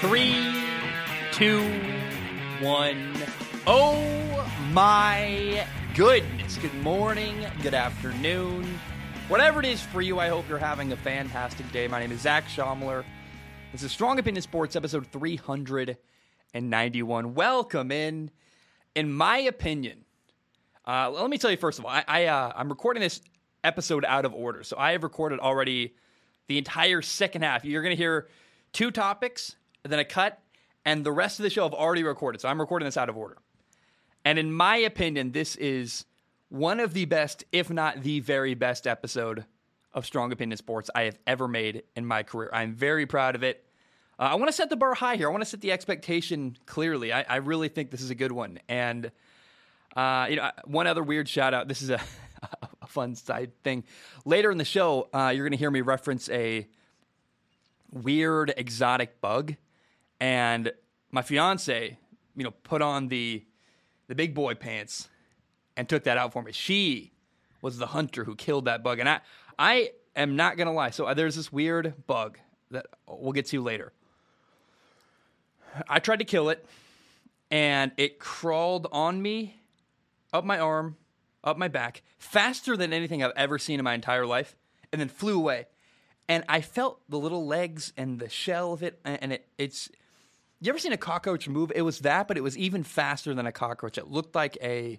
Three, two, one. Oh my goodness. Good morning, good afternoon. Whatever it is for you, I hope you're having a fantastic day. My name is Zach Schaumler. This is Strong Opinion Sports, episode 391. Welcome in. In my opinion, uh, let me tell you first of all, I, I uh, I'm recording this episode out of order, so I have recorded already the entire second half. You're going to hear two topics, then a cut, and the rest of the show I've already recorded. So I'm recording this out of order. And in my opinion, this is one of the best, if not the very best episode of Strong Opinion Sports I have ever made in my career. I'm very proud of it. Uh, I want to set the bar high here. I want to set the expectation clearly. I, I really think this is a good one. And uh, you know, one other weird shout out. This is a, a fun side thing. Later in the show, uh, you're going to hear me reference a weird exotic bug, and my fiance, you know, put on the the big boy pants and took that out for me. She was the hunter who killed that bug, and I I am not gonna lie. So uh, there's this weird bug that we'll get to later. I tried to kill it, and it crawled on me, up my arm, up my back, faster than anything I've ever seen in my entire life, and then flew away. And I felt the little legs and the shell of it, and it, it's. You ever seen a cockroach move? It was that, but it was even faster than a cockroach. It looked like a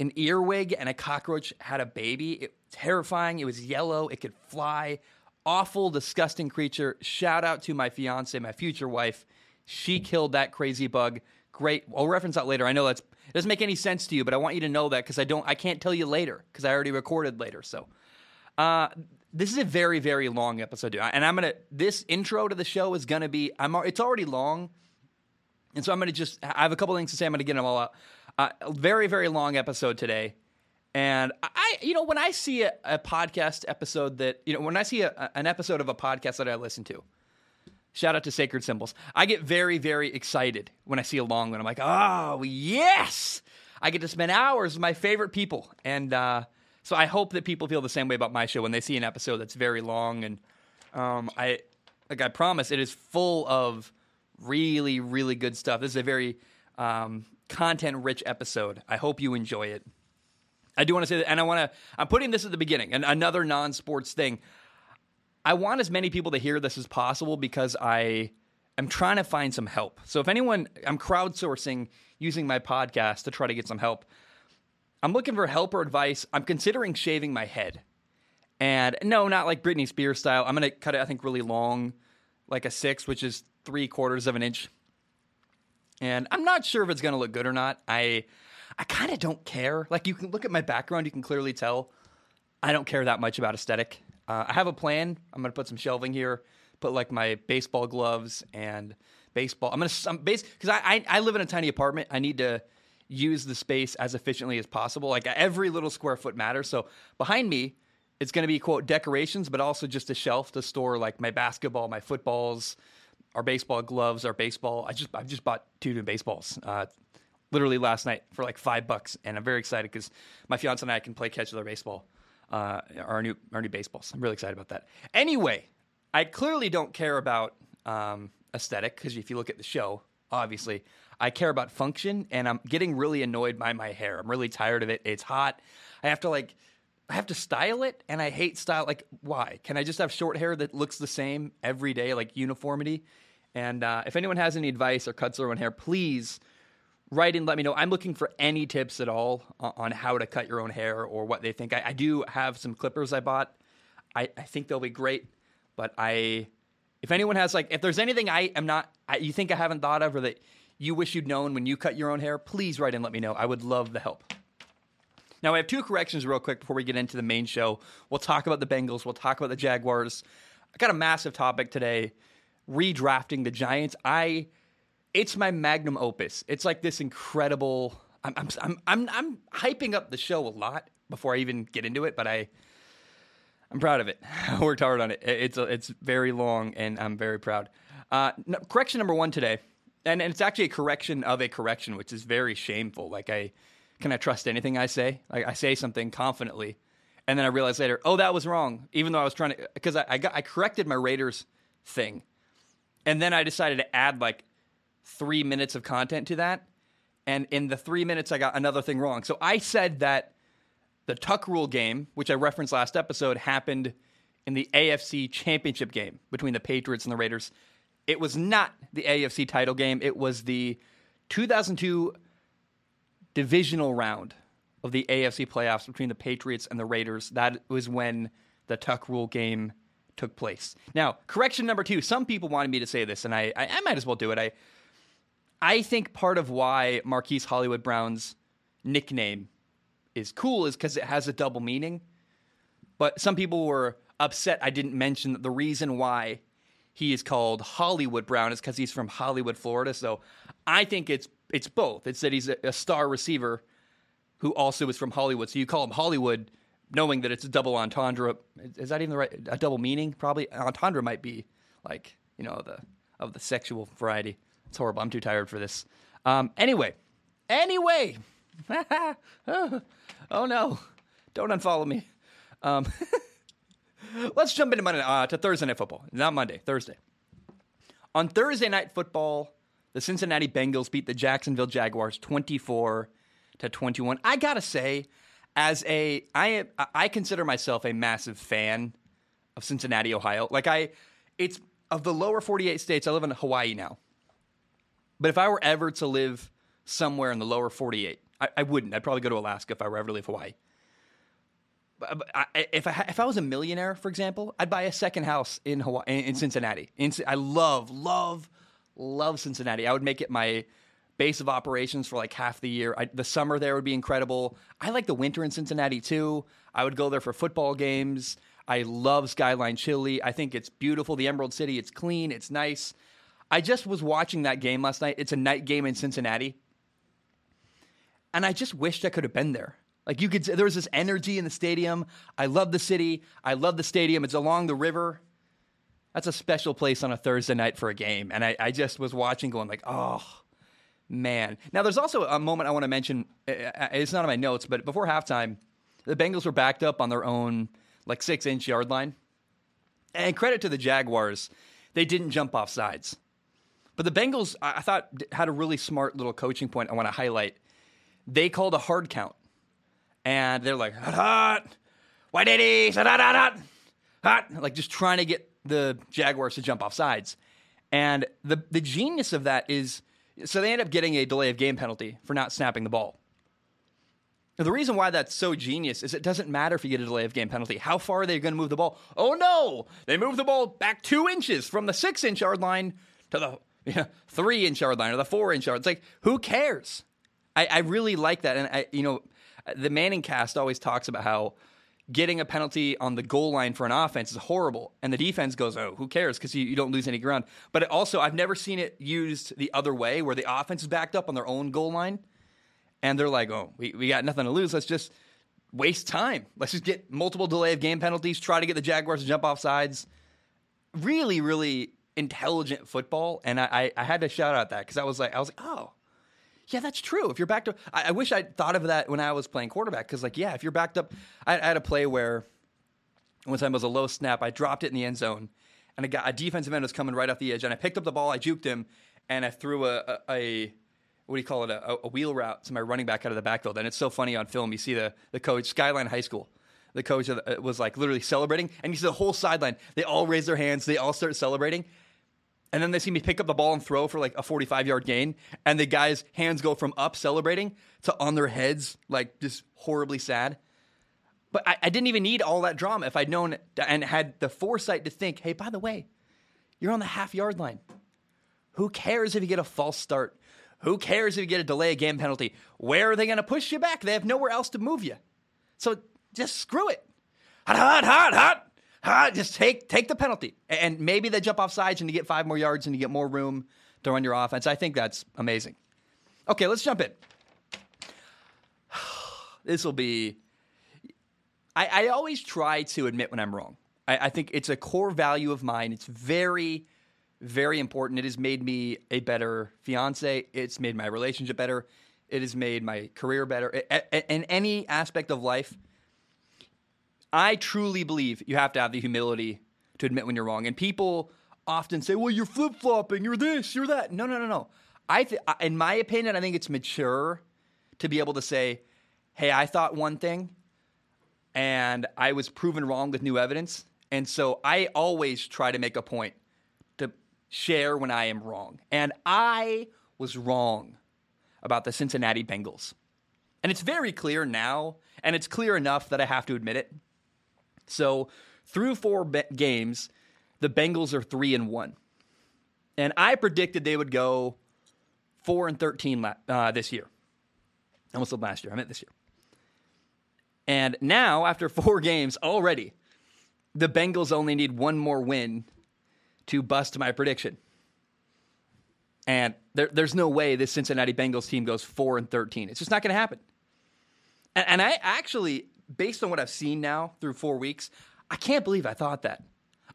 an earwig and a cockroach had a baby. It terrifying. It was yellow. It could fly. Awful, disgusting creature. Shout out to my fiance, my future wife. She killed that crazy bug. Great. I'll reference that later. I know that's it doesn't make any sense to you, but I want you to know that because I don't. I can't tell you later because I already recorded later. So, uh, this is a very very long episode, and I'm gonna. This intro to the show is gonna be. I'm. It's already long, and so I'm gonna just. I have a couple things to say. I'm gonna get them all out. Uh, a very very long episode today. And I, you know, when I see a, a podcast episode that, you know, when I see a, an episode of a podcast that I listen to, shout out to Sacred Symbols, I get very, very excited when I see a long one. I'm like, oh, yes! I get to spend hours with my favorite people. And uh, so I hope that people feel the same way about my show when they see an episode that's very long. And um, I, like I promise, it is full of really, really good stuff. This is a very um, content rich episode. I hope you enjoy it. I do want to say that, and I want to. I'm putting this at the beginning, and another non-sports thing. I want as many people to hear this as possible because I am trying to find some help. So if anyone, I'm crowdsourcing using my podcast to try to get some help. I'm looking for help or advice. I'm considering shaving my head, and no, not like Britney Spears style. I'm gonna cut it. I think really long, like a six, which is three quarters of an inch. And I'm not sure if it's gonna look good or not. I I kind of don't care. Like you can look at my background, you can clearly tell I don't care that much about aesthetic. Uh, I have a plan. I'm gonna put some shelving here, put like my baseball gloves and baseball. I'm gonna I'm base because I, I I live in a tiny apartment. I need to use the space as efficiently as possible. Like every little square foot matters. So behind me, it's gonna be quote decorations, but also just a shelf to store like my basketball, my footballs, our baseball gloves, our baseball. I just I've just bought two new baseballs. Uh, literally last night for like five bucks, and I'm very excited because my fiance and I can play catch with our baseball, uh, our new our new baseballs. I'm really excited about that. Anyway, I clearly don't care about um, aesthetic because if you look at the show, obviously I care about function, and I'm getting really annoyed by my hair. I'm really tired of it. It's hot. I have to like. I have to style it, and I hate style. Like, why? Can I just have short hair that looks the same every day, like uniformity? And uh, if anyone has any advice or cuts their own hair, please write in, let me know. I'm looking for any tips at all on how to cut your own hair or what they think. I, I do have some clippers I bought. I, I, think they'll be great, but I, if anyone has like, if there's anything I am not, I, you think I haven't thought of or that you wish you'd known when you cut your own hair, please write in, let me know. I would love the help. Now, I have two corrections real quick before we get into the main show. We'll talk about the Bengals, we'll talk about the Jaguars. I got a massive topic today redrafting the Giants. I, it's my magnum opus. It's like this incredible. I'm I'm I'm I'm, I'm hyping up the show a lot before I even get into it, but I I'm proud of it. I worked hard on it. It's a, it's very long, and I'm very proud. Uh, no, correction number one today, and, and it's actually a correction of a correction, which is very shameful. Like I can I trust anything I say? Like I say something confidently, and then I realize later, oh, that was wrong. Even though I was trying to, because I I, got, I corrected my Raiders thing And then I decided to add like three minutes of content to that. And in the three minutes, I got another thing wrong. So I said that the Tuck Rule game, which I referenced last episode, happened in the AFC Championship game between the Patriots and the Raiders. It was not the AFC title game, it was the 2002 divisional round of the AFC playoffs between the Patriots and the Raiders. That was when the Tuck Rule game took place. Now, correction number two. Some people wanted me to say this, and I, I, I might as well do it. I, I think part of why Marquise Hollywood Brown's nickname is cool is because it has a double meaning. But some people were upset I didn't mention that the reason why he is called Hollywood Brown is because he's from Hollywood, Florida. So I think it's it's both. It's that he's a, a star receiver who also is from Hollywood. So you call him Hollywood, knowing that it's a double entendre. Is that even the right a double meaning? Probably entendre might be like you know the of the sexual variety. It's horrible. I'm too tired for this. Um, anyway, anyway. oh no! Don't unfollow me. Um, let's jump into Monday uh, to Thursday night football. Not Monday, Thursday. On Thursday night football, the Cincinnati Bengals beat the Jacksonville Jaguars 24 to 21. I gotta say, as a I I consider myself a massive fan of Cincinnati, Ohio. Like I, it's of the lower 48 states. I live in Hawaii now, but if I were ever to live somewhere in the lower 48, I, I wouldn't. I'd probably go to Alaska if I were ever to leave Hawaii. If I if I was a millionaire, for example, I'd buy a second house in Hawaii, in Cincinnati. In, I love, love, love Cincinnati. I would make it my base of operations for like half the year. I, the summer there would be incredible. I like the winter in Cincinnati too. I would go there for football games. I love Skyline Chili. I think it's beautiful. The Emerald City, it's clean, it's nice. I just was watching that game last night. It's a night game in Cincinnati. And I just wished I could have been there. Like you could, there was this energy in the stadium. I love the city. I love the stadium. It's along the river. That's a special place on a Thursday night for a game. And I, I just was watching, going like, oh man. Now there's also a moment I want to mention. Uh, uh, it's not on my notes, but before halftime, the Bengals were backed up on their own like six inch yard line. And credit to the Jaguars, they didn't jump off sides. But the Bengals, I thought, had a really smart little coaching point I want to highlight. They called a hard count and they're like hot, hot, white eighties, hot, hot, hot, hot, like just trying to get the Jaguars to jump off sides. And the the genius of that is, so they end up getting a delay of game penalty for not snapping the ball. Now, the reason why that's so genius is it doesn't matter if you get a delay of game penalty. How far are they going to move the ball? Oh no, they move the ball back two inches from the six inch yard line to the you know, three inch yard line or the four inch yard. It's like who cares? I, I really like that, and I you know the ManningCast always talks about how getting a penalty on the goal line for an offense is horrible. And the defense goes, oh, who cares? Because you, you, don't lose any ground. But also, I've never seen it used the other way where the offense is backed up on their own goal line. And they're like, oh, we, we got nothing to lose. Let's just waste time. Let's just get multiple delay of game penalties, try to get the Jaguars to jump off sides. Really, really intelligent football. And I, I, I had to shout out that because I was like, I was like, oh, yeah, that's true. If you're backed up, I, I wish I'd thought of that when I was playing quarterback. Because, like, yeah, if you're backed up, I, I, had a play where one time it was a low snap. I dropped it in the end zone, and a, defensive end was coming right off the edge, and I picked up the ball, I juked him, and I threw a, a, a what do you call it, a, a, wheel route to my running back out of the backfield. And it's so funny on film. You see the the coach, Skyline High School. The coach uh, was like literally celebrating, and you see the whole sideline. They all raise their hands. They all start celebrating and then they see me pick up the ball and throw for like a 45 yard gain, and the guys' hands go from up celebrating to on their heads, like just horribly sad. But I, I didn't even need all that drama if I'd known and had the foresight to think, hey, by the way, you're on the half yard line. Who cares if you get a false start? Who cares if you get a delay of game penalty? Where are they going to push you back? They have nowhere else to move you. So just screw it. Hot, hot, hot, hot just take take the penalty, and maybe they jump off sides and you get five more yards and you get more room to run your offense. I think that's amazing. Okay, let's jump in. this will be. I, I, always try to admit when I'm wrong. I, I think it's a core value of mine. It's very, very important. It has made me a better fiance. It's made my relationship better. It has made my career better. In any aspect of life, I truly believe you have to have the humility to admit when you're wrong. And people often say, "Well, you're flip flopping. You're this. You're that." No, no, no, no. I, th- in my opinion, I think it's mature to be able to say, "Hey, I thought one thing, and I was proven wrong with new evidence." And so I always try to make a point to share when I am wrong. And I was wrong about the Cincinnati Bengals. And it's very clear now, and it's clear enough that I have to admit it. So, through four be- games, the Bengals are 3 and 1. And I predicted they would go 4 and 13 la- uh, this year. I almost said last year. I meant this year. And now, after four games already, the Bengals only need one more win to bust my prediction. And there, there's no way this Cincinnati Bengals team goes 4 and 13. It's just not going to happen. And, and I actually, based on what I've seen now through four weeks, I can't believe I thought that.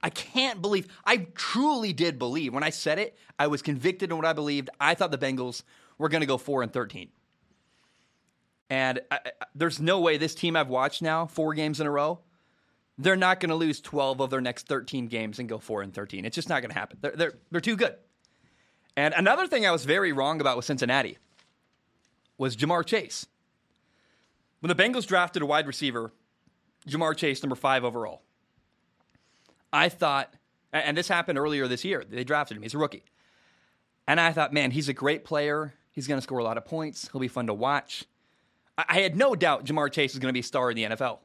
I can't believe, I truly did believe. When I said it, I was convicted in what I believed. I thought the Bengals were going to go 4 and 13. And I, I, there's no way this team I've watched now, four games in a row, they're not going to lose 12 of their next 13 games and go 4 and 13. It's just not going to happen. They're, they're, they're too good. And another thing I was very wrong about with Cincinnati was Ja'Marr Chase. When the Bengals drafted a wide receiver, Ja'Marr Chase, number five overall, I thought, and this happened earlier this year, they drafted him. He's a rookie. And I thought, man, he's a great player. He's going to score a lot of points. He'll be fun to watch. I had no doubt Ja'Marr Chase is going to be a star in the NFL.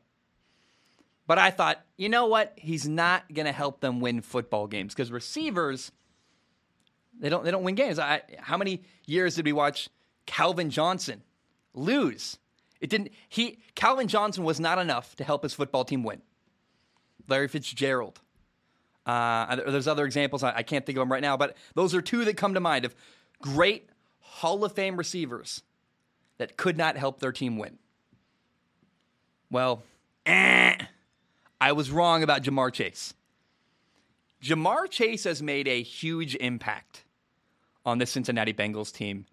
But I thought, you know what? He's not going to help them win football games because receivers, they don't they don't win games. I, how many years did we watch Calvin Johnson lose? It didn't. He Calvin Johnson was not enough to help his football team win. Larry Fitzgerald. Uh, there's other examples. I, I can't think of them right now, but those are two that come to mind of great Hall of Fame receivers that could not help their team win. Well, eh, I was wrong about Ja'Marr Chase. Ja'Marr Chase has made a huge impact on the Cincinnati Bengals team.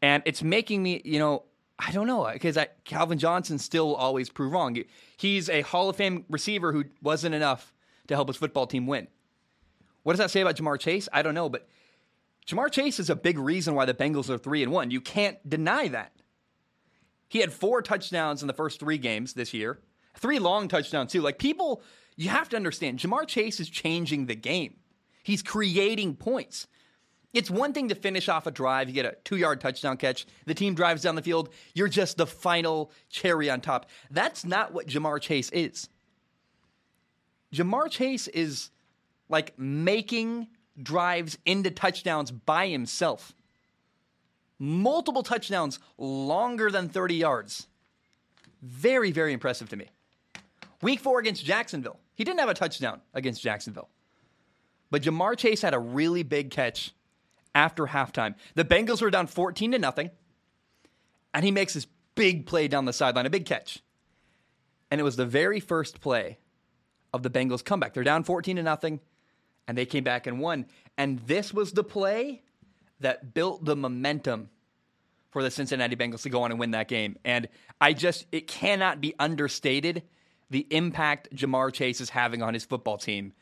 And it's making me, you know, I don't know, because Calvin Johnson still always prove wrong. He's a Hall of Fame receiver who wasn't enough to help his football team win. What does that say about Ja'Marr Chase? I don't know, but Ja'Marr Chase is a big reason why the Bengals are 3 and 1. You can't deny that. He had four touchdowns in the first three games this year, three long touchdowns, too. Like, people, you have to understand, Ja'Marr Chase is changing the game. He's creating points. It's one thing to finish off a drive, you get a two yard touchdown catch, the team drives down the field, you're just the final cherry on top. That's not what Ja'Marr Chase is. Ja'Marr Chase is like making drives into touchdowns by himself multiple touchdowns longer than 30 yards. Very, very impressive to me. Week four against Jacksonville. He didn't have a touchdown against Jacksonville. But Ja'Marr Chase had a really big catch after halftime. The Bengals were down 14 to nothing, and he makes this big play down the sideline, a big catch. And it was the very first play of the Bengals comeback. They're down 14 to nothing, and they came back and won. And this was the play that built the momentum for the Cincinnati Bengals to go on and win that game. And I just, it cannot be understated the impact Ja'Marr Chase is having on his football team.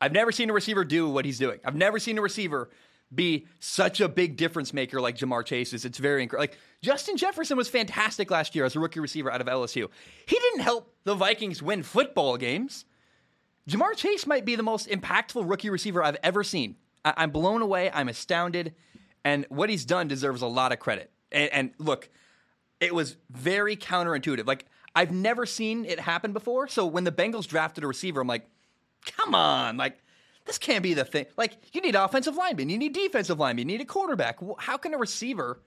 I've never seen a receiver do what he's doing. I've never seen a receiver be such a big difference maker like Ja'Marr Chase is. It's very. Like Justin Jefferson was fantastic last year as a rookie receiver out of LSU. He didn't help the Vikings win football games. Ja'Marr Chase might be the most impactful rookie receiver I've ever seen. I- am blown away. I'm astounded. And what he's done deserves a lot of credit. And, and look, it was very counterintuitive. Like, I've never seen it happen before. So when the Bengals drafted a receiver, I'm like, come on. Like, this can't be the thing. Like, you need offensive linemen, you need defensive linemen, you need a quarterback. How can a receiver?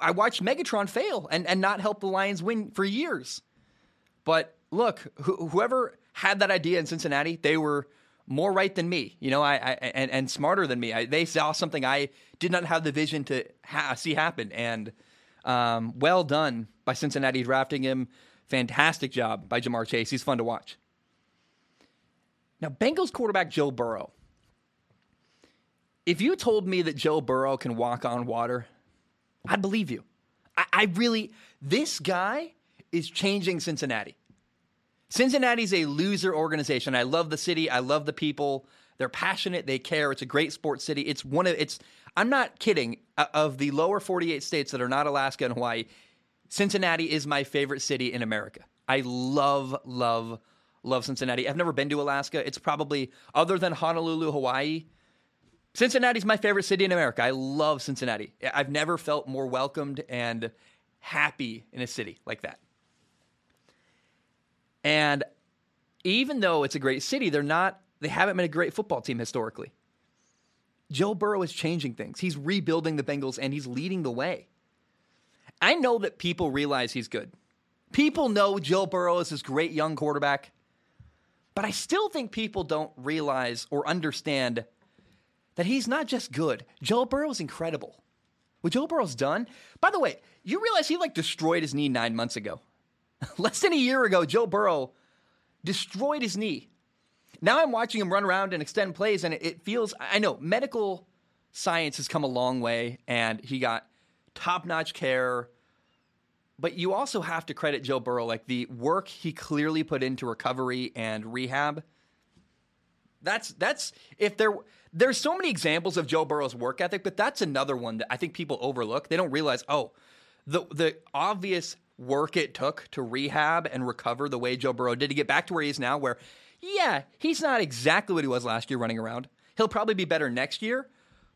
I watched Megatron fail and, and not help the Lions win for years. But look, wh- whoever had that idea in Cincinnati, they were more right than me, you know, I, I and, and smarter than me. I, they saw something I did not have the vision to ha- see happen, and um, well done by Cincinnati drafting him. Fantastic job by Ja'Marr Chase. He's fun to watch. Now, Bengals quarterback Joe Burrow. If you told me that Joe Burrow can walk on water, I'd believe you. I, I really, this guy is changing Cincinnati. Cincinnati's a loser organization. I love the city. I love the people. They're passionate. They care. It's a great sports city. It's one of it's. I'm not kidding. Uh, of the lower 48 states that are not Alaska and Hawaii, Cincinnati is my favorite city in America. I love, love, love Cincinnati. I've never been to Alaska. It's probably other than Honolulu, Hawaii. Cincinnati's my favorite city in America. I love Cincinnati. I've never felt more welcomed and happy in a city like that. And even though it's a great city, they're not they haven't been a great football team historically. Joe Burrow is changing things. He's rebuilding the Bengals and he's leading the way. I know that people realize he's good. People know Joe Burrow is this great young quarterback. But I still think people don't realize or understand that he's not just good. Joe Burrow is incredible. What Joe Burrow's done, by the way, you realize he like destroyed his knee nine months ago. Less than a year ago, Joe Burrow destroyed his knee. Now I'm watching him run around and extend plays, and it feels, I know, medical science has come a long way, and he got top notch care. But you also have to credit Joe Burrow, like the work he clearly put into recovery and rehab. That's that's if there there's so many examples of Joe Burrow's work ethic, but that's another one that I think people overlook. They don't realize, oh, the the obvious work it took to rehab and recover the way Joe Burrow did to get back to where he is now, where yeah, he's not exactly what he was last year running around. He'll probably be better next year.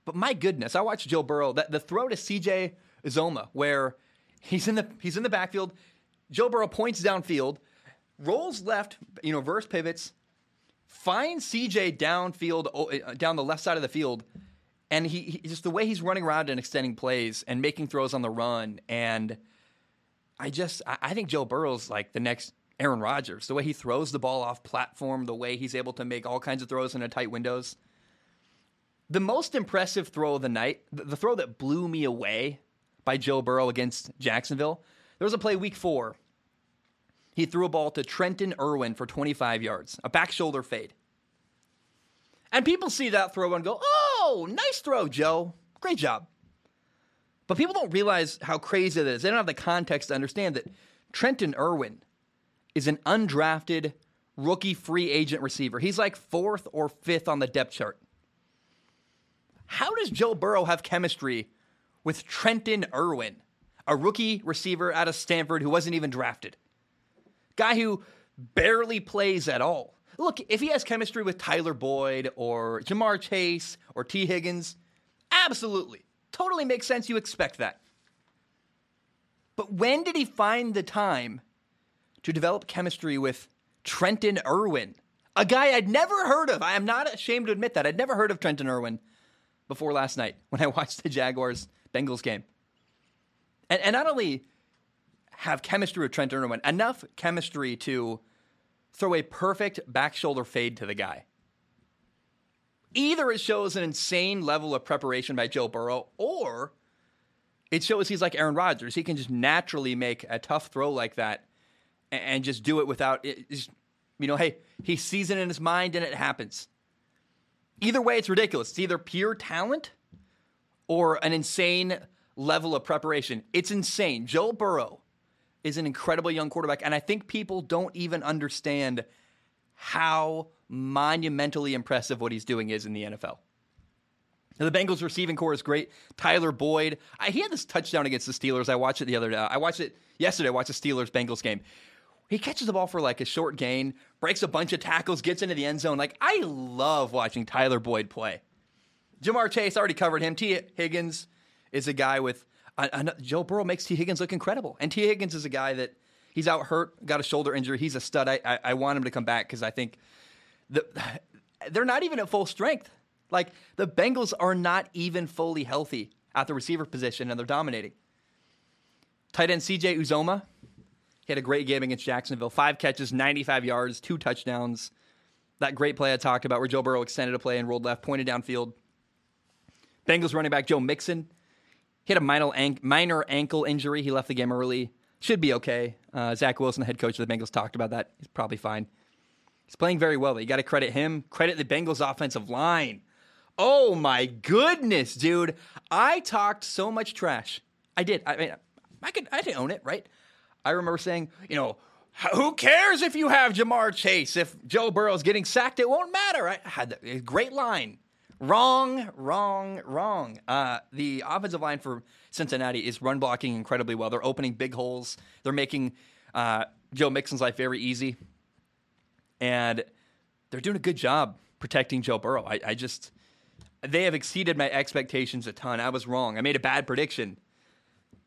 But my goodness, I watched Joe Burrow, that the throw to CJ Uzomah, where he's in the he's in the backfield. Joe Burrow points downfield, rolls left, you know, verse pivots, finds CJ downfield, uh, down the left side of the field, and he, he just the way he's running around and extending plays and making throws on the run. And I just I, I think Joe Burrow's like the next Aaron Rodgers. The way he throws the ball off platform, the way he's able to make all kinds of throws into tight windows. The most impressive throw of the night, the throw that blew me away by Joe Burrow against Jacksonville. There was a play week four. He threw a ball to Trenton Irwin for 25 yards, a back shoulder fade. And people see that throw and go, oh, nice throw, Joe. Great job. But people don't realize how crazy it is. They don't have the context to understand that Trenton Irwin is an undrafted rookie free agent receiver. He's like fourth or fifth on the depth chart. How does Joe Burrow have chemistry with Trenton Irwin, a rookie receiver out of Stanford who wasn't even drafted? Guy who barely plays at all. Look, if he has chemistry with Tyler Boyd or Ja'Marr Chase or Tee Higgins, absolutely. Totally makes sense. You expect that. But when did he find the time to develop chemistry with Trenton Irwin, a guy I'd never heard of. I am not ashamed to admit that. I'd never heard of Trenton Irwin before last night when I watched the Jaguars Bengals game. And, and not only have chemistry with Trent Irwin, enough chemistry to throw a perfect back shoulder fade to the guy. Either it shows an insane level of preparation by Joe Burrow, or it shows he's like Aaron Rodgers. He can just naturally make a tough throw like that and just do it without it. Just, you know, hey, he sees it in his mind and it happens. Either way, it's ridiculous. It's either pure talent or an insane level of preparation. It's insane. Joe Burrow is an incredible young quarterback, and I think people don't even understand how monumentally impressive what he's doing is in the NFL. Now, the Bengals receiving corps is great. Tyler Boyd, I, he had this touchdown against the Steelers. I watched it the other day. I watched it yesterday. I watched the Steelers Bengals game. He catches the ball for like a short gain, breaks a bunch of tackles, gets into the end zone. Like, I love watching Tyler Boyd play. Ja'Marr Chase already covered him. Tee Higgins is a guy with. Joe Burrow makes Tee Higgins look incredible. And Tee Higgins is a guy that he's out hurt, got a shoulder injury. He's a stud. I, I, I want him to come back because I think the, they're not even at full strength. Like, the Bengals are not even fully healthy at the receiver position, and they're dominating. Tight end CJ Uzomah. he had a great game against Jacksonville. Five catches, 95 yards, two touchdowns. That great play I talked about where Joe Burrow extended a play and rolled left, pointed downfield. Bengals running back Joe Mixon. Had a minor, minor ankle injury. He left the game early. Should be okay. Uh, Zach Wilson, the head coach of the Bengals, talked about that. He's probably fine. He's playing very well. You got to credit him. Credit the Bengals offensive line. Oh my goodness, dude! I talked so much trash. I did. I mean, I could. I didn't own it, right? I remember saying, you know, who cares if you have Ja'Marr Chase? If Joe Burrow's getting sacked, it won't matter. I had a great line. Wrong, wrong, wrong. Uh, the offensive line for Cincinnati is run blocking incredibly well. They're opening big holes. They're making uh, Joe Mixon's life very easy, and they're doing a good job protecting Joe Burrow. I, I just they have exceeded my expectations a ton. I was wrong. I made a bad prediction,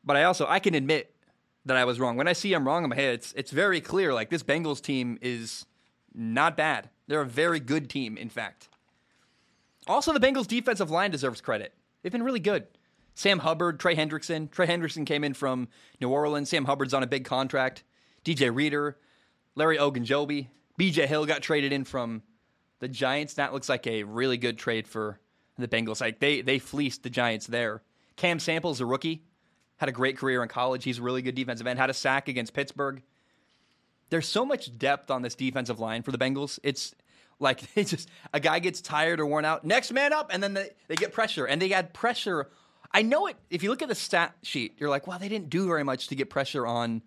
but I also I can admit that I was wrong. When I see I'm wrong in my head, it's it's very clear. Like this Bengals team is not bad. They're a very good team, in fact. Also, the Bengals defensive line deserves credit. They've been really good. Sam Hubbard, Trey Hendrickson. Trey Hendrickson came in from New Orleans. Sam Hubbard's on a big contract. DJ Reader, Larry Ogunjobi, BJ Hill got traded in from the Giants. That looks like a really good trade for the Bengals. Like they they fleeced the Giants there. Cam Sample's a rookie had a great career in college. He's a really good defensive end. Had a sack against Pittsburgh. There's so much depth on this defensive line for the Bengals. It's like it's just a guy gets tired or worn out, next man up, and then they, they get pressure. And they had pressure. I know it. If you look at the stat sheet, you're like, well, they didn't do very much to get pressure on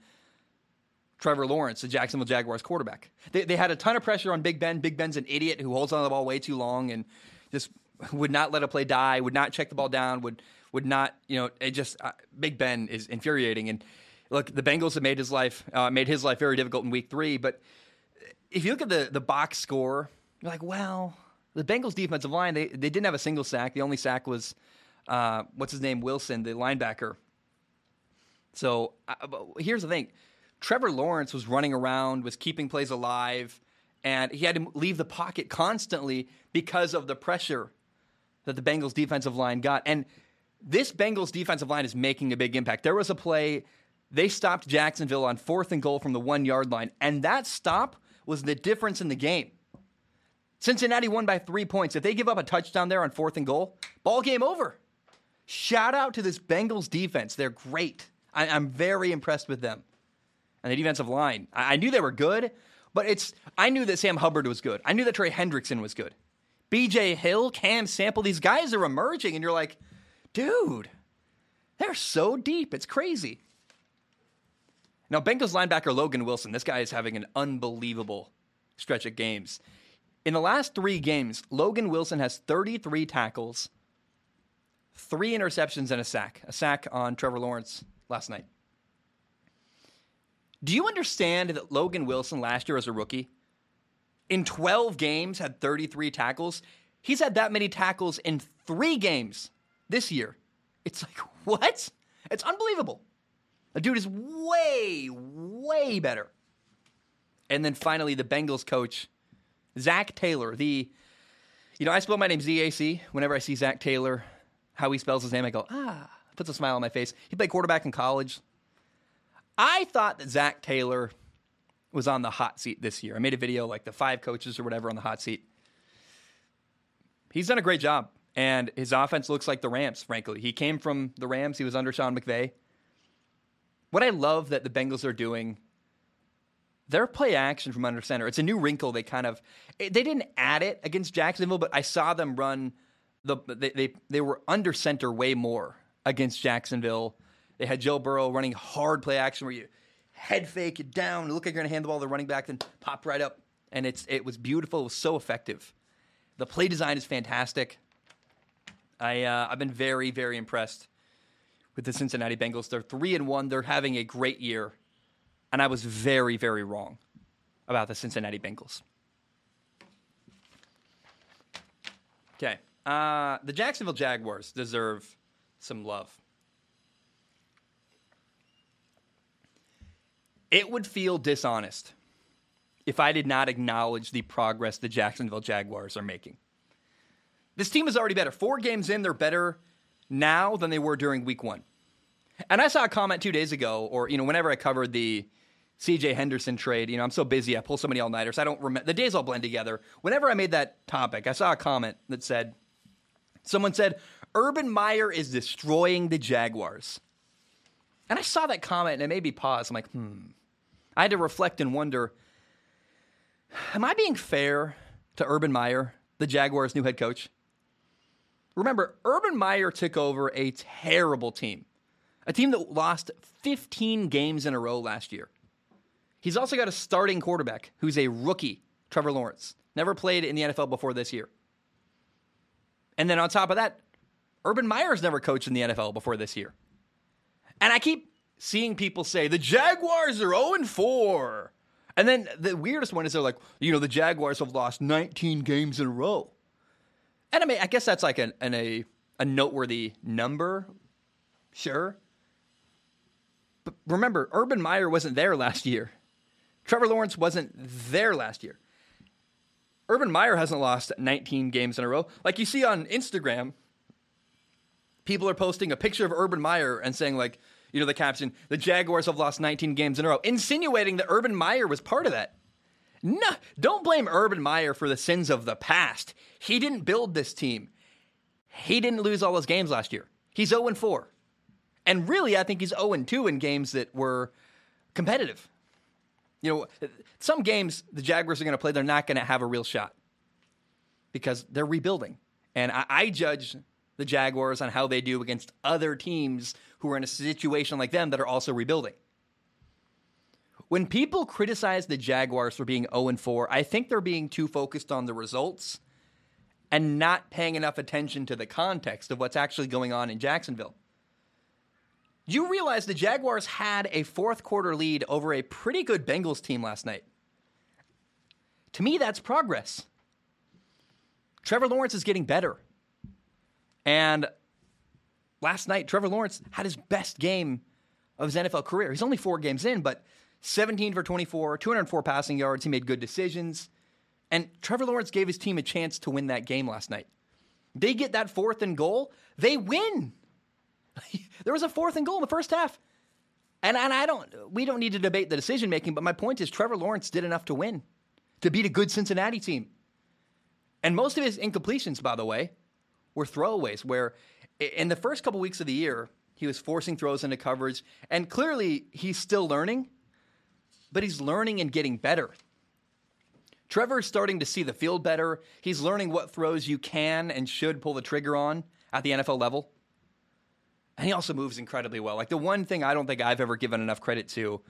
Trevor Lawrence, the Jacksonville Jaguars quarterback. They, they had a ton of pressure on Big Ben. Big Ben's an idiot who holds on to the ball way too long and just would not let a play die, would not check the ball down, would would not, you know, it just uh, Big Ben is infuriating. And look, the Bengals have made his life uh, made his life very difficult in Week Three. But if you look at the the box score, you're like, well, the Bengals defensive line they they didn't have a single sack. The only sack was uh, what's his name Wilson, the linebacker. So uh, here's the thing: Trevor Lawrence was running around, was keeping plays alive, and he had to leave the pocket constantly because of the pressure that the Bengals defensive line got. And this Bengals defensive line is making a big impact. There was a play, they stopped Jacksonville on fourth and goal from the one yard line, and that stop was the difference in the game. Cincinnati won by three points. If they give up a touchdown there on fourth and goal, ball game over. Shout out to this Bengals defense. They're great. I, am very impressed with them. And the defensive line. I, I knew they were good, but it's I knew that Sam Hubbard was good. I knew that Trey Hendrickson was good. BJ Hill, Cam Sample, these guys are emerging, and you're like, dude, they're so deep. It's crazy. Now, Bengals linebacker Logan Wilson, this guy is having an unbelievable stretch of games. In the last three games, Logan Wilson has 33 tackles, three interceptions, and a sack. A sack on Trevor Lawrence last night. Do you understand that Logan Wilson last year as a rookie, in 12 games, had 33 tackles? He's had that many tackles in three games this year. It's like, what? It's unbelievable. The dude is way, way better. And then finally, the Bengals coach, Zac Taylor. The, you know, I spell my name Z A C. Whenever I see Zac Taylor, how he spells his name, I go, ah, puts a smile on my face. He played quarterback in college. I thought that Zac Taylor was on the hot seat this year. I made a video like the five coaches or whatever on the hot seat. He's done a great job. And his offense looks like the Rams, frankly. He came from the Rams, he was under Sean McVay. What I love that the Bengals are doing, their play action from under center. It's a new wrinkle. They kind of they didn't add it against Jacksonville, but I saw them run the they they, they were under center way more against Jacksonville. They had Joe Burrow running hard play action where you head fake it down, look like you're gonna hand the ball to the running back, then pop right up. And it's it was beautiful. It was so effective. The play design is fantastic. I uh, I've been very very impressed with the Cincinnati Bengals. They're three and one. They're having a great year, and I was very very wrong about the Cincinnati Bengals. Okay, uh, the Jacksonville Jaguars deserve some love. It would feel dishonest if I did not acknowledge the progress the Jacksonville Jaguars are making. This team is already better. Four games in, they're better now than they were during week one. And I saw a comment two days ago, or you know, whenever I covered the CJ Henderson trade, you know, I'm so busy, I pull so many all nighters, I don't remember the days all blend together. Whenever I made that topic, I saw a comment that said, someone said, Urban Meyer is destroying the Jaguars. And I saw that comment and it made me pause. I'm like, hmm. I had to reflect and wonder, am I being fair to Urban Meyer, the Jaguars' new head coach? Remember, Urban Meyer took over a terrible team, a team that lost 15 games in a row last year. He's also got a starting quarterback who's a rookie, Trevor Lawrence. Never played in the NFL before this year. And then on top of that, Urban Meyer's never coached in the NFL before this year. And I keep seeing people say the Jaguars are 0 4. And then the weirdest one is they're like, you know, the Jaguars have lost 19 games in a row. And I mean, I guess that's like an, an a, a noteworthy number. Sure. But remember, Urban Meyer wasn't there last year. Trevor Lawrence wasn't there last year. Urban Meyer hasn't lost 19 games in a row. Like you see on Instagram, people are posting a picture of Urban Meyer and saying, like, you know, the caption, the Jaguars have lost 19 games in a row, insinuating that Urban Meyer was part of that. No, don't blame Urban Meyer for the sins of the past. He didn't build this team. He didn't lose all those games last year. He's 0 4. And really, I think he's 0 2 in games that were competitive. You know, some games the Jaguars are going to play, they're not going to have a real shot because they're rebuilding. And I, I, judge the Jaguars on how they do against other teams who are in a situation like them that are also rebuilding. When people criticize the Jaguars for being 0 4, I think they're being too focused on the results and not paying enough attention to the context of what's actually going on in Jacksonville. You realize the Jaguars had a fourth quarter lead over a pretty good Bengals team last night. To me, that's progress. Trevor Lawrence is getting better. And last night, Trevor Lawrence had his best game of his NFL career. He's only four games in, but 17 for 24, 204 passing yards. He made good decisions. And Trevor Lawrence gave his team a chance to win that game last night. They get that fourth and goal, they win. there was a fourth and goal in the first half. And, and I don't we don't need to debate the decision making, but my point is Trevor Lawrence did enough to win, to beat a good Cincinnati team. And most of his incompletions, by the way, were throwaways, where in the first couple weeks of the year, he was forcing throws into coverage, and clearly he's still learning, but he's learning and getting better. Trevor's starting to see the field better. He's learning what throws you can and should pull the trigger on at the NFL level. And he also moves incredibly well. Like the one thing I don't think I've ever given enough credit to,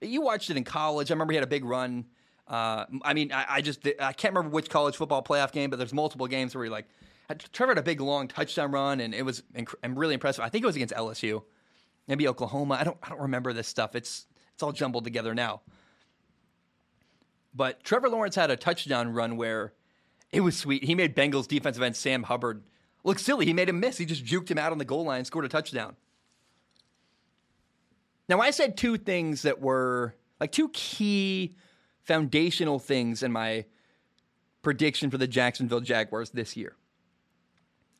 you watched it in college. I remember he had a big run. Uh, I mean, I, I, just I can't remember which college football playoff game, but there's multiple games where he like Trevor had a big long touchdown run, and it was inc- and really impressive. I think it was against LSU, maybe Oklahoma. I don't I don't remember this stuff. It's it's all jumbled together now. But Trevor Lawrence had a touchdown run where it was sweet. He made Bengals defensive end Sam Hubbard look silly. He made him miss. He just juked him out on the goal line, scored a touchdown. Now, I said two things that were like two key foundational things in my prediction for the Jacksonville Jaguars this year.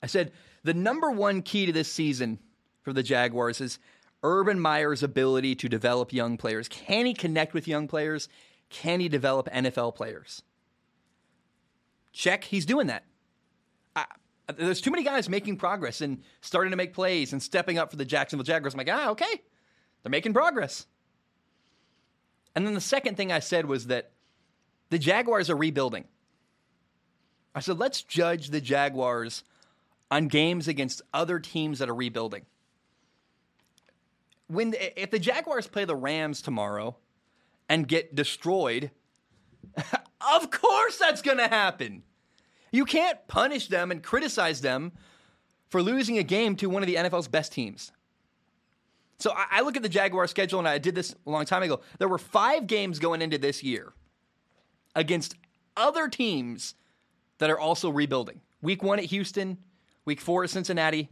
I said the number one key to this season for the Jaguars is Urban Meyer's ability to develop young players. Can he connect with young players? Can he develop NFL players? Check, he's doing that. There's too many guys making progress and starting to make plays and stepping up for the Jacksonville Jaguars. I'm like, ah, okay, they're making progress. And then the second thing I said was that the Jaguars are rebuilding. I said, let's judge the Jaguars on games against other teams that are rebuilding. When if the Jaguars play the Rams tomorrow and get destroyed, of course that's going to happen. You can't punish them and criticize them for losing a game to one of the NFL's best teams. So I, look at the Jaguar schedule, and I did this a long time ago. There were five games going into this year against other teams that are also rebuilding. Week one at Houston, week four at Cincinnati,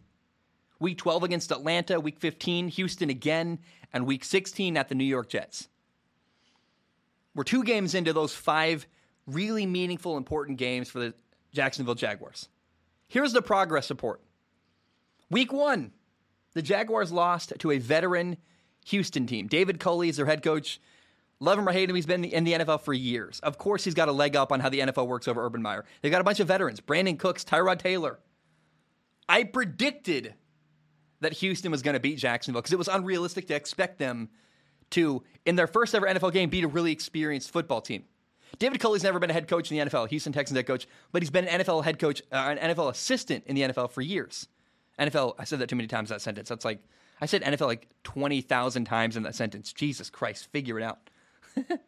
week 12 against Atlanta, week 15, Houston again, and week 16 at the New York Jets. We're two games into those five really meaningful, important games for the Jacksonville Jaguars. Here's the progress report. Week one, the Jaguars lost to a veteran Houston team. David Culley is their head coach. Love him or hate him, he's been in the NFL for years. Of course, he's got a leg up on how the NFL works over Urban Meyer. They've got a bunch of veterans Brandin Cooks, Tyrod Taylor. I predicted that Houston was going to beat Jacksonville because it was unrealistic to expect them to, in their first ever NFL game, beat a really experienced football team. David Culley's never been a head coach in the NFL, Houston Texans head coach, but he's been an NFL head coach, uh, an NFL assistant in the NFL for years. NFL, I said that too many times that sentence. That's like, I said NFL like 20,000 times in that sentence. Jesus Christ, figure it out.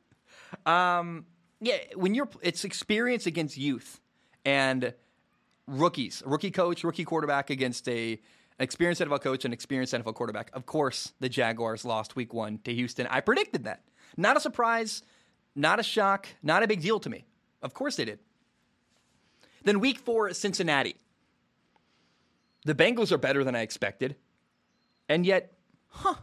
Um, yeah, when you're it's experience against youth and rookies, rookie coach, rookie quarterback against a experienced NFL coach and experienced NFL quarterback. Of course, the Jaguars lost week one to Houston. I predicted that. Not a surprise, not a shock, not a big deal to me. Of course they did. Then week four Cincinnati. The Bengals are better than I expected. And yet, huh,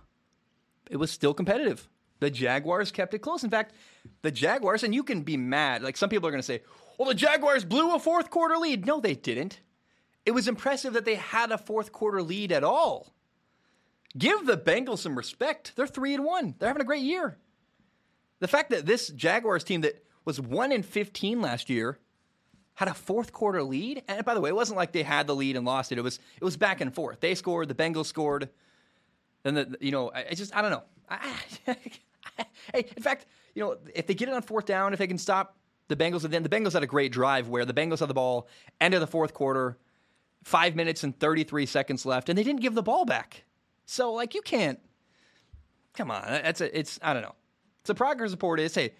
it was still competitive. The Jaguars kept it close. In fact, the Jaguars, and you can be mad. Like some people are going to say, well, the Jaguars blew a fourth quarter lead. No, they didn't. It was impressive that they had a fourth quarter lead at all. Give the Bengals some respect. They're three and one. They're having a great year. The fact that this Jaguars team that was one in fifteen last year had a fourth quarter lead, and by the way, it wasn't like they had the lead and lost it. It was it was back and forth. They scored, the Bengals scored. Then the you know I, just I don't know. I, hey, in fact, you know if they get it on fourth down, if they can stop the Bengals, then the Bengals had a great drive where the Bengals had the ball end of the fourth quarter five minutes and 33 seconds left, and they didn't give the ball back. So, like, you can't. Come on. That's a, it's, I don't know. So, progress report is hey,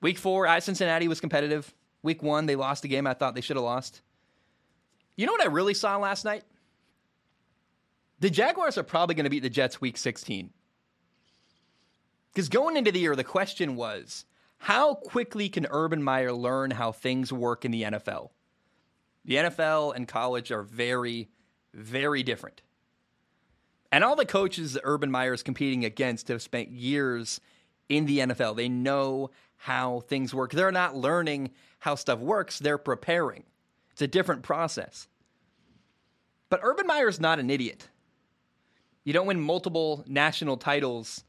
week four at Cincinnati was competitive. Week one, they lost a game I thought they should have lost. You know what I really saw last night? The Jaguars are probably going to beat the Jets week 16. Because going into the year, the question was how quickly can Urban Meyer learn how things work in the NFL? The NFL and college are very, very different. And all the coaches that Urban Meyer is competing against have spent years in the NFL. They know how things work. They're not learning how stuff works, they're preparing. It's a different process. But Urban Meyer is not an idiot. You don't win multiple national titles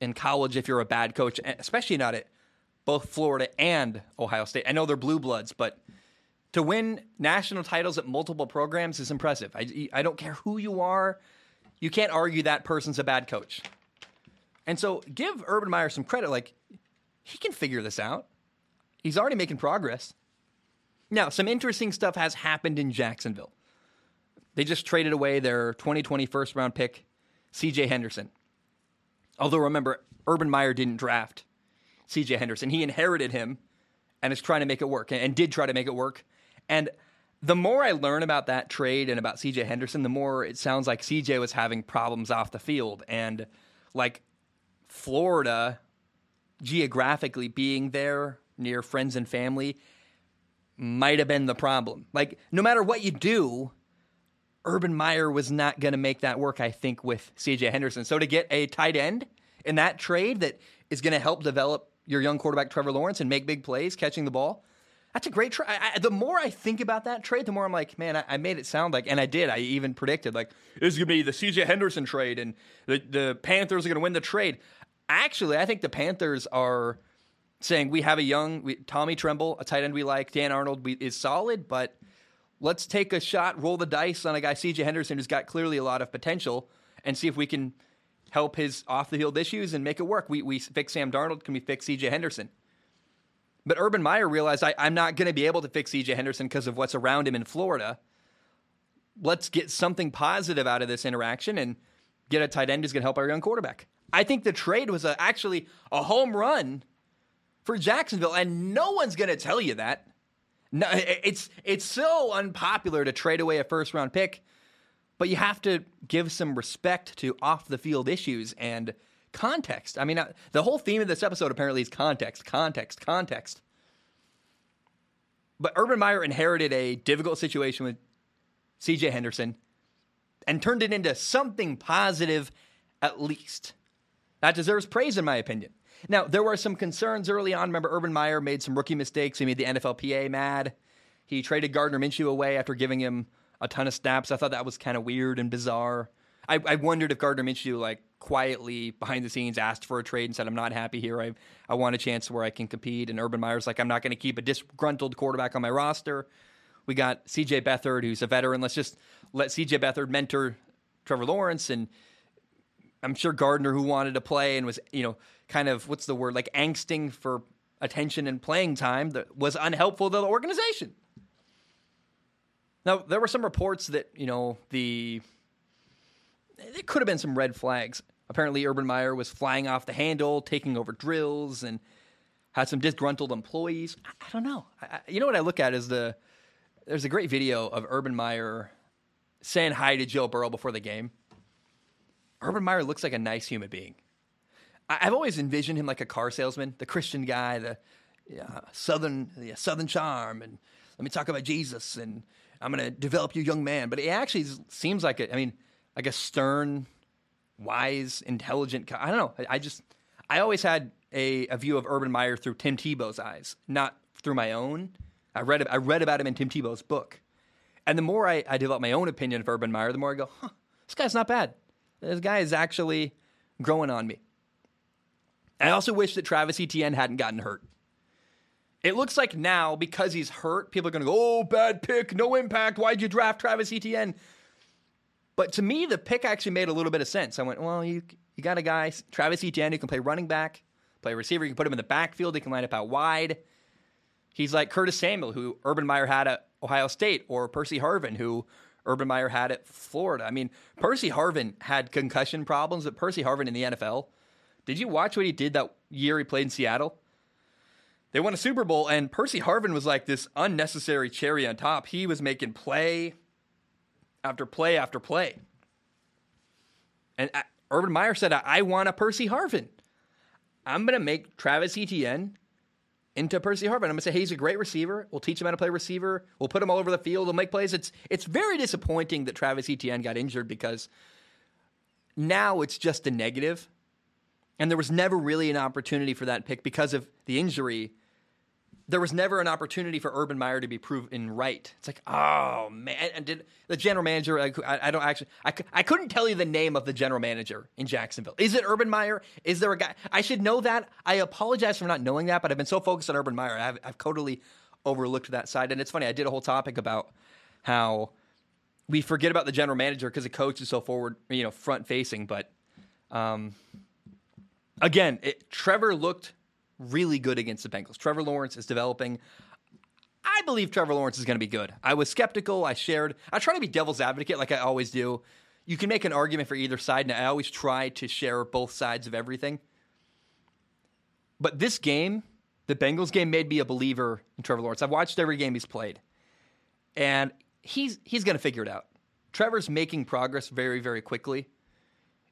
in college if you're a bad coach, especially not at both Florida and Ohio State. I know they're blue bloods, but to win national titles at multiple programs is impressive. I, I don't care who you are, you can't argue that person's a bad coach. And so give Urban Meyer some credit. Like, he can figure this out. He's already making progress. Now, some interesting stuff has happened in Jacksonville. They just traded away their 2020 first round pick, CJ Henderson. Although, remember, Urban Meyer didn't draft CJ Henderson. He inherited him and is trying to make it work and did try to make it work and the more I learn about that trade and about CJ Henderson, the more it sounds like CJ was having problems off the field. And like Florida, geographically being there near friends and family, might have been the problem. Like, no matter what you do, Urban Meyer was not going to make that work, I think, with CJ Henderson. So to get a tight end in that trade that is going to help develop your young quarterback, Trevor Lawrence, and make big plays catching the ball, that's a great trade. The more I think about that trade, the more I'm like, man, I, I, made it sound like, and I did. I even predicted like this is gonna be the C.J. Henderson trade, and the the Panthers are gonna win the trade. Actually, I think the Panthers are saying we have a young we, Tommy Tremble, a tight end we like. Dan Arnold we, is solid, but let's take a shot, roll the dice on a guy C.J. Henderson who's got clearly a lot of potential, and see if we can help his off the field issues and make it work. We we fix Sam Darnold, can we fix C.J. Henderson? But Urban Meyer realized I, am not going to be able to fix CJ Henderson because of what's around him in Florida. Let's get something positive out of this interaction and get a tight end who's going to help our young quarterback. I think the trade was a, actually a home run for Jacksonville, and no one's going to tell you that. No, it's it's so unpopular to trade away a first round pick, but you have to give some respect to off the field issues and context. I mean, uh, the whole theme of this episode apparently is context, context, context. But Urban Meyer inherited a difficult situation with CJ Henderson and turned it into something positive at least. That deserves praise, in my opinion. Now, there were some concerns early on. Remember, Urban Meyer made some rookie mistakes. He made the NFLPA mad. He traded Gardner Minshew away after giving him a ton of snaps. I thought that was kind of weird and bizarre. I, I wondered if Gardner Minshew like quietly behind the scenes asked for a trade and said, "I'm not happy here. I I want a chance where I can compete." And Urban Meyer's like, "I'm not going to keep a disgruntled quarterback on my roster." We got C.J. Beathard, who's a veteran. Let's just let C.J. Beathard mentor Trevor Lawrence, and I'm sure Gardner, who wanted to play and was you know kind of what's the word like angsting for attention and playing time, that was unhelpful to the organization. Now there were some reports that you know the there could have been some red flags. Apparently, Urban Meyer was flying off the handle, taking over drills, and had some disgruntled employees. I, I don't know. I, you know what I look at is the there's a great video of Urban Meyer saying hi to Joe Burrow before the game. Urban Meyer looks like a nice human being. I, have always envisioned him like a car salesman, the Christian guy, the yeah, southern the southern charm, and let me talk about Jesus, and I'm going to develop you, young man. But he actually seems like a, I mean, like a stern, wise, intelligent. I don't know. I, I just I always had a, a view of Urban Meyer through Tim Tebow's eyes, not through my own. I read I read about him in Tim Tebow's book, and the more I, I develop my own opinion of Urban Meyer, the more I go, huh, this guy's not bad. This guy is actually growing on me. I also wish that Travis Etienne hadn't gotten hurt. It looks like now, because he's hurt, people are going to go, oh, bad pick, no impact. Why'd you draft Travis Etienne? But to me, the pick actually made a little bit of sense. I went, well, you, you got a guy, Travis Etienne, who can play running back, play receiver. You can put him in the backfield. He can line up out wide. He's like Curtis Samuel, who Urban Meyer had at Ohio State, or Percy Harvin, who Urban Meyer had at Florida. I mean, Percy Harvin had concussion problems, but Percy Harvin in the NFL, did you watch what he did that year he played in Seattle? They won a Super Bowl, and Percy Harvin was like this unnecessary cherry on top. He was making play after play after play. And uh, Urban Meyer said, I want a Percy Harvin. I'm going to make Travis Etienne into Percy Harvin. I'm going to say, hey, he's a great receiver. We'll teach him how to play receiver. We'll put him all over the field. We'll make plays. It's, it's very disappointing that Travis Etienne got injured because now it's just a. And there was never really an opportunity for that pick because of the injury there was never an opportunity for Urban Meyer to be proven right. It's like, oh man, and did the general manager? I, I don't actually, I, I couldn't tell you the name of the general manager in Jacksonville. Is it Urban Meyer? Is there a guy? I should know that. I apologize for not knowing that, but I've been so focused on Urban Meyer, I've, I've totally overlooked that side. And it's funny, I did a whole topic about how we forget about the general manager because the coach is so forward, you know, front facing. But um, again, it, Trevor looked really good against the Bengals. Trevor Lawrence is developing. I believe Trevor Lawrence is going to be good. I was skeptical. I shared. I try to be devil's advocate like I always do. You can make an argument for either side, and I always try to share both sides of everything. But this game, the Bengals game, made me a believer in Trevor Lawrence. I've watched every game he's played, and he's he's going to figure it out. Trevor's making progress very, very quickly.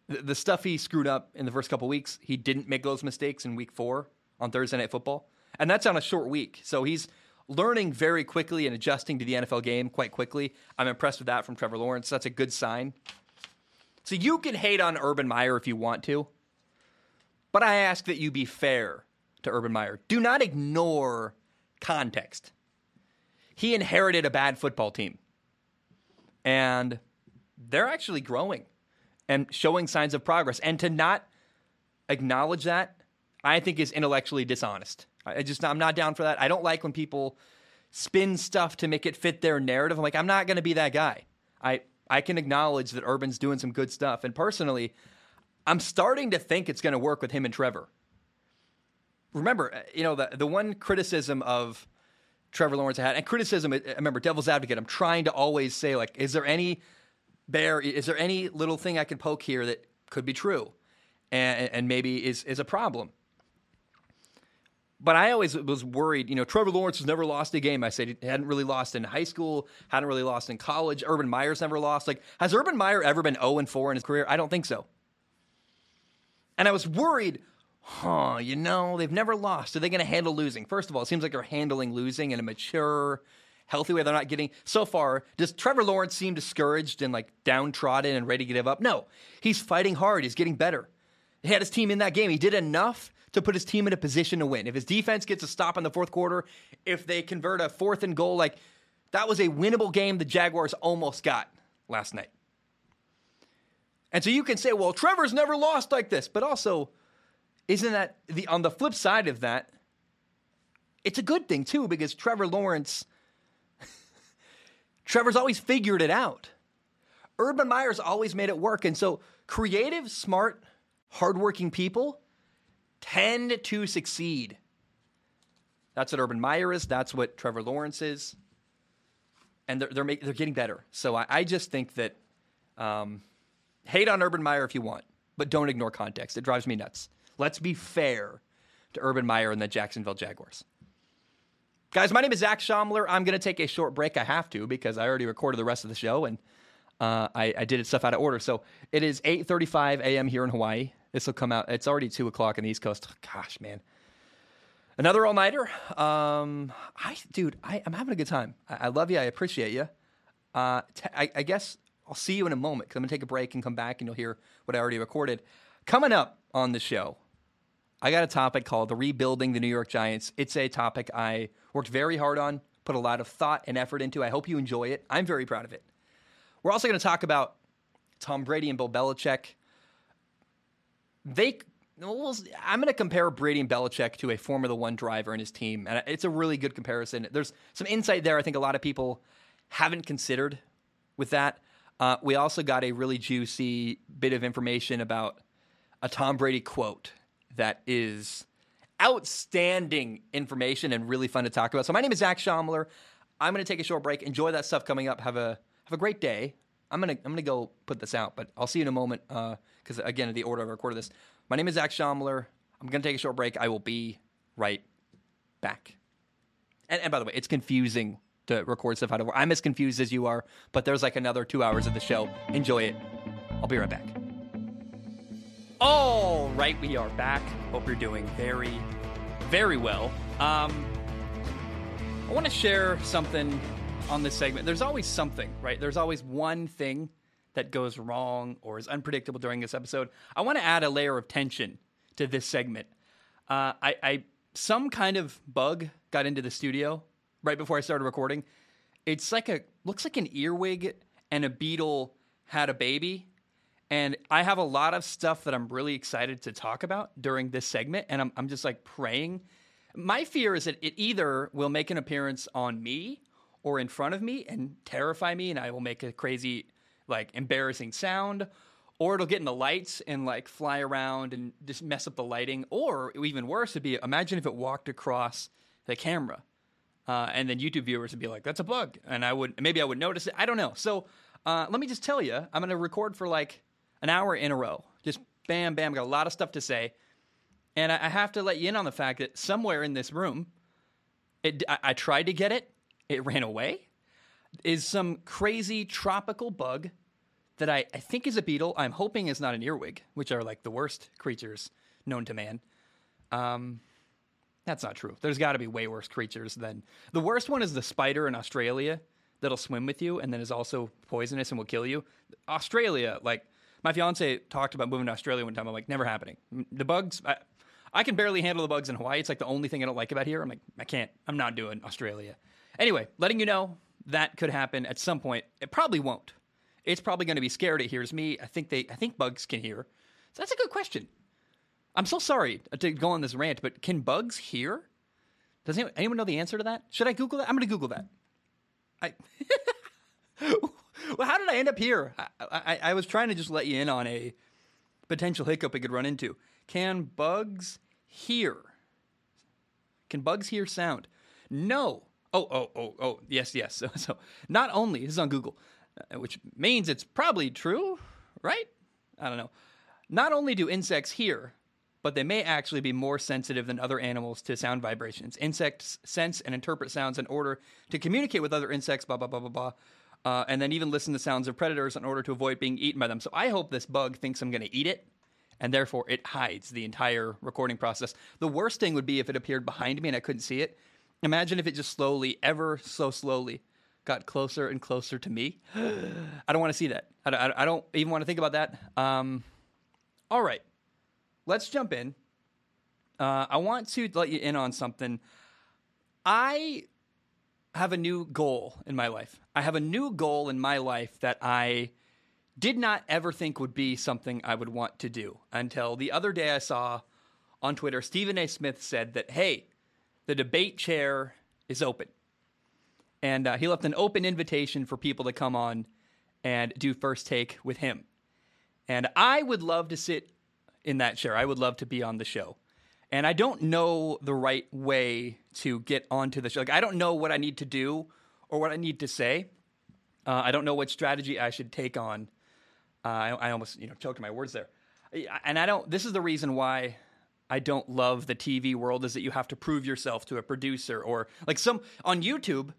The, the stuff he screwed up in the first couple weeks, he didn't make those mistakes in week four on Thursday Night Football. And that's on a short week. So he's learning very quickly and adjusting to the NFL game quite quickly. I'm impressed with that from Trevor Lawrence. That's a good sign. So you can hate on Urban Meyer if you want to, but I ask that you be fair to Urban Meyer. Do not ignore context. He inherited a bad football team, and they're actually growing and showing signs of progress. And to not acknowledge that I think is intellectually dishonest. I just I'm not down for that. I don't like when people spin stuff to make it fit their narrative. I'm like, I'm not going to be that guy. I I can acknowledge that Urban's doing some good stuff, and personally, I'm starting to think it's going to work with him and Trevor. Remember, uh, you know the the one criticism of Trevor Lawrence I had, and criticism. I remember, devil's advocate. I'm trying to always say like, is there any bear? Is there any little thing I can poke here that could be true, and, and maybe is is a problem? But I always was worried. You know, Trevor Lawrence has never lost a game. I said he hadn't really lost in high school, hadn't really lost in college. Urban Meyer's never lost. Like, has Urban Meyer ever been 0 and 4 in his career? I don't think so. And I was worried, huh, you know, they've never lost. Are they going to handle losing? First of all, it seems like they're handling losing in a mature, healthy way. They're not getting, so far, does Trevor Lawrence seem discouraged and like downtrodden and ready to give up? No, he's fighting hard. He's getting better. He had his team in that game. He did enough to put his team in a position to win. If his defense gets a stop in the fourth quarter, if they convert a fourth and goal, like that was a winnable game the Jaguars almost got last night. And so you can say, well, Trevor's never lost like this, but also, isn't that the on the flip side of that? It's a good thing too because Trevor Lawrence, Trevor's always figured it out. Urban Meyer's always made it work, and so creative, smart, hardworking people tend to succeed. That's what Urban Meyer is. That's what Trevor Lawrence is. And they're, they're, make, they're getting better. So I, I just think that um, hate on Urban Meyer if you want, but don't ignore context. It drives me nuts. Let's be fair to Urban Meyer and the Jacksonville Jaguars. Guys, my name is Zach Shomler. I'm going to take a short break. I have to because I already recorded the rest of the show and uh, I, I, did it stuff out of order. So it is 8:35 a.m. here in Hawaii. This will come out. It's already two o'clock on the East Coast. Gosh, man, another all nighter. Um, I, dude, I, am having a good time. I, I, love you. I appreciate you. Uh, t- I, I guess I'll see you in a moment because I'm gonna take a break and come back and you'll hear what I already recorded. Coming up on the show, I got a topic called the rebuilding the New York Giants. It's a topic I worked very hard on, put a lot of thought and effort into. I hope you enjoy it. I'm very proud of it. We're also going to talk about Tom Brady and Bill Belichick. They, well, I'm going to compare Brady and Belichick to a Formula One driver and his team, and it's a really good comparison. There's some insight there. I think a lot of people haven't considered with that. Uh, we also got a really juicy bit of information about a Tom Brady quote that is outstanding information and really fun to talk about. So my name is Zach Shomler. I'm going to take a short break. Enjoy that stuff coming up. Have a have a great day. I'm gonna I'm gonna go put this out, but I'll see you in a moment. Because uh, again, the order I recorded this. My name is Zach Shomler. I'm gonna take a short break. I will be right back. And, and by the way, it's confusing to record stuff out of work. I'm as confused as you are, but there's like another two hours of the show. Enjoy it. I'll be right back. All right, we are back. Hope you're doing very, very well. Um, I want to share something on this segment. There's always something, right? There's always one thing that goes wrong or is unpredictable during this episode. I want to add a layer of tension to this segment. Uh, I, I some kind of bug got into the studio right before I started recording. It's like a looks like an earwig and a beetle had a baby. And I have a lot of stuff that I'm really excited to talk about during this segment. And I'm, I'm just like praying. My fear is that it either will make an appearance on me or in front of me and terrify me, and I will make a crazy, like, embarrassing sound, or it'll get in the lights and like fly around and just mess up the lighting. Or even worse would be imagine if it walked across the camera, uh, and then YouTube viewers would be like, "That's a bug," and I would maybe I would notice it. I don't know. So uh, let me just tell you, I'm going to record for like an hour in a row. Just bam, bam. Got a lot of stuff to say, and I, I have to let you in on the fact that somewhere in this room, it, I, I tried to get it it ran away is some crazy tropical bug that I, I think is a beetle. I'm hoping is not an earwig, which are like the worst creatures known to man. Um, that's not true. There's got to be way worse creatures than the worst one is the spider in Australia that'll swim with you and then is also poisonous and will kill you. Australia, like my fiance talked about moving to Australia one time. I'm like, never happening. The bugs, I, I can barely handle the bugs in Hawaii. It's like the only thing I don't like about here. I'm like, I can't. I'm not doing Australia. Anyway, letting you know that could happen at some point. It probably won't. It's probably going to be scared it hears me. I think they I think bugs can hear. So that's a good question. I'm so sorry to go on this rant, but can bugs hear? Does anyone, anyone know the answer to that? Should I Google that? I'm going to Google that. I well, how did I end up here? I, I, I was trying to just let you in on a potential hiccup we could run into. Can bugs hear? Can bugs hear sound? No, Oh, oh, oh, oh, yes, yes. So, so not only, this is on Google, uh, which means it's probably true, right? I don't know. Not only do insects hear, but they may actually be more sensitive than other animals to sound vibrations. Insects sense and interpret sounds in order to communicate with other insects, blah, blah, blah, blah, blah. Uh, and then even listen to sounds of predators in order to avoid being eaten by them. So I hope this bug thinks I'm going to eat it, and therefore it hides the entire recording process. The worst thing would be if it appeared behind me and I couldn't see it. Imagine if it just slowly, ever so slowly, got closer and closer to me. I don't want to see that. I don't, I don't even want to think about that. Um, all right, let's jump in. Uh, I want to let you in on something. I have a new goal in my life. I have a new goal in my life that I did not ever think would be something I would want to do until the other day I saw on Twitter Stephen A. Smith said that, hey, the debate chair is open. And uh, he left an open invitation for people to come on and do first take with him. And I would love to sit in that chair. I would love to be on the show. And I don't know the right way to get onto the show. Like, I don't know what I need to do or what I need to say. Uh, I don't know what strategy I should take on. Uh, I, I, almost, you know, choked my words there. And I don't. This is the reason why I don't love the TV world is that you have to prove yourself to a producer or like some on YouTube.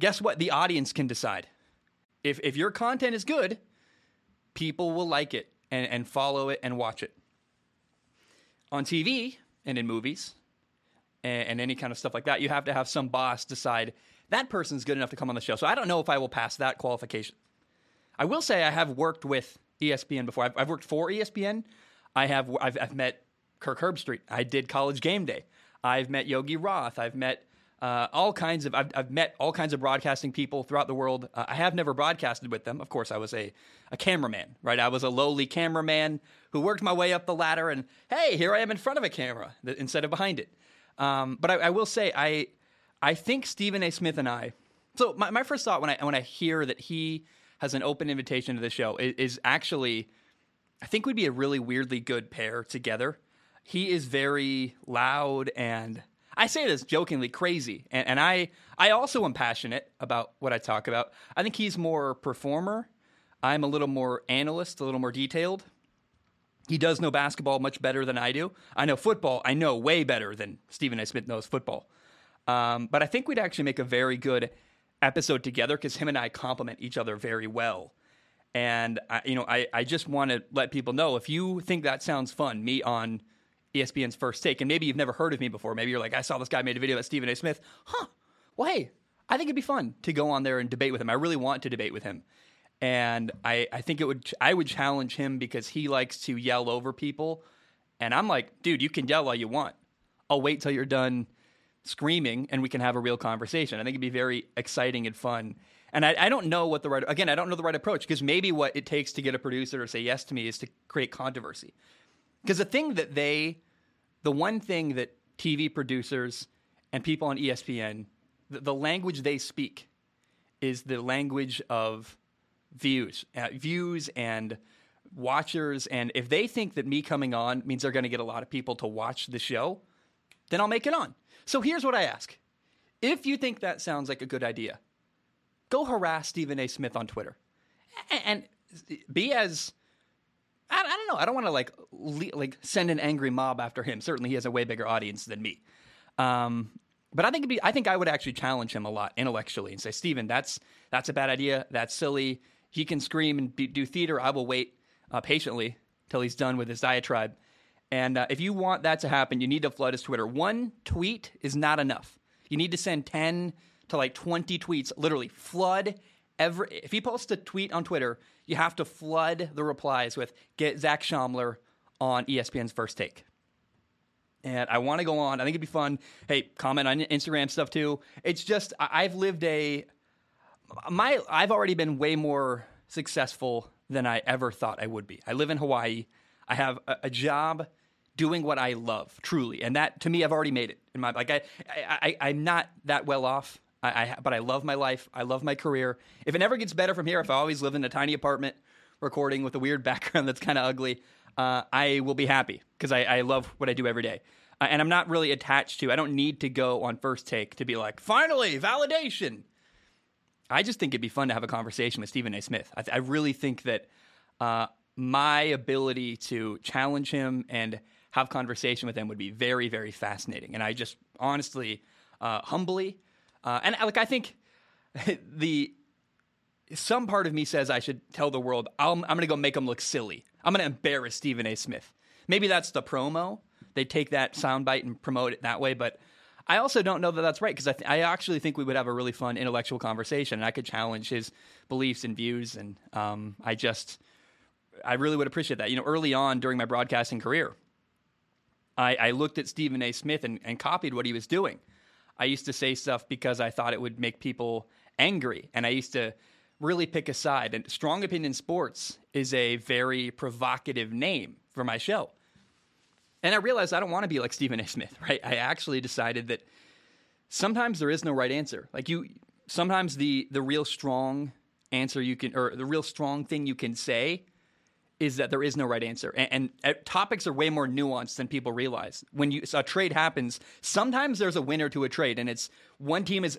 Guess what? The audience can decide. If if your content is good, people will like it and, and follow it and watch it. On TV and in movies and, and any kind of stuff like that, you have to have some boss decide that person's good enough to come on the show. So I don't know if I will pass that qualification. I will say I have worked with ESPN before. I've, I've worked for ESPN. I have I've, I've met Kirk Herbstreit. I did College Game Day. I've met Yogi Roth. I've met uh, all kinds of I've, I've, met all kinds of broadcasting people throughout the world. Uh, I have never broadcasted with them. Of course, I was a a cameraman, right? I was a lowly cameraman who worked my way up the ladder, and hey, here I am in front of a camera instead of behind it. Um, but I, I, will say, I I think Stephen A. Smith and I. So my, my first thought when I when I hear that he has an open invitation to the show is, is actually, I think we'd be a really weirdly good pair together. He is very loud and I say this jokingly crazy, and, and I I also am passionate about what I talk about. I think he's more performer. I'm a little more analyst, a little more detailed. He does know basketball much better than I do. I know football. I know way better than Stephen A. Smith knows football. Um, but I think we'd actually make a very good episode together because him and I complement each other very well. And I, you know, I, I just want to let people know if you think that sounds fun, me on ESPN's First Take, and maybe you've never heard of me before. Maybe you're like, I saw this guy made a video about Stephen A. Smith. Huh? Well, hey, I think it'd be fun to go on there and debate with him. I really want to debate with him, and I, I think it would. I would challenge him because he likes to yell over people, and I'm like, dude, you can yell all you want. I'll wait till you're done screaming, and we can have a real conversation. I think it'd be very exciting and fun. And I, I don't know what the right again. I don't know the right approach because maybe what it takes to get a producer to say yes to me is to create controversy. Because the thing that they, the one thing that TV producers and people on ESPN, the, the language they speak is the language of views, uh, views and watchers. And if they think that me coming on means they're going to get a lot of people to watch the show, then I'll make it on. So here's what I ask. If you think that sounds like a good idea, go harass Stephen A. Smith on Twitter and be as I, I don't know. I don't want to like le- like send an angry mob after him. Certainly, he has a way bigger audience than me. Um, but I think be, I think I would actually challenge him a lot intellectually and say, Stephen, that's that's a bad idea. That's silly. He can scream and be, do theater. I will wait uh, patiently till he's done with his diatribe. And uh, if you want that to happen, you need to flood his Twitter. One tweet is not enough. You need to send ten to like twenty tweets. Literally, flood every. If he posts a tweet on Twitter, you have to flood the replies with "Get Zach Schaumler on ESPN's First Take." And I want to go on. I think it'd be fun. Hey, comment on Instagram stuff too. It's just I've lived a my I've already been way more successful than I ever thought I would be. I live in Hawaii. I have a, a job doing what I love, truly, and that to me, I've already made it in my like I, I, I am not that well off. I, I, but I love my life. I love my career. If it never gets better from here, if I always live in a tiny apartment recording with a weird background that's kind of ugly, uh, I will be happy because I, I, love what I do every day. Uh, and I'm not really attached to. I don't need to go on first take to be like, finally, validation. I just think it'd be fun to have a conversation with Stephen A. Smith. I, I really think that uh, my ability to challenge him and have conversation with him would be very, very fascinating. And I just honestly, uh, humbly, uh, and like I think the some part of me says I should tell the world i am going to go make him look silly. I'm going to embarrass Stephen A. Smith. Maybe that's the promo. They take that soundbite and promote it that way, but I also don't know that that's right because I, th- I actually think we would have a really fun intellectual conversation, and I could challenge his beliefs and views, and um, I just I really would appreciate that. You know, early on during my broadcasting career, I, I looked at Stephen A. Smith and, and copied what he was doing. I used to say stuff because I thought it would make people angry, and I used to really pick a side. And Strong Opinion Sports is a very provocative name for my show. And I realized I don't want to be like Stephen A. Smith, right? I actually decided that sometimes there is no right answer. Like you, sometimes the the real strong answer you can, or the real strong thing you can say is that there is no right answer, and, and, and, topics are way more nuanced than people realize. When you so a trade happens, sometimes there's a winner to a trade, and it's one team is,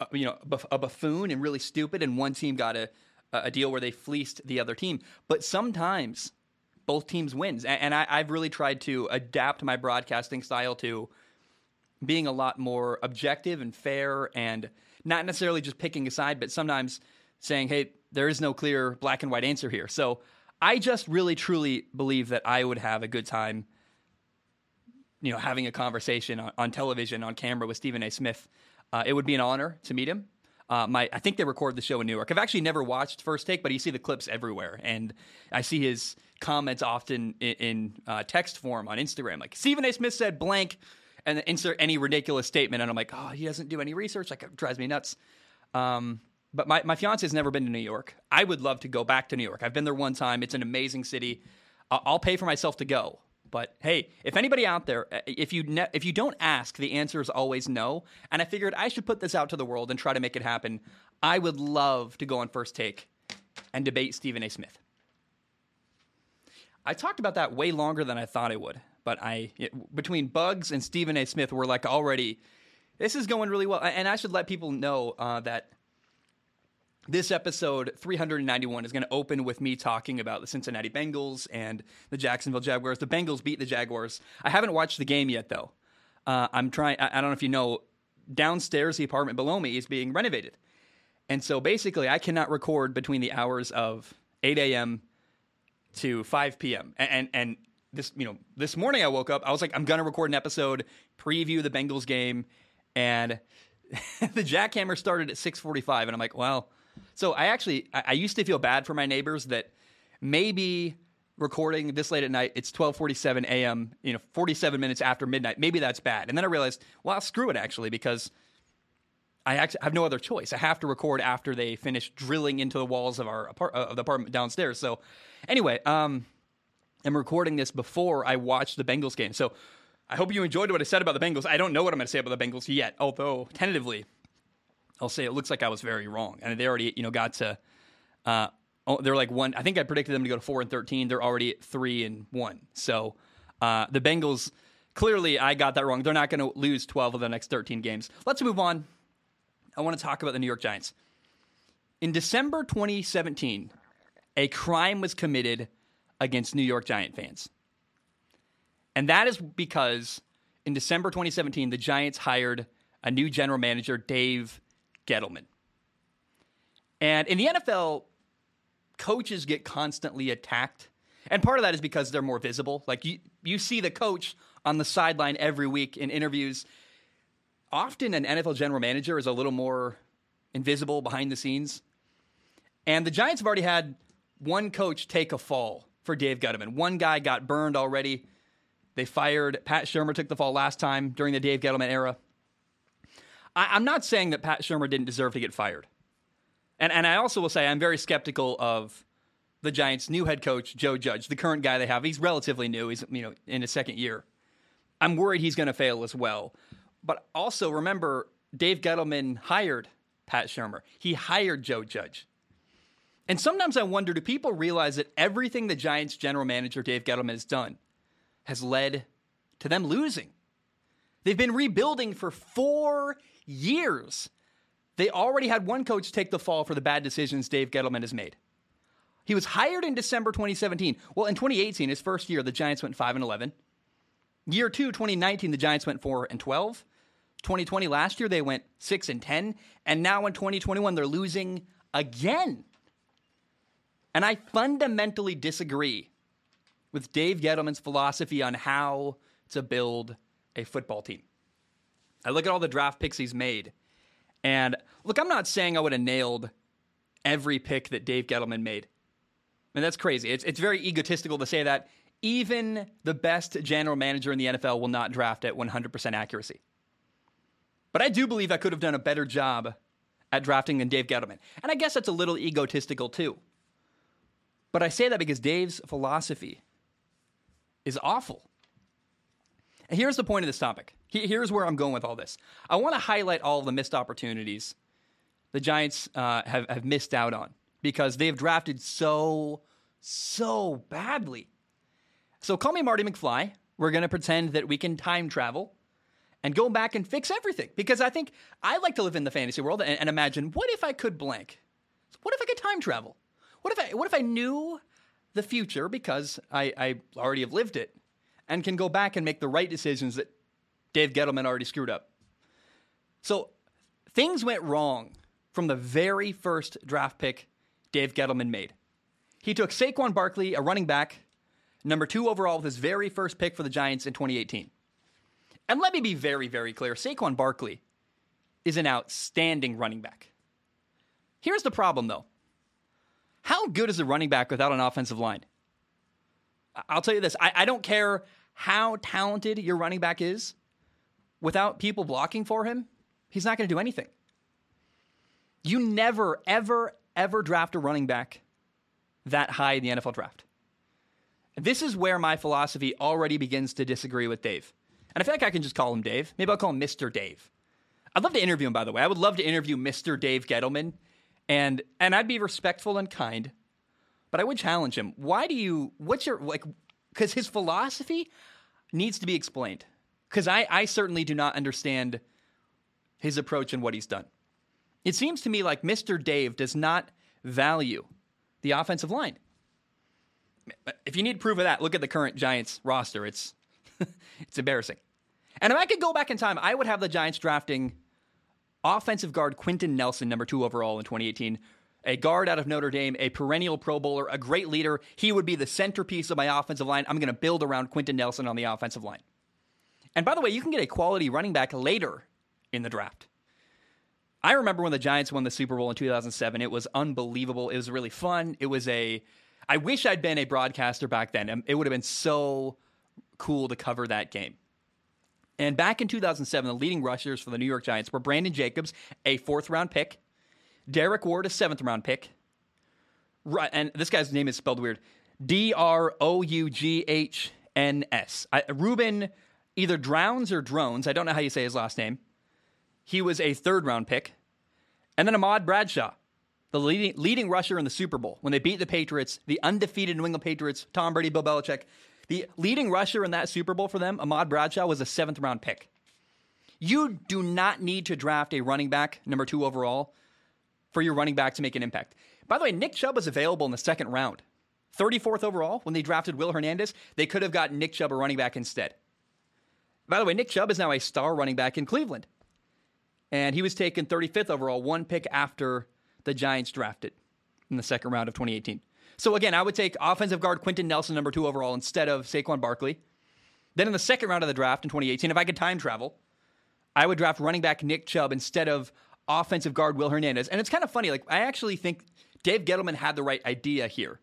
uh, you know, a buffoon and really stupid, and one team got a a deal where they fleeced the other team. But sometimes both teams wins. And, and I, I've really tried to adapt my broadcasting style to being a lot more objective and fair and not necessarily just picking a side, but sometimes saying, hey, there is no clear black and white answer here. So I just really truly believe that I would have a good time, you know, having a conversation on, on television, on camera with Stephen A. Smith. Uh, it would be an honor to meet him. Uh, my, I think they record the show in New York. I've actually never watched First Take, but you see the clips everywhere, and I see his comments often in, in uh, text form on Instagram. Like Stephen A. Smith said blank, and insert any ridiculous statement, and I'm like, oh, he doesn't do any research. Like it drives me nuts. Um, but my, my fiance has never been to New York. I would love to go back to New York. I've been there one time. It's an amazing city. I'll pay for myself to go. But hey, if anybody out there, uh, if you ne- if you don't ask, the answer is always no. And I figured I should put this out to the world and try to make it happen. I would love to go on first take and debate Stephen A. Smith. I talked about that way longer than I thought I would, but I it, between Bugs and Stephen A. Smith, we're like already. This is going really well, and I should let people know uh, that this episode 391 is going to open with me talking about the Cincinnati Bengals and the Jacksonville Jaguars. The Bengals beat the Jaguars. I haven't watched the game yet, though. Uh, I'm trying. I, I don't know if you know. Downstairs, the apartment below me is being renovated, and so basically, I cannot record between the hours of 8 a.m. to 5 p.m. And, and and this, you know, this morning I woke up. I was like, I'm going to record an episode, preview the Bengals game, and the jackhammer started at 6:45, and I'm like, well so I actually I, I used to feel bad for my neighbors that maybe recording this late at night it's 12:47 a.m. you know 47 minutes after midnight maybe that's bad. And then I realized well screw it actually because I actually have no other choice. I have to record after they finish drilling into the walls of our apart- uh, of the apartment downstairs. So anyway um I'm recording this before I watch the Bengals game. So I hope you enjoyed what I said about the Bengals. I don't know what I'm going to say about the Bengals yet although tentatively I'll say it looks like I was very wrong. And they already, you know, got to, uh, oh, they're like one. I think I predicted them to go to four and thirteen. They're already at three and one. So uh, the Bengals clearly I got that wrong. They're not going to lose twelve of the next thirteen games. Let's move on. I want to talk about the New York Giants. In December 2017, a crime was committed against New York Giant fans. And that is because in December 2017, the Giants hired a new general manager, Dave Gettleman. And in the NFL, coaches get constantly attacked. And part of that is because they're more visible. Like you, you see the coach on the sideline every week in interviews. Often an NFL general manager is a little more invisible behind the scenes. And the Giants have already had one coach take a fall for Dave Gettleman. One guy got burned already. They fired Pat Shurmur took the fall last time during the Dave Gettleman era. I, am not saying that Pat Shurmur didn't deserve to get fired. And, and I also will say I'm very skeptical of the Giants' new head coach, Joe Judge, the current guy they have. He's relatively new. He's you know in his second year. I'm worried he's going to fail as well. But also remember, Dave Gettleman hired Pat Shurmur. He hired Joe Judge. And sometimes I wonder do people realize that everything the Giants general manager Dave Gettleman has done has led to them losing? They've been rebuilding for four years. They already had one coach take the fall for the bad decisions Dave Gettleman has made. He was hired in December 2017. Well, in 2018, his first year, the Giants went 5 and 11. Year 2, 2019, the Giants went 4 and 12. 2020 last year they went 6 and 10, and now in 2021 they're losing again. And I fundamentally disagree with Dave Gettleman's philosophy on how to build a football team. I look at all the draft picks he's made. And look, I'm not saying I would have nailed every pick that Dave Gettleman made. And that's crazy. It's, it's very egotistical to say that. Even the best general manager in the NFL will not draft at 100% accuracy. But I do believe I could have done a better job at drafting than Dave Gettleman. And I guess that's a little egotistical too. But I say that because Dave's philosophy is awful. Here's the point of this topic. Here's where I'm going with all this. I want to highlight all the missed opportunities the Giants uh, have, have missed out on because they've drafted so, so badly. So call me Marty McFly. We're going to pretend that we can time travel and go back and fix everything because I think I like to live in the fantasy world and, and imagine what if I could blank? What if I could time travel? What if I what if I knew the future because I, I already have lived it and can go back and make the right decisions that Dave Gettleman already screwed up. So things went wrong from the very first draft pick Dave Gettleman made. He took Saquon Barkley, a running back, number two overall with his very first pick for the Giants in 2018. And let me be very, very clear Saquon Barkley is an outstanding running back. Here's the problem, though. How good is a running back without an offensive line? I'll tell you this I, I don't care how talented your running back is, without people blocking for him, he's not going to do anything. You never, ever, ever draft a running back that high in the NFL draft. This is where my philosophy already begins to disagree with Dave. And I feel like I can just call him Dave. Maybe I'll call him Mr. Dave. I'd love to interview him, by the way. I would love to interview Mr. Dave Gettleman, and and I'd be respectful and kind, but I would challenge him. Why do you? What's your like? Because his philosophy needs to be explained. Because I I certainly do not understand his approach and what he's done. It seems to me like Mr. Dave does not value the offensive line. If you need proof of that, look at the current Giants roster. It's it's embarrassing. And if I could go back in time, I would have the Giants drafting offensive guard Quenton Nelson, number two overall in 2018. A guard out of Notre Dame, a perennial Pro Bowler, a great leader. He would be the centerpiece of my offensive line. I'm going to build around Quenton Nelson on the offensive line. And by the way, you can get a quality running back later in the draft. I remember when the Giants won the Super Bowl in 2007. It was unbelievable. It was really fun. It was a. I wish I'd been a broadcaster back then. Um, it would have been so cool to cover that game. And back in 2007, the leading rushers for the New York Giants were Brandon Jacobs, a fourth round pick, Derrick Ward, a seventh round pick, Right, and this guy's name is spelled weird D R O U G H N S. Reuben either Drowns or Drones. I don't know how you say his last name. He was a third round pick. And then Ahmad Bradshaw, the leading, leading rusher in the Super Bowl when they beat the Patriots, the undefeated New England Patriots, Tom Brady, Bill Belichick. The leading rusher in that Super Bowl for them, Ahmad Bradshaw, was a seventh round pick. You do not need to draft a running back, number two overall, for your running back to make an impact. By the way, Nick Chubb was available in the second round. 34th overall, when they drafted Will Hernandez, they could have gotten Nick Chubb a running back instead. By the way, Nick Chubb is now a star running back in Cleveland. And he was taken 35th overall, one pick after the Giants drafted in the second round of 2018. So again, I would take offensive guard Quenton Nelson, number two overall, instead of Saquon Barkley. Then in the second round of the draft in 2018, if I could time travel, I would draft running back Nick Chubb instead of offensive guard Will Hernandez. And it's kind of funny. Like I actually think Dave Gettleman had the right idea here.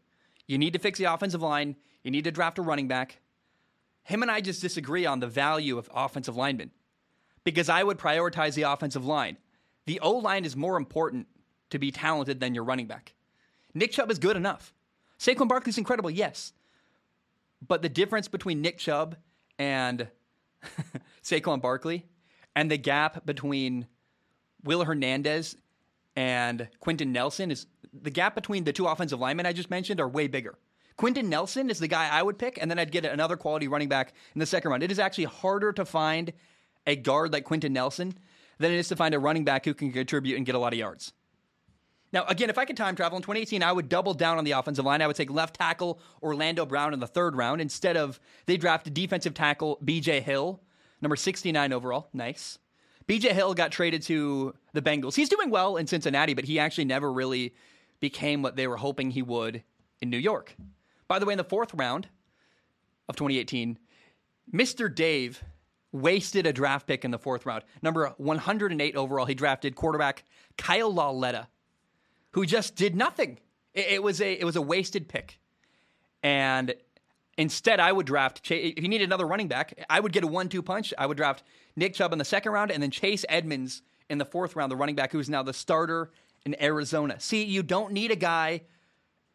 You need to fix the offensive line. You need to draft a running back. Him and I just disagree on the value of offensive linemen because I would prioritize the offensive line. The O line is more important to be talented than your running back. Nick Chubb is good enough. Saquon Barkley's incredible, yes. But the difference between Nick Chubb and Saquon Barkley and the gap between Will Hernandez and Quenton Nelson is the gap between the two offensive linemen I just mentioned are way bigger. Quenton Nelson is the guy I would pick, and then I'd get another quality running back in the second round. It is actually harder to find a guard like Quenton Nelson than it is to find a running back who can contribute and get a lot of yards. Now, again, if I could time travel in 2018, I would double down on the offensive line. I would take left tackle Orlando Brown in the third round instead of they drafted defensive tackle BJ Hill, number 69 overall. Nice. BJ Hill got traded to the Bengals. He's doing well in Cincinnati, but he actually never really became what they were hoping he would in New York. By the way, in the fourth round of 2018, Mr. Dave wasted a draft pick in the fourth round. Number 108 overall, he drafted quarterback Kyle Lauletta who just did nothing. It, it, was a it was a wasted pick, and instead I would draft. If you need another running back, I would get a one-two punch. I would draft Nick Chubb in the second round, and then Chase Edmonds in the fourth round, the running back who is now the starter in Arizona. See, you don't need a guy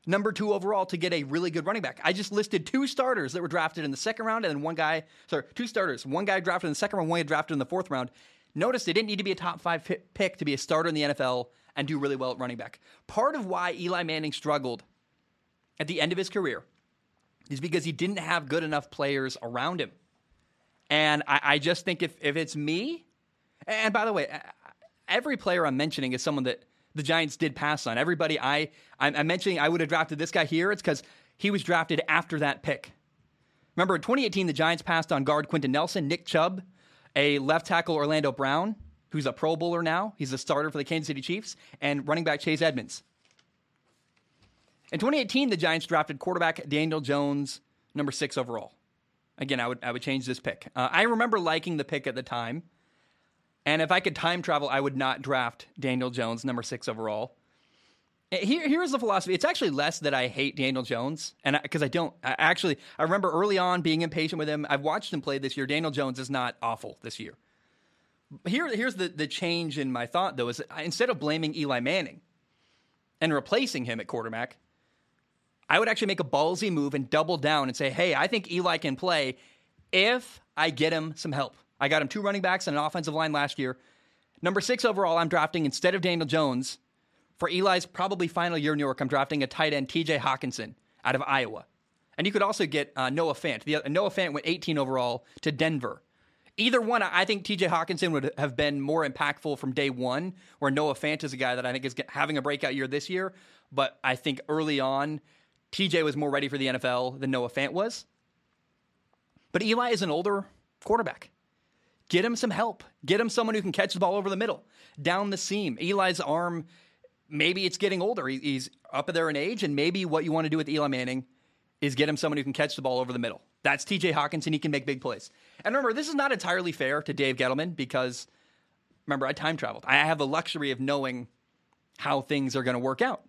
number two overall to get a really good running back. I just listed two starters that were drafted in the second round, and then one guy, sorry, two starters. One guy drafted in the second round, one guy drafted in the fourth round. Notice they didn't need to be a top five pick to be a starter in the NFL and do really well at running back. Part of why Eli Manning struggled at the end of his career is because he didn't have good enough players around him. And I, I just think if, if it's me, and by the way, every player I'm mentioning is someone that the Giants did pass on. Everybody I I'm, mentioning I would have drafted this guy here. It's because he was drafted after that pick. Remember, in 2018, the Giants passed on guard Quenton Nelson, Nick Chubb, a left tackle Orlando Brown, who's a Pro Bowler now. He's a starter for the Kansas City Chiefs, and running back Chase Edmonds. In 2018, the Giants drafted quarterback Daniel Jones, number six overall. Again, I would I would change this pick. Uh, I remember liking the pick at the time, and if I could time travel, I would not draft Daniel Jones, number six overall. Eh, here, here's the philosophy. It's actually less that I hate Daniel Jones, and because I, I, don't I actually, I remember early on being impatient with him. I've watched him play this year. Daniel Jones is not awful this year. Here, here's the the change in my thought though: is instead of blaming Eli Manning and replacing him at quarterback, I would actually make a ballsy move and double down and say, hey, I think Eli can play if I get him some help. I got him two running backs and an offensive line last year. Number six overall, I'm drafting instead of Daniel Jones. For Eli's probably final year in New York, I'm drafting a tight end, TJ Hockenson, out of Iowa. And you could also get uh, Noah Fant. The, uh, Noah Fant went 18 overall to Denver. Either one, I think TJ Hockenson would have been more impactful from day one, where Noah Fant is a guy that I think is having a breakout year this year. But I think early on, TJ was more ready for the NFL than Noah Fant was. But Eli is an older quarterback. Get him some help. Get him someone who can catch the ball over the middle, down the seam. Eli's arm, maybe it's getting older. He's up there in age, and maybe what you want to do with Eli Manning is get him someone who can catch the ball over the middle. That's TJ Hockenson. He can make big plays. And remember, this is not entirely fair to Dave Gettleman because, remember, I time traveled. I have the luxury of knowing how things are going to work out.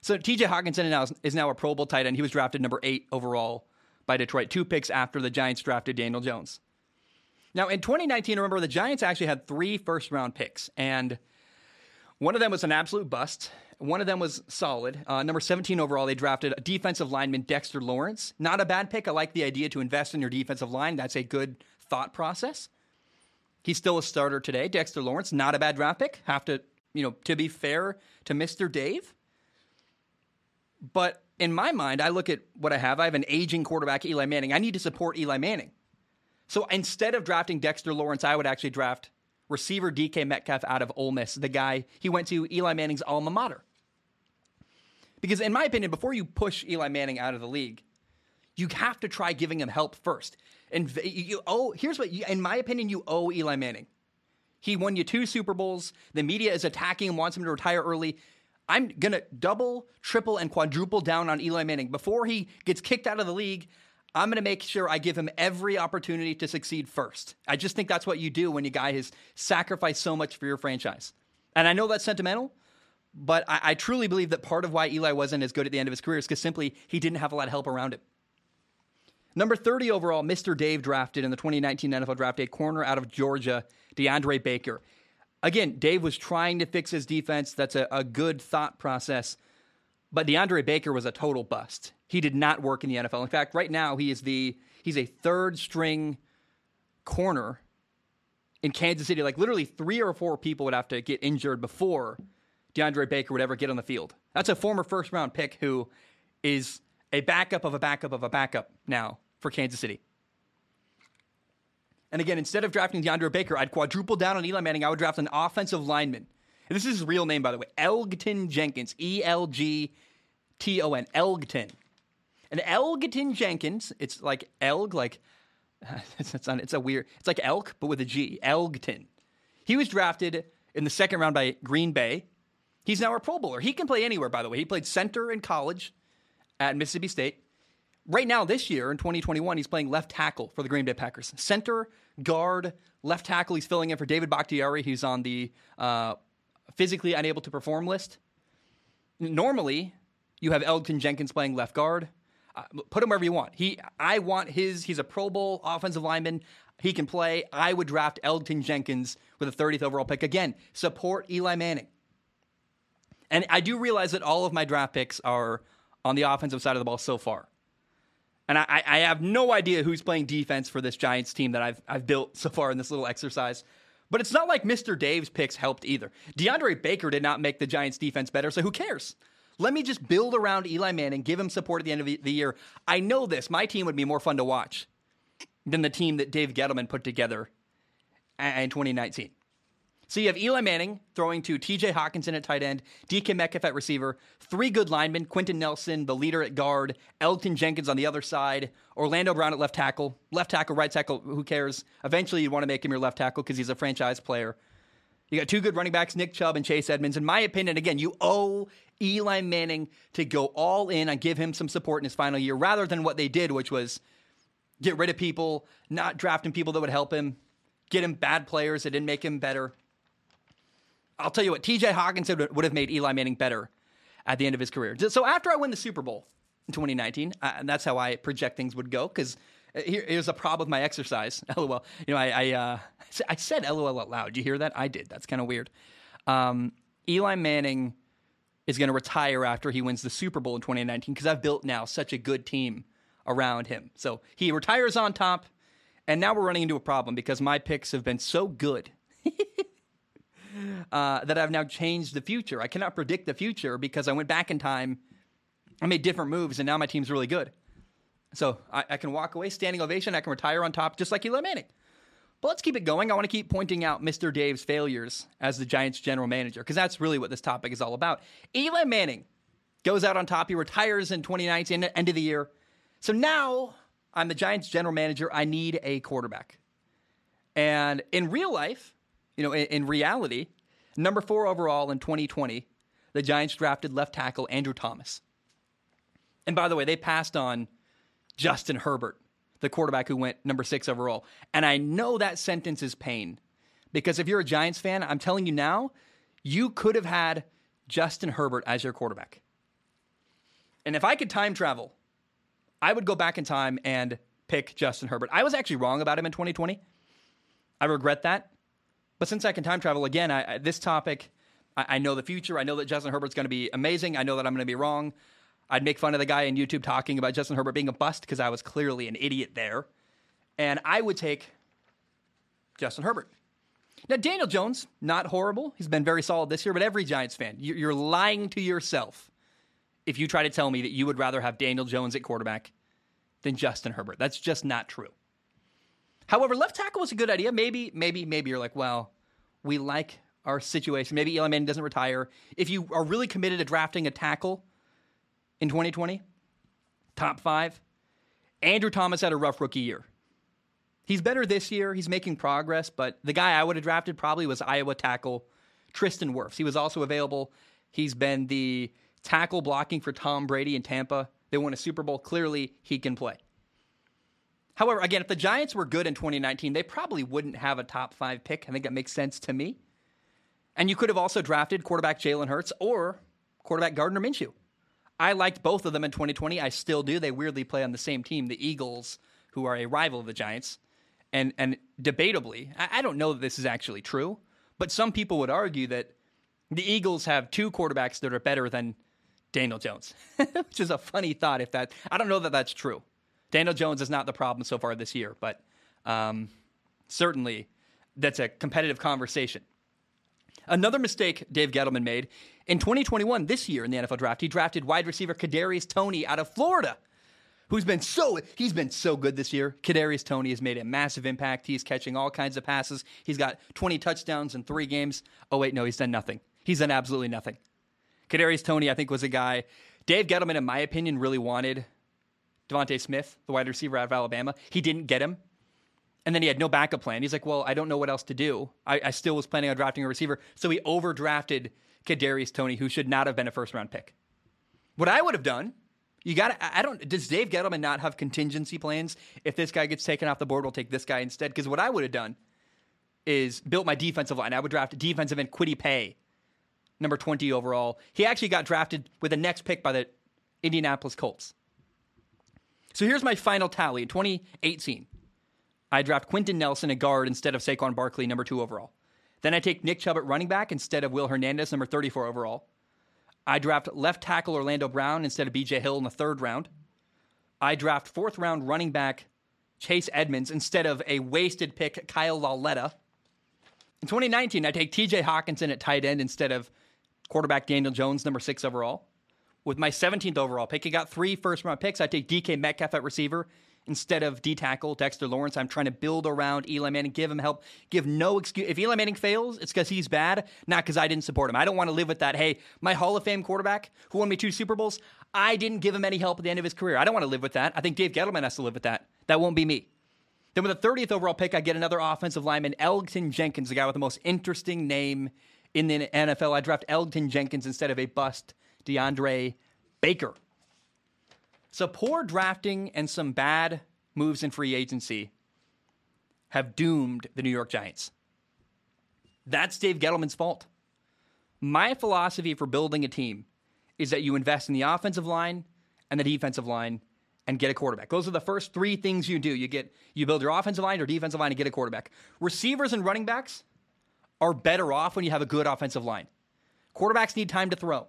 So TJ Hockenson is now a Pro Bowl tight end. He was drafted number eight overall by Detroit, two picks after the Giants drafted Daniel Jones. Now, in 2019, remember, the Giants actually had three first round picks, and one of them was an absolute bust. One of them was solid. Uh, number 17 overall, they drafted a defensive lineman, Dexter Lawrence. Not a bad pick. I like the idea to invest in your defensive line. That's a good thought process. He's still a starter today. Dexter Lawrence, not a bad draft pick. Have to, you know, to be fair to Mr. Dave, but in my mind, I look at what I have. I have an aging quarterback, Eli Manning. I need to support Eli Manning. So instead of drafting Dexter Lawrence, I would actually draft receiver DK Metcalf out of Ole Miss, the guy he went to Eli Manning's alma mater. Because in my opinion, before you push Eli Manning out of the league, you have to try giving him help first. And you owe, here's what, you, in my opinion, you owe Eli Manning. He won you two Super Bowls. The media is attacking him, wants him to retire early. I'm going to double, triple, and quadruple down on Eli Manning. Before he gets kicked out of the league, I'm going to make sure I give him every opportunity to succeed first. I just think that's what you do when a guy has sacrificed so much for your franchise. And I know that's sentimental, but I, I truly believe that part of why Eli wasn't as good at the end of his career is because simply he didn't have a lot of help around him. Number 30 overall, Mr. Dave drafted in the 2019 NFL Draft a corner out of Georgia, DeAndre Baker. Again, Dave was trying to fix his defense. That's a, a good thought process. But DeAndre Baker was a total bust. He did not work in the NFL. In fact, right now he is the he's a third string corner in Kansas City. Like literally three or four people would have to get injured before DeAndre Baker would ever get on the field. That's a former first round pick who is a backup of a backup of a backup now for Kansas City. And again, instead of drafting DeAndre Baker, I'd quadruple down on Eli Manning. I would draft an offensive lineman. And this is his real name, by the way Elgton Jenkins. E L G T O N. Elgton. And Elgton Jenkins, it's like Elg, like, it's, it's, it's a weird, it's like elk, but with a G. Elgton. He was drafted in the second round by Green Bay. He's now a Pro Bowler. He can play anywhere, by the way. He played center in college at Mississippi State. Right now, this year in 2021, he's playing left tackle for the Green Bay Packers. Center, guard, left tackle. He's filling in for David Bakhtiari. He's on the uh, physically unable to perform list. Normally, you have Elgton Jenkins playing left guard. Uh, put him wherever you want. He, I want his. He's a Pro Bowl offensive lineman. He can play. I would draft Elgton Jenkins with a 30th overall pick. Again, support Eli Manning. And I do realize that all of my draft picks are on the offensive side of the ball so far. And I, I, have no idea who's playing defense for this Giants team that I've, I've built so far in this little exercise. But it's not like Mr. Dave's picks helped either. DeAndre Baker did not make the Giants defense better, so who cares? Let me just build around Eli Manning, and give him support at the end of the year. I know this. My team would be more fun to watch than the team that Dave Gettleman put together in 2019. So you have Eli Manning throwing to TJ Hockenson at tight end, DK Metcalf at receiver, three good linemen, Quenton Nelson, the leader at guard, Elgton Jenkins on the other side, Orlando Brown at left tackle, left tackle, right tackle, who cares? Eventually you want to make him your left tackle because he's a franchise player. You got two good running backs, Nick Chubb and Chase Edmonds. In my opinion, again, you owe Eli Manning to go all in and give him some support in his final year rather than what they did, which was get rid of people, not drafting people that would help him, get him bad players that didn't make him better. I'll tell you what, TJ Hockenson would have made Eli Manning better at the end of his career. So after I win the Super Bowl in 2019, uh, and that's how I project things would go, because uh, here, here's a problem with my exercise. LOL. You know, I I, uh, I said LOL out loud. You hear that? I did. That's kind of weird. Um, Eli Manning is going to retire after he wins the Super Bowl in 2019 because I've built now such a good team around him. So he retires on top, and now we're running into a problem because my picks have been so good uh, that I've now changed the future. I cannot predict the future because I went back in time, I made different moves, and now my team's really good. So I, I can walk away, standing ovation. I can retire on top, just like Eli Manning. But let's keep it going. I want to keep pointing out Mr. Dave's failures as the Giants general manager because that's really what this topic is all about. Eli Manning goes out on top. He retires in 2019, end of the year. So now I'm the Giants general manager. I need a quarterback. And in real life, you know, in, in reality, number four overall in 2020, the Giants drafted left tackle Andrew Thomas. And by the way, they passed on Justin Herbert, the quarterback who went number six overall. And I know that sentence is pain because if you're a Giants fan, I'm telling you now, you could have had Justin Herbert as your quarterback. And if I could time travel, I would go back in time and pick Justin Herbert. I was actually wrong about him in 2020. I regret that. But since I can time travel again, I, I, this topic, I, I know the future. I know that Justin Herbert's going to be amazing. I know that I'm going to be wrong. I'd make fun of the guy on YouTube talking about Justin Herbert being a bust because I was clearly an idiot there. And I would take Justin Herbert. Now, Daniel Jones, not horrible. He's been very solid this year, but every Giants fan, you're lying to yourself if you try to tell me that you would rather have Daniel Jones at quarterback than Justin Herbert. That's just not true. However, left tackle was a good idea. Maybe, maybe, maybe you're like, well, we like our situation. Maybe Eli Manning doesn't retire. If you are really committed to drafting a tackle in 2020, top five, Andrew Thomas had a rough rookie year. He's better this year. He's making progress, but the guy I would have drafted probably was Iowa tackle Tristan Wirfs. He was also available. He's been the tackle blocking for Tom Brady in Tampa. They won a Super Bowl. Clearly, he can play. However, again, if the Giants were good in 2019, they probably wouldn't have a top five pick. I think that makes sense to me. And you could have also drafted quarterback Jalen Hurts or quarterback Gardner Minshew. I liked both of them in 2020. I still do. They weirdly play on the same team, the Eagles, who are a rival of the Giants. And and debatably, I, I don't know that this is actually true, but some people would argue that the Eagles have two quarterbacks that are better than Daniel Jones, which is a funny thought. If that, I don't know that that's true. Daniel Jones is not the problem so far this year, but um, certainly that's a competitive conversation. Another mistake Dave Gettleman made in 2021, this year in the NFL draft, he drafted wide receiver Kadarius Toney out of Florida, who's been so he's been so good this year. Kadarius Toney has made a massive impact. He's catching all kinds of passes. He's got 20 touchdowns in three games. Oh wait, no, he's done nothing. He's done absolutely nothing. Kadarius Toney, I think, was a guy Dave Gettleman, in my opinion, really wanted DeVonta Smith, the wide receiver out of Alabama. He didn't get him. And then he had no backup plan. He's like, well, I don't know what else to do. I, I still was planning on drafting a receiver. So he overdrafted Kadarius Toney, who should not have been a first round pick. What I would have done, you got I don't, does Dave Gettleman not have contingency plans? If this guy gets taken off the board, we'll take this guy instead. Because what I would have done is built my defensive line. I would draft defensive end Kwity Paye, number 20 overall. He actually got drafted with the next pick by the Indianapolis Colts. So here's my final tally. In 2018, I draft Quenton Nelson at guard instead of Saquon Barkley, number two overall. Then I take Nick Chubb at running back instead of Will Hernandez, number 34 overall. I draft left tackle Orlando Brown instead of BJ Hill in the third round. I draft fourth round running back Chase Edmonds instead of a wasted pick Kyle Lauletta. In 2019, I take TJ Hockenson at tight end instead of quarterback Daniel Jones, number six overall with my 17th overall pick. He got three first round picks. I take DK Metcalf at receiver instead of D tackle Dexter Lawrence. I'm trying to build around Eli Manning, give him help, give no excuse. If Eli Manning fails, it's because he's bad, not because I didn't support him. I don't want to live with that. Hey, my Hall of Fame quarterback who won me two Super Bowls, I didn't give him any help at the end of his career. I don't want to live with that. I think Dave Gettleman has to live with that. That won't be me. Then with the 30th overall pick, I get another offensive lineman, Elgton Jenkins, the guy with the most interesting name in the NFL. I draft Elgton Jenkins instead of a bust DeAndre Baker. So poor drafting and some bad moves in free agency have doomed the New York Giants. That's Dave Gettleman's fault. My philosophy for building a team is that you invest in the offensive line and the defensive line and get a quarterback. Those are the first three things you do. You get you build your offensive line or defensive line and get a quarterback. Receivers and running backs are better off when you have a good offensive line. Quarterbacks need time to throw.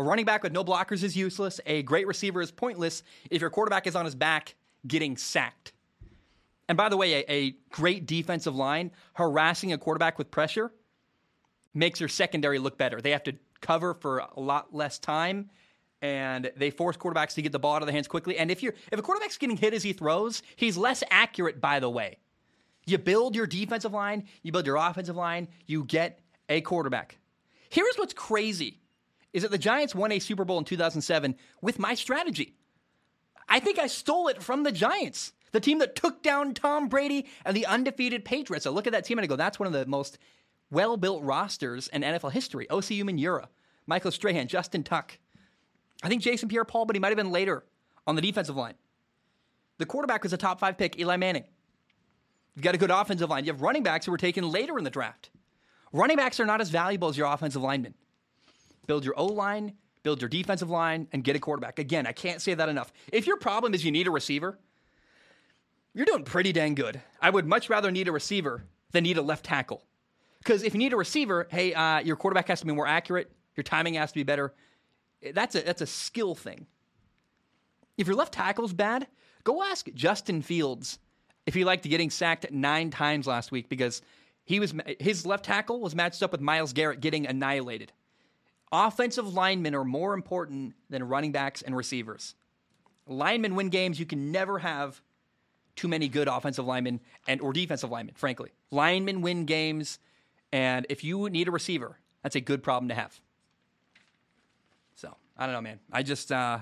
A running back with no blockers is useless. A great receiver is pointless if your quarterback is on his back getting sacked. And by the way, a, a, great defensive line harassing a quarterback with pressure makes your secondary look better. They have to cover for a lot less time and they force quarterbacks to get the ball out of their hands quickly. And if you're if a quarterback's getting hit as he throws, he's less accurate by the way. You build your defensive line, you build your offensive line, you get a quarterback. Here's what's crazy is that the Giants won a Super Bowl in 2007 with my strategy. I think I stole it from the Giants, the team that took down Tom Brady and the undefeated Patriots. I look at that team and I go, that's one of the most well built rosters in NFL history. Osi Umenyiora, Michael Strahan, Justin Tuck. I think Jason Pierre Paul, but he might have been later on the defensive line. The quarterback was a top five pick, Eli Manning. You've got a good offensive line. You have running backs who were taken later in the draft. Running backs are not as valuable as your offensive linemen build your O line, build your defensive line, and get a quarterback. Again, I can't say that enough. If your problem is you need a receiver, you're doing pretty dang good. I would much rather need a receiver than need a left tackle. Because if you need a receiver, hey, uh, your quarterback has to be more accurate, your timing has to be better. That's a that's a skill thing. If your left tackle's bad, go ask Justin Fields if he liked getting sacked nine times last week because he was his left tackle was matched up with Myles Garrett getting annihilated. Offensive linemen are more important than running backs and receivers. Linemen win games. You can never have too many good offensive linemen and or defensive linemen, frankly. Linemen win games, and if you need a receiver, that's a good problem to have. So I don't know, man. I just uh,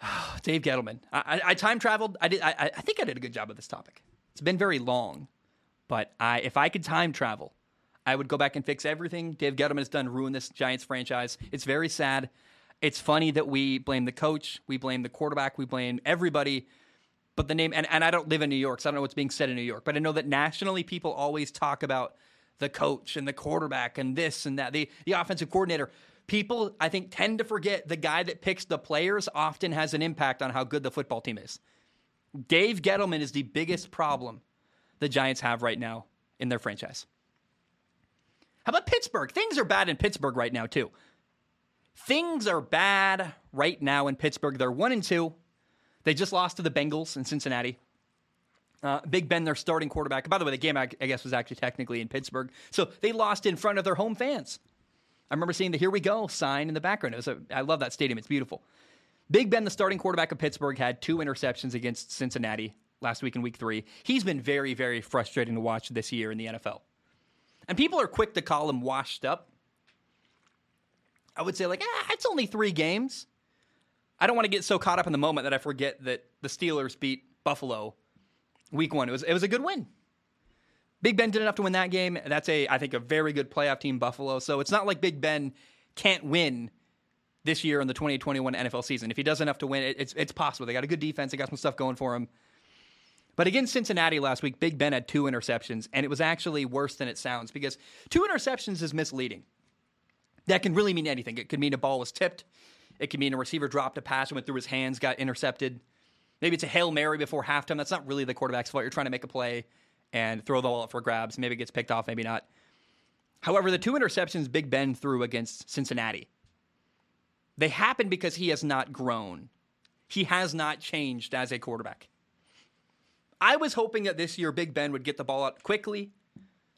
Dave Gettleman. I, I, I time traveled. I did. I, I think I did a good job of this topic. It's been very long, but I if I could time travel, I would go back and fix everything Dave Gettleman has done, ruin this Giants franchise. It's very sad. It's funny that we blame the coach, we blame the quarterback, we blame everybody. But the name, and, and I don't live in New York, so I don't know what's being said in New York, but I know that nationally people always talk about the coach and the quarterback and this and that, the, the offensive coordinator. People, I think, tend to forget the guy that picks the players often has an impact on how good the football team is. Dave Gettleman is the biggest problem the Giants have right now in their franchise. How about Pittsburgh? Things are bad in Pittsburgh right now, too. Things are bad right now in Pittsburgh. They're one and two. They just lost to the Bengals in Cincinnati. Uh, Big Ben, their starting quarterback. By the way, the game I, guess was actually technically in Pittsburgh, so they lost in front of their home fans. I remember seeing the "Here We Go" sign in the background. It was a, I love that stadium; it's beautiful. Big Ben, the starting quarterback of Pittsburgh, had two interceptions against Cincinnati last week in Week Three. He's been very, very frustrating to watch this year in the NFL. And people are quick to call him washed up. I would say, like, ah, it's only three games. I don't want to get so caught up in the moment that I forget that the Steelers beat Buffalo week one. It was, it was a good win. Big Ben did enough to win that game. That's a, I think, a very good playoff team, Buffalo. So it's not like Big Ben can't win this year in the 2021 NFL season. If he does enough to win, it's it's possible. They got a good defense. They got some stuff going for him. But against Cincinnati last week, Big Ben had two interceptions, and it was actually worse than it sounds because two interceptions is misleading. That can really mean anything. It could mean a ball was tipped. It could mean a receiver dropped a pass, and went through his hands, got intercepted. Maybe it's a Hail Mary before halftime. That's not really the quarterback's fault. You're trying to make a play and throw the ball up for grabs. Maybe it gets picked off, maybe not. However, the two interceptions Big Ben threw against Cincinnati, they happened because he has not grown. He has not changed as a quarterback. I was hoping that this year Big Ben would get the ball out quickly,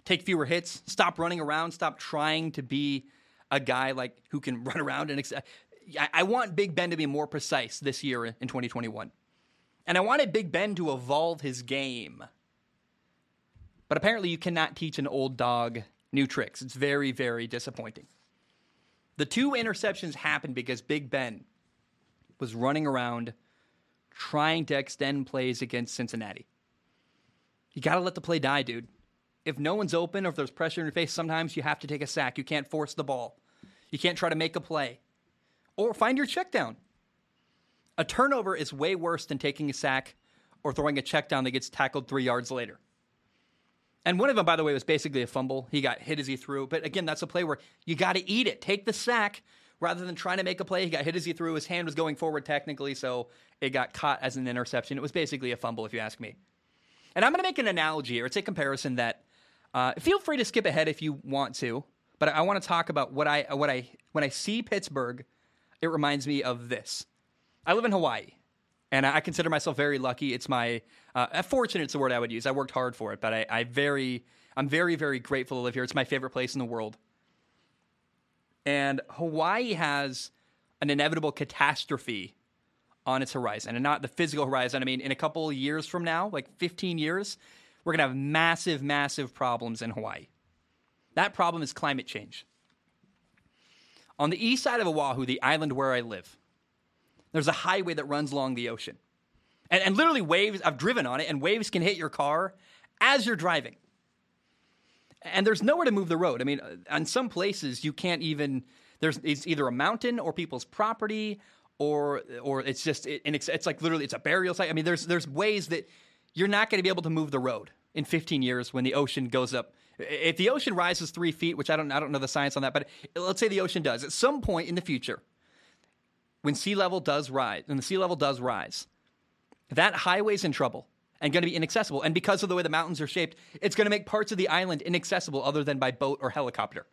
take fewer hits, stop running around, stop trying to be a guy like who can run around and. Ex- I want Big Ben to be more precise this year in 2021. And I wanted Big Ben to evolve his game. But apparently, you cannot teach an old dog new tricks. It's very, very disappointing. The two interceptions happened because Big Ben was running around trying to extend plays against Cincinnati. You got to let the play die, dude. If no one's open or if there's pressure in your face, sometimes you have to take a sack. You can't force the ball. You can't try to make a play. Or find your check down. A turnover is way worse than taking a sack or throwing a check down that gets tackled three yards later. And one of them, by the way, was basically a fumble. He got hit as he threw. But again, that's a play where you got to eat it. Take the sack rather than trying to make a play. He got hit as he threw. His hand was going forward technically, so it got caught as an interception. It was basically a fumble, if you ask me. And I'm going to make an analogy here. It's a comparison that uh, feel free to skip ahead if you want to, but I want to talk about what I what I when I see Pittsburgh, it reminds me of this. I live in Hawaii, and I consider myself very lucky. It's my uh, fortunate. It's the word I would use. I worked hard for it, but I, I very I'm very very grateful to live here. It's my favorite place in the world. And Hawaii has an inevitable catastrophe on its horizon, and not the physical horizon. I mean, in a couple years from now, like 15 years, we're going to have massive, massive problems in Hawaii. That problem is climate change. On the east side of Oahu, the island where I live, there's a highway that runs along the ocean. And, and literally, waves, I've driven on it, and waves can hit your car as you're driving. And there's nowhere to move the road. I mean, uh, on some places, you can't even, there's it's either a mountain or people's property or or it's just it, and it's, it's like literally it's a burial site. I mean, there's there's ways that you're not going to be able to move the road in 15 years when the ocean goes up. If the ocean rises three feet, which I don't, I don't know the science on that, but let's say the ocean does at some point in the future, when sea level does rise, when the sea level does rise, that highway's in trouble and going to be inaccessible. And because of the way the mountains are shaped, it's going to make parts of the island inaccessible other than by boat or helicopter.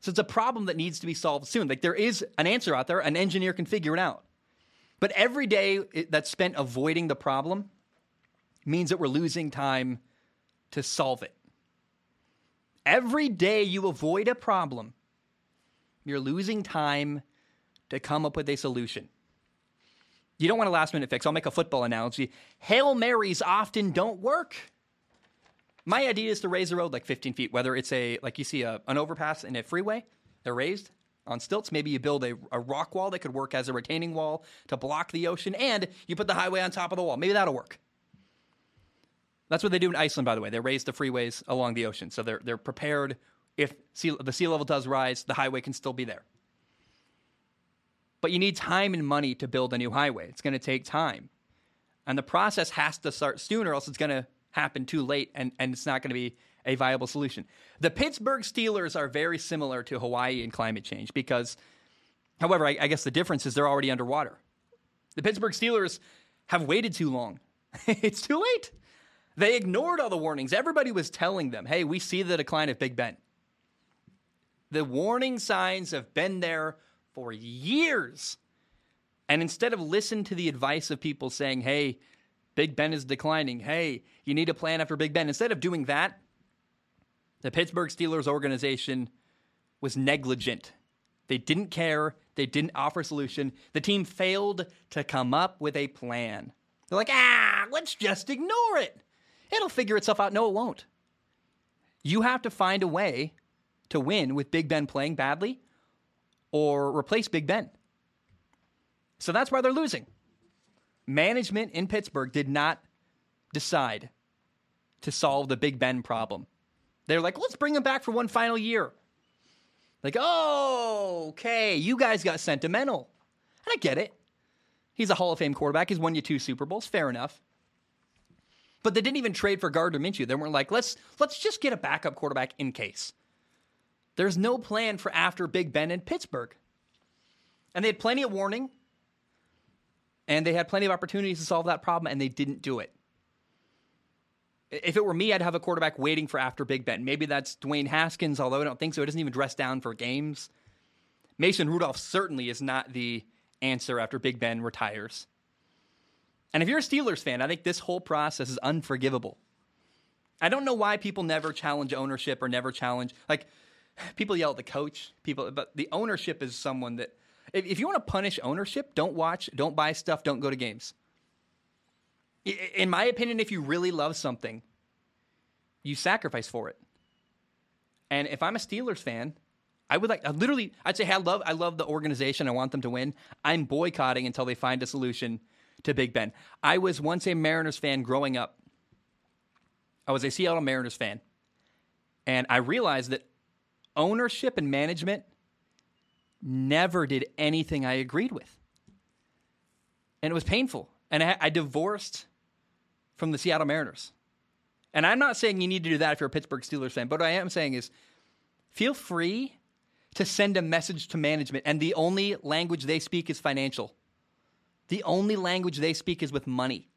So it's a problem that needs to be solved soon. Like there is an answer out there, an engineer can figure it out. But every day that's spent avoiding the problem means that we're losing time to solve it. Every day you avoid a problem, you're losing time to come up with a solution. You don't want a last minute fix. I'll make a football analogy. Hail Marys often don't work. My idea is to raise the road like 15 feet, whether it's a, like you see a, an overpass in a freeway, they're raised on stilts. Maybe you build a, a rock wall that could work as a retaining wall to block the ocean, and you put the highway on top of the wall. Maybe that'll work. That's what they do in Iceland, by the way. They raise the freeways along the ocean. So they're, they're prepared if sea, the sea level does rise, the highway can still be there. But you need time and money to build a new highway. It's going to take time. And the process has to start sooner, or else it's going to happen too late and, and it's not going to be a viable solution. The Pittsburgh Steelers are very similar to Hawaii in climate change because, however, I, I guess the difference is they're already underwater. The Pittsburgh Steelers have waited too long. it's too late. They ignored all the warnings. Everybody was telling them, hey, we see the decline of Big Ben. The warning signs have been there for years. And instead of listen to the advice of people saying, hey, Big Ben is declining. Hey, you need a plan after Big Ben. Instead of doing that, the Pittsburgh Steelers organization was negligent. They didn't care. They didn't offer a solution. The team failed to come up with a plan. They're like, ah, let's just ignore it. It'll figure itself out. No, it won't. You have to find a way to win with Big Ben playing badly or replace Big Ben. So that's why they're losing. Management in Pittsburgh did not decide to solve the Big Ben problem. They're like, let's bring him back for one final year. Like, oh, okay, you guys got sentimental. And I get it. He's a Hall of Fame quarterback. He's won you two Super Bowls. Fair enough. But they didn't even trade for Gardner Minshew. They weren't like, let's let's just get a backup quarterback in case. There's no plan for after Big Ben in Pittsburgh. And they had plenty of warning. And they had plenty of opportunities to solve that problem, and they didn't do it. If it were me, I'd have a quarterback waiting for after Big Ben. Maybe that's Dwayne Haskins, although I don't think so. He doesn't even dress down for games. Mason Rudolph certainly is not the answer after Big Ben retires. And if you're a Steelers fan, I think this whole process is unforgivable. I don't know why people never challenge ownership or never challenge like people yell at the coach, people but the ownership is someone that if, if you want to punish ownership, don't watch, don't buy stuff, don't go to games. In my opinion, if you really love something, you sacrifice for it. And if I'm a Steelers fan, I would like I literally I'd say hey, I love I love the organization. I want them to win. I'm boycotting until they find a solution to Big Ben. I was once a Mariners fan growing up. I was a Seattle Mariners fan. And I realized that ownership and management never did anything I agreed with. And it was painful. And I, I divorced from the Seattle Mariners. And I'm not saying you need to do that if you're a Pittsburgh Steelers fan, but what I am saying is feel free to send a message to management, and the only language they speak is financial. The only language they speak is with money.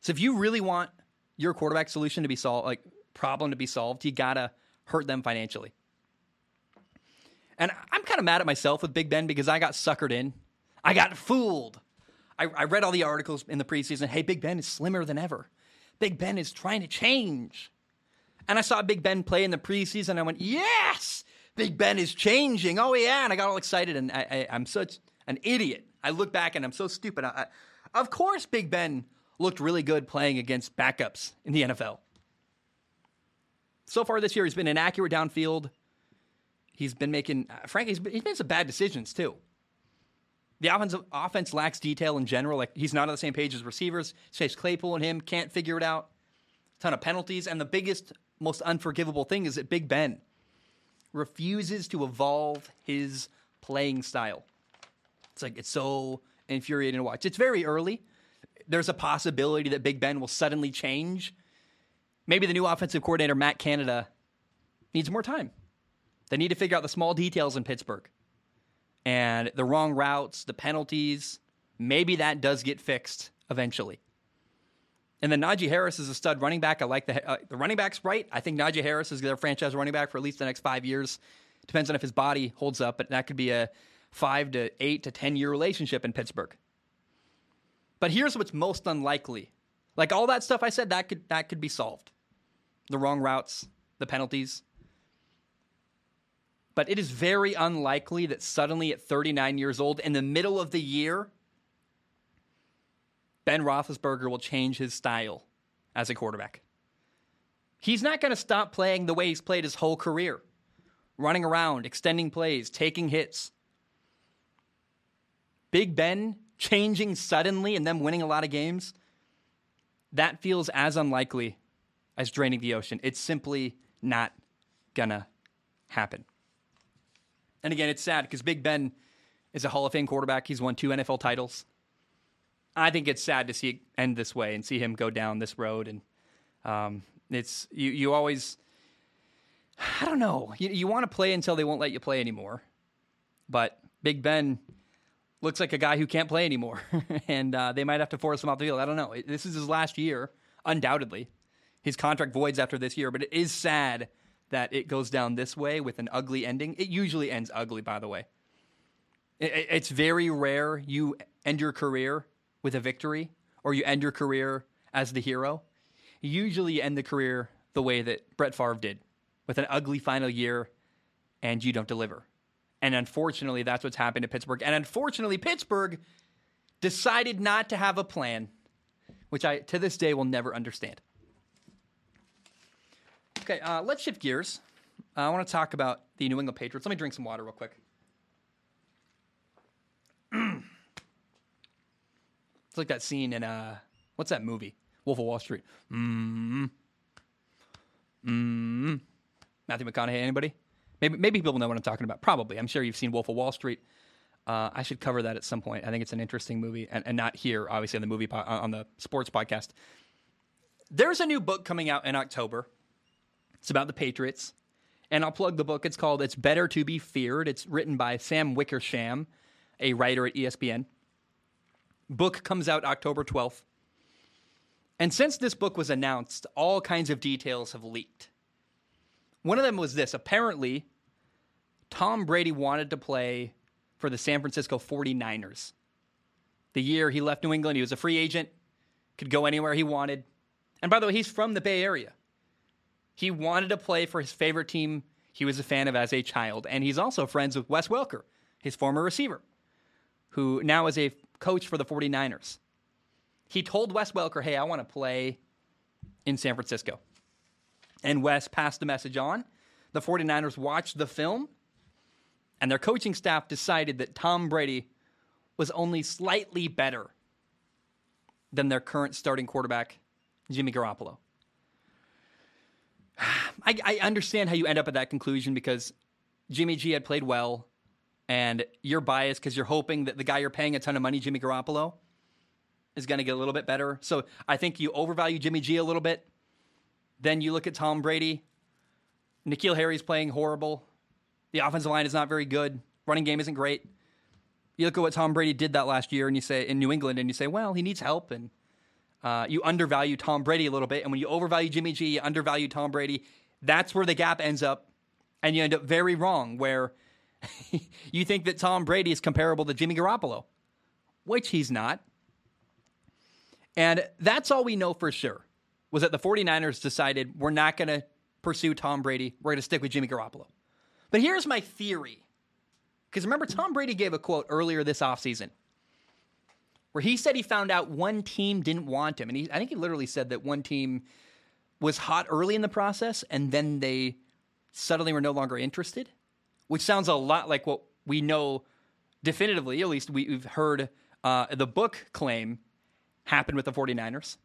So if you really want your quarterback solution to be solved, like problem to be solved, you gotta hurt them financially. And I'm kind of mad at myself with Big Ben because I got suckered in. I got fooled. I, I read all the articles in the preseason. Hey, Big Ben is slimmer than ever. Big Ben is trying to change. And I saw Big Ben play in the preseason. And I went, yes, Big Ben is changing. Oh, yeah. And I got all excited. And I, am such an idiot. I look back and I'm so stupid. I, I, of course, Big Ben looked really good playing against backups in the NFL. So far this year, he's been inaccurate downfield. He's been making, uh, frankly, he's, he's made some bad decisions too. The offensive offense lacks detail in general. Like he's not on the same page as receivers. Chase Claypool and him can't figure it out. A ton of penalties, and the biggest, most unforgivable thing is that Big Ben refuses to evolve his playing style. It's like it's so infuriating to watch. It's very early. There's a possibility that Big Ben will suddenly change. Maybe the new offensive coordinator Matt Canada needs more time. They need to figure out the small details in Pittsburgh and the wrong routes, the penalties. Maybe that does get fixed eventually. And then Najee Harris is a stud running back. I like the uh, the running back's right. I think Najee Harris is their franchise running back for at least the next five years. Depends on if his body holds up, but that could be a five to eight to ten year relationship in Pittsburgh. But here's what's most unlikely: like all that stuff I said, that could that could be solved. The wrong routes, the penalties, but it is very unlikely that suddenly at 39 years old, in the middle of the year, Ben Roethlisberger will change his style as a quarterback. He's not going to stop playing the way he's played his whole career running around, extending plays, taking hits. Big Ben changing suddenly and them winning a lot of games, that feels as unlikely as draining the ocean. It's simply not going to happen. And again, it's sad because Big Ben is a Hall of Fame quarterback. He's won two NFL titles. I think it's sad to see it end this way and see him go down this road. And um, it's you. You always, I don't know. You, you want to play until they won't let you play anymore. But Big Ben looks like a guy who can't play anymore, and uh, they might have to force him off the field. I don't know. This is his last year, undoubtedly. His contract voids after this year, but it is sad that it goes down this way with an ugly ending. It usually ends ugly, by the way. It's very rare you end your career with a victory or you end your career as the hero. Usually you end the career the way that Brett Favre did with an ugly final year and you don't deliver. And unfortunately, that's what's happened to Pittsburgh. And unfortunately, Pittsburgh decided not to have a plan, which I, to this day, will never understand. Okay, uh, let's shift gears. Uh, I want to talk about the New England Patriots. Let me drink some water real quick. it's like that scene in uh, what's that movie? Wolf of Wall Street. Mm-hmm. Mm-hmm. Matthew McConaughey. Anybody? Maybe maybe people know what I'm talking about. Probably. I'm sure you've seen Wolf of Wall Street. Uh, I should cover that at some point. I think it's an interesting movie, and, and not here, obviously, on the movie po- on the sports podcast. There's a new book coming out in October it's about the Patriots. And I'll plug the book. It's called It's Better to Be Feared. It's written by Sam Wickersham, a writer at ESPN. Book comes out October 12th. And since this book was announced, all kinds of details have leaked. One of them was this apparently, Tom Brady wanted to play for the San Francisco 49ers. The year he left New England, he was a free agent, could go anywhere he wanted. And by the way, he's from the Bay Area. He wanted to play for his favorite team he was a fan of as a child. And he's also friends with Wes Welker, his former receiver, who now is a coach for the 49ers. He told Wes Welker, hey, I want to play in San Francisco. And Wes passed the message on. The 49ers watched the film, and their coaching staff decided that Tom Brady was only slightly better than their current starting quarterback, Jimmy Garoppolo. I, I understand how you end up at that conclusion because Jimmy G had played well, and you're biased because you're hoping that the guy you're paying a ton of money, Jimmy Garoppolo, is going to get a little bit better. So I think you overvalue Jimmy G a little bit. Then you look at Tom Brady. N'Keal Harry's playing horrible. The offensive line is not very good. Running game isn't great. You look at what Tom Brady did that last year, and you say in New England, and you say, well, he needs help, and uh, you undervalue Tom Brady a little bit. And when you overvalue Jimmy G, you undervalue Tom Brady. That's where the gap ends up, and you end up very wrong. Where you think that Tom Brady is comparable to Jimmy Garoppolo, which he's not. And that's all we know for sure was that the 49ers decided we're not going to pursue Tom Brady. We're going to stick with Jimmy Garoppolo. But here's my theory. Because remember, Tom Brady gave a quote earlier this offseason where he said he found out one team didn't want him. And he, I think he literally said that one team was hot early in the process and then they suddenly were no longer interested, which sounds a lot like what we know definitively, at least we've heard uh, the book claim happened with the 49ers.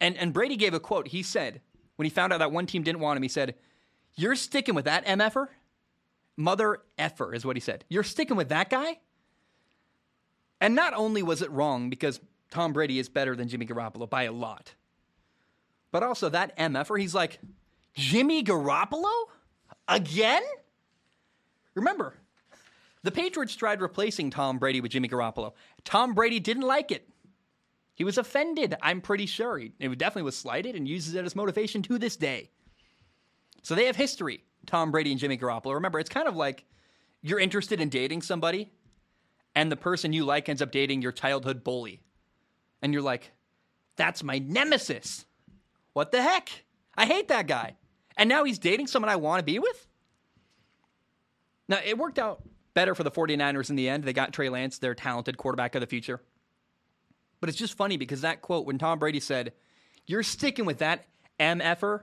And, and Brady gave a quote. He said, when he found out that one team didn't want him, he said, You're sticking with that MFer? Mother effer is what he said. You're sticking with that guy? And not only was it wrong because Tom Brady is better than Jimmy Garoppolo by a lot, but also that MF, MFer, he's like, Jimmy Garoppolo? Again? Remember, the Patriots tried replacing Tom Brady with Jimmy Garoppolo. Tom Brady didn't like it. He was offended, I'm pretty sure. He definitely was slighted and uses it as motivation to this day. So they have history, Tom Brady and Jimmy Garoppolo. Remember, it's kind of like you're interested in dating somebody, and the person you like ends up dating your childhood bully. And you're like, that's my nemesis. What the heck? I hate that guy. And now he's dating someone I want to be with? Now, it worked out better for the 49ers in the end. They got Trey Lance, their talented quarterback of the future. But it's just funny because that quote, when Tom Brady said, You're sticking with that MFer,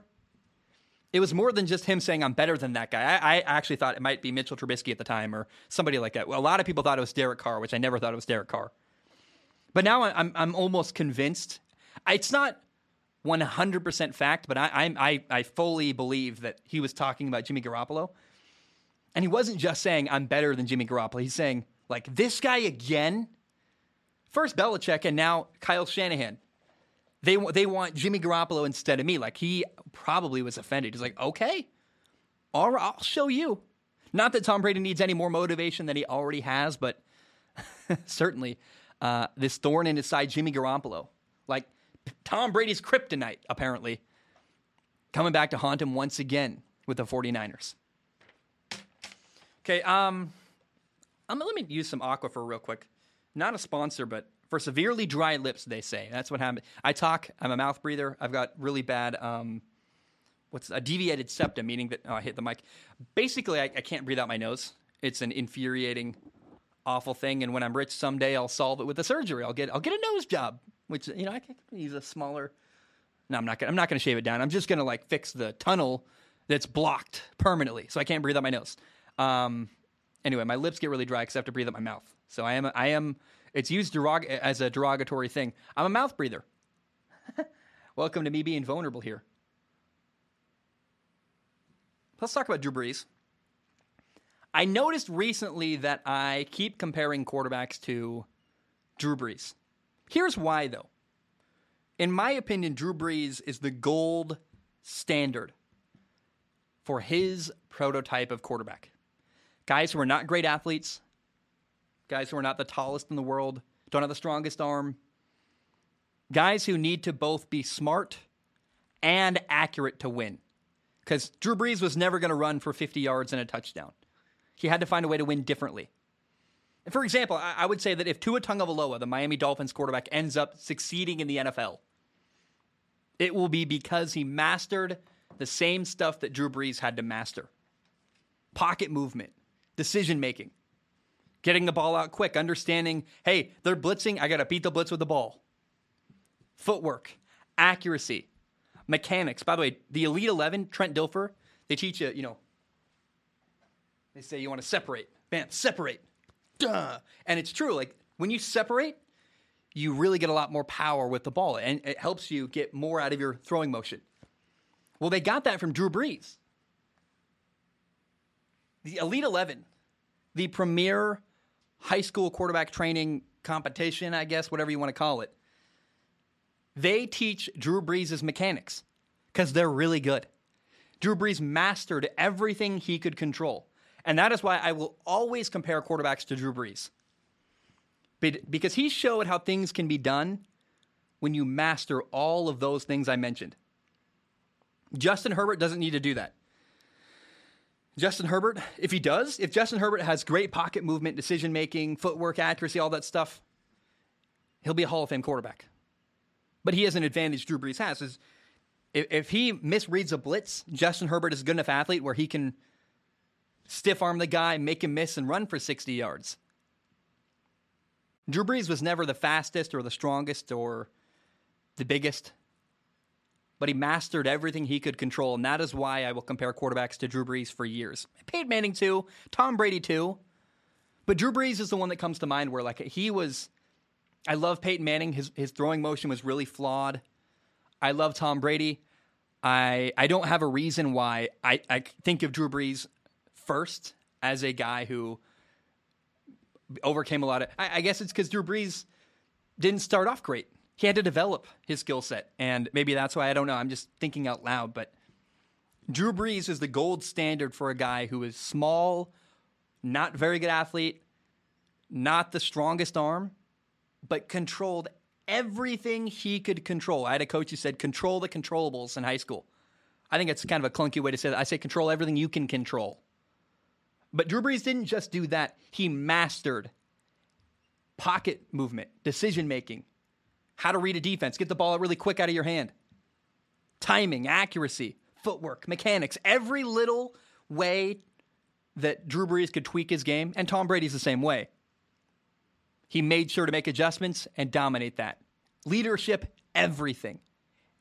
it was more than just him saying, I'm better than that guy. I, I, actually thought it might be Mitchell Trubisky at the time or somebody like that. A lot of people thought it was Derek Carr, which I never thought it was Derek Carr. But now I'm, I'm almost convinced. It's not 100% fact, but I, I, I fully believe that he was talking about Jimmy Garoppolo. And he wasn't just saying, I'm better than Jimmy Garoppolo. He's saying, like, this guy again? First Belichick and now Kyle Shanahan. They, they want Jimmy Garoppolo instead of me. Like he probably was offended. He's like, okay, all right, I'll show you. Not that Tom Brady needs any more motivation than he already has, but certainly uh, this thorn in his side, Jimmy Garoppolo. Like Tom Brady's kryptonite, apparently, coming back to haunt him once again with the 49ers. Okay, um, um, let me use some Aquaphor real quick not a sponsor, but for severely dry lips, they say. That's what happened. I talk, I'm a mouth breather. I've got really bad, um, what's a deviated septum, meaning that, oh, I hit the mic. Basically, I, I can't breathe out my nose. It's an infuriating, awful thing. And when I'm rich someday, I'll solve it with a surgery. I'll get, I'll get a nose job, which, you know, I can use a smaller, no, I'm not gonna, I'm not gonna shave it down. I'm just gonna like fix the tunnel that's blocked permanently. So I can't breathe out my nose. Um, anyway, my lips get really dry because I have to breathe out my mouth. So I am I am it's used derog- as a derogatory thing. I'm a mouth breather. Welcome to me being vulnerable here. Let's talk about Drew Brees. I noticed recently that I keep comparing quarterbacks to Drew Brees. Here's why, though. In my opinion, Drew Brees is the gold standard for his prototype of quarterback. Guys who are not great athletes, guys who are not the tallest in the world, don't have the strongest arm, guys who need to both be smart and accurate to win. Because Drew Brees was never going to run for 50 yards and a touchdown. He had to find a way to win differently. For example, I would say that if Tua Tagovailoa, the Miami Dolphins quarterback, ends up succeeding in the NFL, it will be because he mastered the same stuff that Drew Brees had to master pocket movement, decision making, getting the ball out quick, understanding, hey, they're blitzing, I got to beat the blitz with the ball. footwork, accuracy, mechanics. By the way, the Elite 11, Trent Dilfer, they teach you, you know, they say you want to separate. Bam, separate. Duh. And it's true. Like when you separate, you really get a lot more power with the ball and it helps you get more out of your throwing motion. Well, they got that from Drew Brees. The Elite 11, the premier high school quarterback training competition, I guess, whatever you want to call it, they teach Drew Brees' mechanics because they're really good. Drew Brees mastered everything he could control. And that is why I will always compare quarterbacks to Drew Brees. Because he showed how things can be done when you master all of those things I mentioned. Justin Herbert doesn't need to do that. Justin Herbert, if he does, if Justin Herbert has great pocket movement, decision making, footwork, accuracy, all that stuff, he'll be a Hall of Fame quarterback. But he has an advantage Drew Brees has. Is if, if he misreads a blitz, Justin Herbert is a good enough athlete where he can stiff arm the guy, make him miss, and run for 60 yards. Drew Brees was never the fastest or the strongest or the biggest, but he mastered everything he could control, and that is why I will compare quarterbacks to Drew Brees for years. Peyton Manning too, Tom Brady too, but Drew Brees is the one that comes to mind where like he was. I love Peyton Manning. His his throwing motion was really flawed. I love Tom Brady. I I don't have a reason why I, I think of Drew Brees first as a guy who overcame a lot of. I, I guess it's because Drew Brees didn't start off great. He had to develop his skill set, and maybe that's why I don't know. I'm just thinking out loud, but Drew Brees is the gold standard for a guy who is small, not very good athlete, not the strongest arm, but controlled everything he could control. I had a coach who said, "Control the controllables" in high school. I think it's kind of a clunky way to say that. I say, "Control everything you can control." But Drew Brees didn't just do that, he mastered pocket movement, decision making, how to read a defense, get the ball out really quick out of your hand, timing, accuracy, footwork, mechanics, every little way that Drew Brees could tweak his game, and Tom Brady's the same way. He made sure to make adjustments and dominate that. Leadership, everything.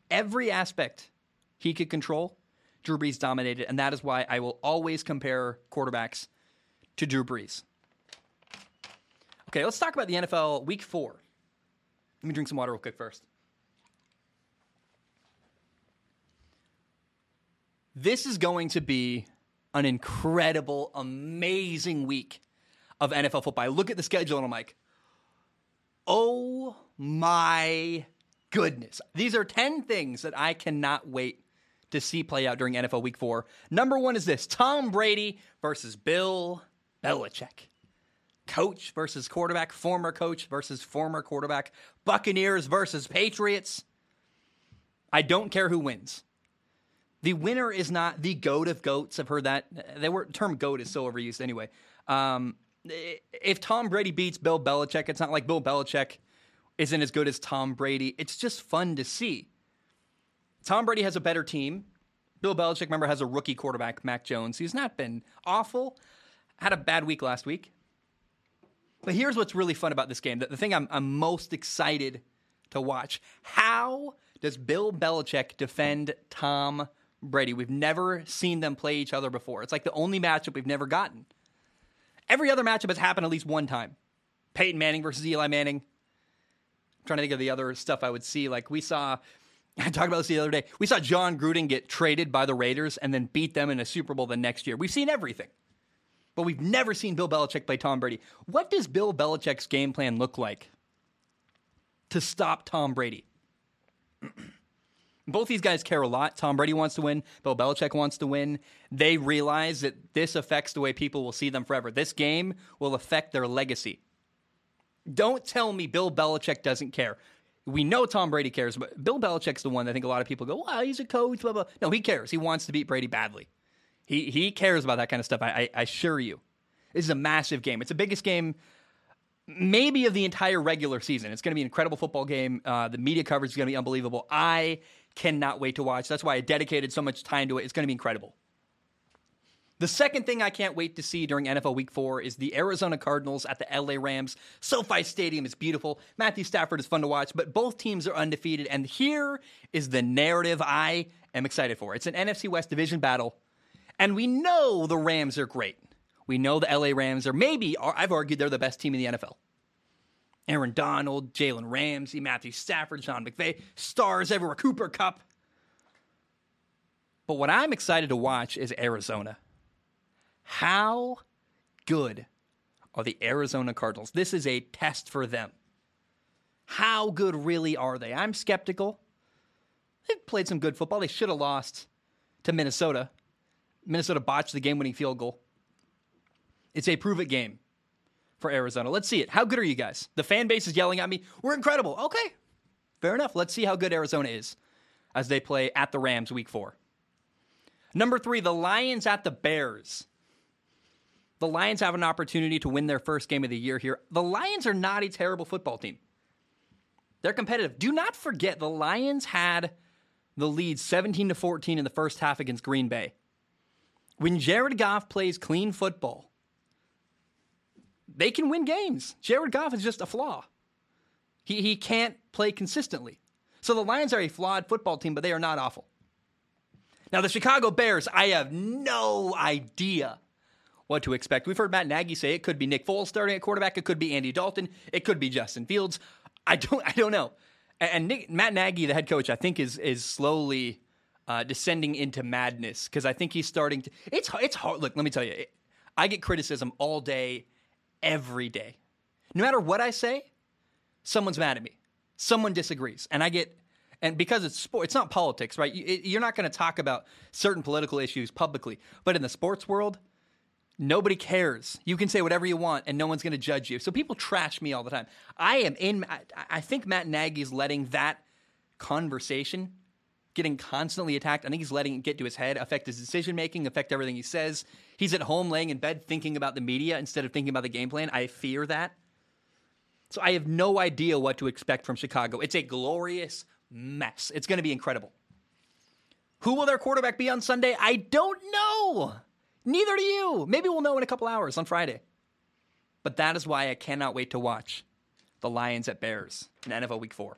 Every aspect he could control, Drew Brees dominated, and that is why I will always compare quarterbacks to Drew Brees. Okay, let's talk about the NFL week four. Let me drink some water real quick first. This is going to be an incredible, amazing week of NFL football. I look at the schedule and I'm like, oh my goodness. These are 10 things that I cannot wait to see play out during NFL Week 4. Number one is this Tom Brady versus Bill Belichick. Coach versus quarterback, former coach versus former quarterback, Buccaneers versus Patriots. I don't care who wins. The winner is not the goat of goats. I've heard that. The term goat is so overused anyway. Um, if Tom Brady beats Bill Belichick, it's not like Bill Belichick isn't as good as Tom Brady. It's just fun to see. Tom Brady has a better team. Bill Belichick, remember, has a rookie quarterback, Mac Jones. He's not been awful. Had a bad week last week. But here's what's really fun about this game. The, the thing I'm, I'm most excited to watch. How does Bill Belichick defend Tom Brady? We've never seen them play each other before. It's like the only matchup we've never gotten. Every other matchup has happened at least one time. Peyton Manning versus Eli Manning. I'm trying to think of the other stuff I would see. Like we saw I talked about this the other day. We saw Jon Gruden get traded by the Raiders and then beat them in a Super Bowl the next year. We've seen everything. But we've never seen Bill Belichick play Tom Brady. What does Bill Belichick's game plan look like to stop Tom Brady? Both these guys care a lot. Tom Brady wants to win. Bill Belichick wants to win. They realize that this affects the way people will see them forever. This game will affect their legacy. Don't tell me Bill Belichick doesn't care. We know Tom Brady cares, but Bill Belichick's the one that I think a lot of people go, wow, he's a coach, blah, blah. No, he cares. He wants to beat Brady badly. He, he cares about that kind of stuff, I, I, assure you. This is a massive game. It's the biggest game, maybe of the entire regular season. It's going to be an incredible football game. Uh, the media coverage is going to be unbelievable. I cannot wait to watch. That's why I dedicated so much time to it. It's going to be incredible. The second thing I can't wait to see during NFL Week 4 is the Arizona Cardinals at the LA Rams. SoFi Stadium is beautiful. Matthew Stafford is fun to watch, but both teams are undefeated. And here is the narrative I am excited for it's an NFC West division battle. And we know the Rams are great. We know the LA Rams are maybe, I've argued they're the best team in the NFL. Aaron Donald, Jalen Ramsey, Matthew Stafford, Sean McVay, stars everywhere, Cooper Kupp. But what I'm excited to watch is Arizona. How good are the Arizona Cardinals? This is a test for them. How good really are they? I'm skeptical. They've played some good football. They should have lost to Minnesota. Minnesota botched the game winning field goal. It's a prove it game for Arizona. Let's see it. How good are you guys? The fan base is yelling at me. We're incredible. Okay. Fair enough. Let's see how good Arizona is as they play at the Rams week four. Number three, the Lions at the Bears. The Lions have an opportunity to win their first game of the year here. The Lions are not a terrible football team. They're competitive. Do not forget the Lions had the lead 17 to 14 in the first half against Green Bay. When Jared Goff plays clean football, they can win games. Jared Goff is just a flaw. He, he can't play consistently. So the Lions are a flawed football team, but they are not awful. Now, the Chicago Bears, I have no idea what to expect. We've heard Matt Nagy say it could be Nick Foles starting at quarterback, it could be Andy Dalton, it could be Justin Fields. I don't, I don't know. And Nick, Matt Nagy, the head coach, I think is is slowly uh, descending into madness because I think he's starting to. It's it's hard. Look, let me tell you, I get criticism all day every day. No matter what I say, someone's mad at me. Someone disagrees. And I get, and because it's sport, it's not politics, right? You're not going to talk about certain political issues publicly. But in the sports world, nobody cares. You can say whatever you want and no one's going to judge you. So people trash me all the time. I am in, I think Matt Nagy is letting that conversation getting constantly attacked. I think he's letting it get to his head, affect his decision making, affect everything he says. He's at home laying in bed thinking about the media instead of thinking about the game plan. I fear that. So I have no idea what to expect from Chicago. It's a glorious mess. It's going to be incredible. Who will their quarterback be on Sunday? I don't know. Neither do you. Maybe we'll know in a couple hours on Friday. But that is why I cannot wait to watch the Lions at Bears in NFL Week 4.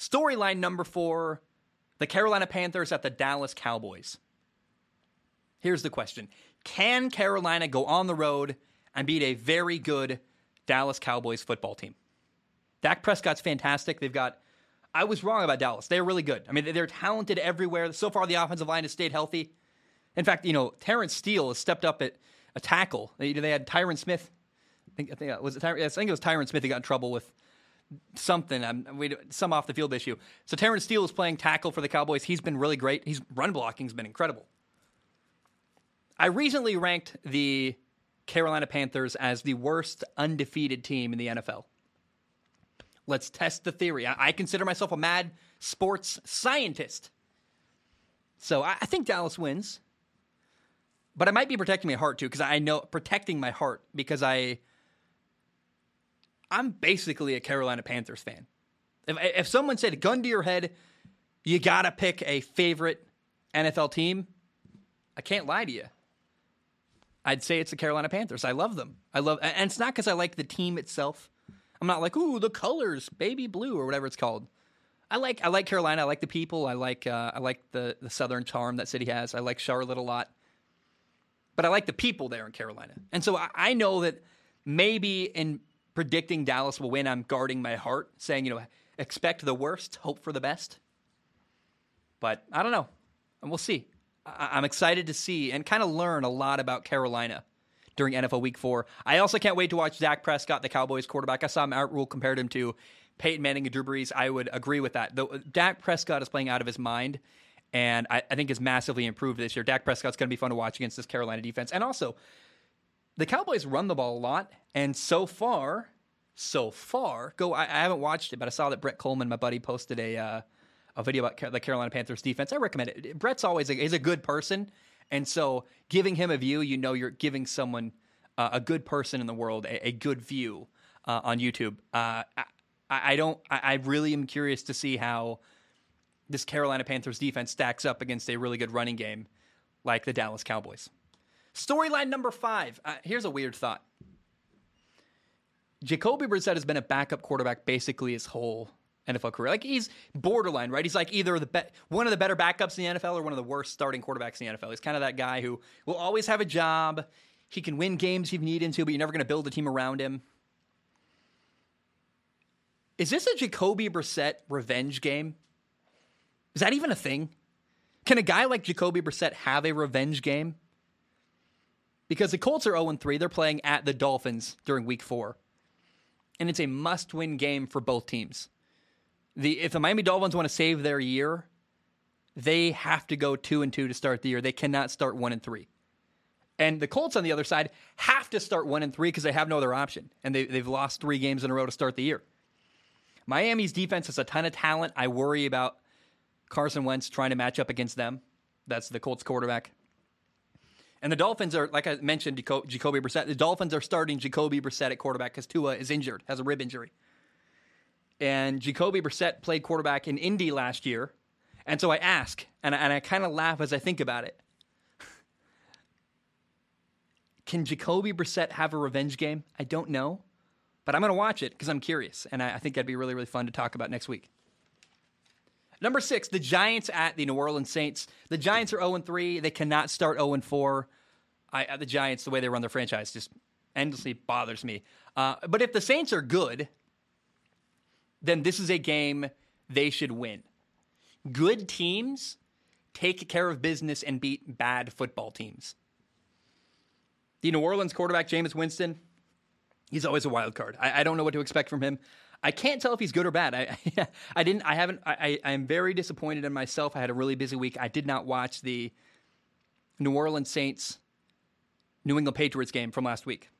Storyline number four the Carolina Panthers at the Dallas Cowboys. Here's the question Can Carolina go on the road and beat a very good Dallas Cowboys football team? Dak Prescott's fantastic. They've got, I was wrong about Dallas. They're really good. I mean, they're talented everywhere. So far, the offensive line has stayed healthy. In fact, you know, Terence Steele has stepped up at a tackle. They, they had Tyron Smith. I think, I think was it Tyron, I think it was Tyron Smith. He got in trouble with something, um, we, some off the field issue. So Terence Steele is playing tackle for the Cowboys. He's been really great. He's run blocking's been incredible. I recently ranked the Carolina Panthers as the worst undefeated team in the NFL. Let's test the theory. I, I consider myself a mad sports scientist. So I, I think Dallas wins. But I might be protecting my heart too, because I know protecting my heart because I I'm basically a Carolina Panthers fan. If, if someone said, gun to your head, you got to pick a favorite NFL team, I can't lie to you. I'd say it's the Carolina Panthers. I love them. I love, and it's not because I like the team itself. I'm not like, ooh, the colors, baby blue, or whatever it's called. I like, I like Carolina. I like the people. I like, uh, I like the the Southern charm that city has. I like Charlotte a lot, but I like the people there in Carolina. And so I, I know that maybe in predicting Dallas will win, I'm guarding my heart, saying, you know, expect the worst, hope for the best. But I don't know. And we'll see. I- am excited to see and kind of learn a lot about Carolina during NFL Week 4. I also can't wait to watch Dak Prescott, the Cowboys quarterback. I saw Matt Rhule compared him to Peyton Manning and Drew Brees. I would agree with that. Though uh, Dak Prescott is playing out of his mind and I, I think is massively improved this year. Dak Prescott's going to be fun to watch against this Carolina defense. And also, the Cowboys run the ball a lot, and so far, so far, go. I, I haven't watched it, but I saw that Brett Kollmann, my buddy, posted a uh, a video about the Carolina Panthers defense. I recommend it. Brett's always a, he's a good person, and so giving him a view, you know, you're giving someone uh, a good person in the world a, a good view uh, on YouTube. Uh, I, I, don't. I, I really am curious to see how this Carolina Panthers defense stacks up against a really good running game like the Dallas Cowboys. Storyline number five. Uh, here's a weird thought. Jacoby Brissett has been a backup quarterback basically his whole NFL career. Like he's borderline, right? He's like either the be- one of the better backups in the NFL or one of the worst starting quarterbacks in the NFL. He's kind of that guy who will always have a job. He can win games if you need him to, but you're never going to build a team around him. Is this a Jacoby Brissett revenge game? Is that even a thing? Can a guy like Jacoby Brissett have a revenge game? Because the Colts are 0 3. They're playing at the Dolphins during week four. And it's a must win game for both teams. The, if the Miami Dolphins want to save their year, they have to go 2 and 2 to start the year. They cannot start 1 and 3. And the Colts on the other side have to start 1 and 3 because they have no other option. And they, they've lost three games in a row to start the year. Miami's defense has a ton of talent. I worry about Carson Wentz trying to match up against them. That's the Colts quarterback. And the Dolphins are, like I mentioned, Jacoby Brissett. The Dolphins are starting Jacoby Brissett at quarterback because Tua is injured, has a rib injury. And Jacoby Brissett played quarterback in Indy last year. And so I ask, and I, and I kind of laugh as I think about it. Can Jacoby Brissett have a revenge game? I don't know. But I'm going to watch it because I'm curious, and I, I think that'd be really, really fun to talk about next week. Number six, the Giants at the New Orleans Saints. The Giants are 0 3. They cannot start 0 4. I, the Giants, the way they run their franchise, just endlessly bothers me. Uh, but if the Saints are good, then this is a game they should win. Good teams take care of business and beat bad football teams. The New Orleans quarterback, Jameis Winston, he's always a wild card. I, I, don't know what to expect from him. I can't tell if he's good or bad. I, I didn't. I haven't. I, I am very disappointed in myself. I had a really busy week. I did not watch the New Orleans Saints New England Patriots game from last week.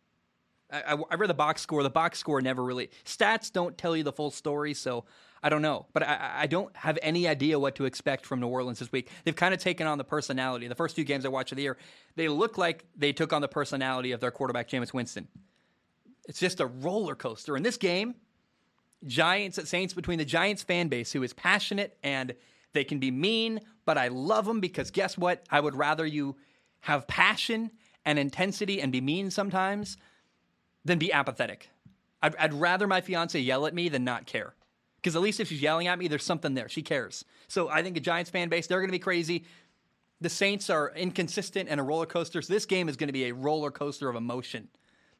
I, I, read the box score. The box score never really stats don't tell you the full story, so I don't know. But I, I don't have any idea what to expect from New Orleans this week. They've kind of taken on the personality. The first two games I watched of the year, they look like they took on the personality of their quarterback Jameis Winston. It's just a roller coaster. In this game, Giants at Saints between the Giants fan base who is passionate and they can be mean, but I love them because guess what? I would rather you have passion and intensity and be mean sometimes than be apathetic. I'd, I'd rather my fiance yell at me than not care. Because at least if she's yelling at me, there's something there. She cares. So I think the Giants fan base, they're going to be crazy. The Saints are inconsistent and a roller coaster. So this game is going to be a roller coaster of emotion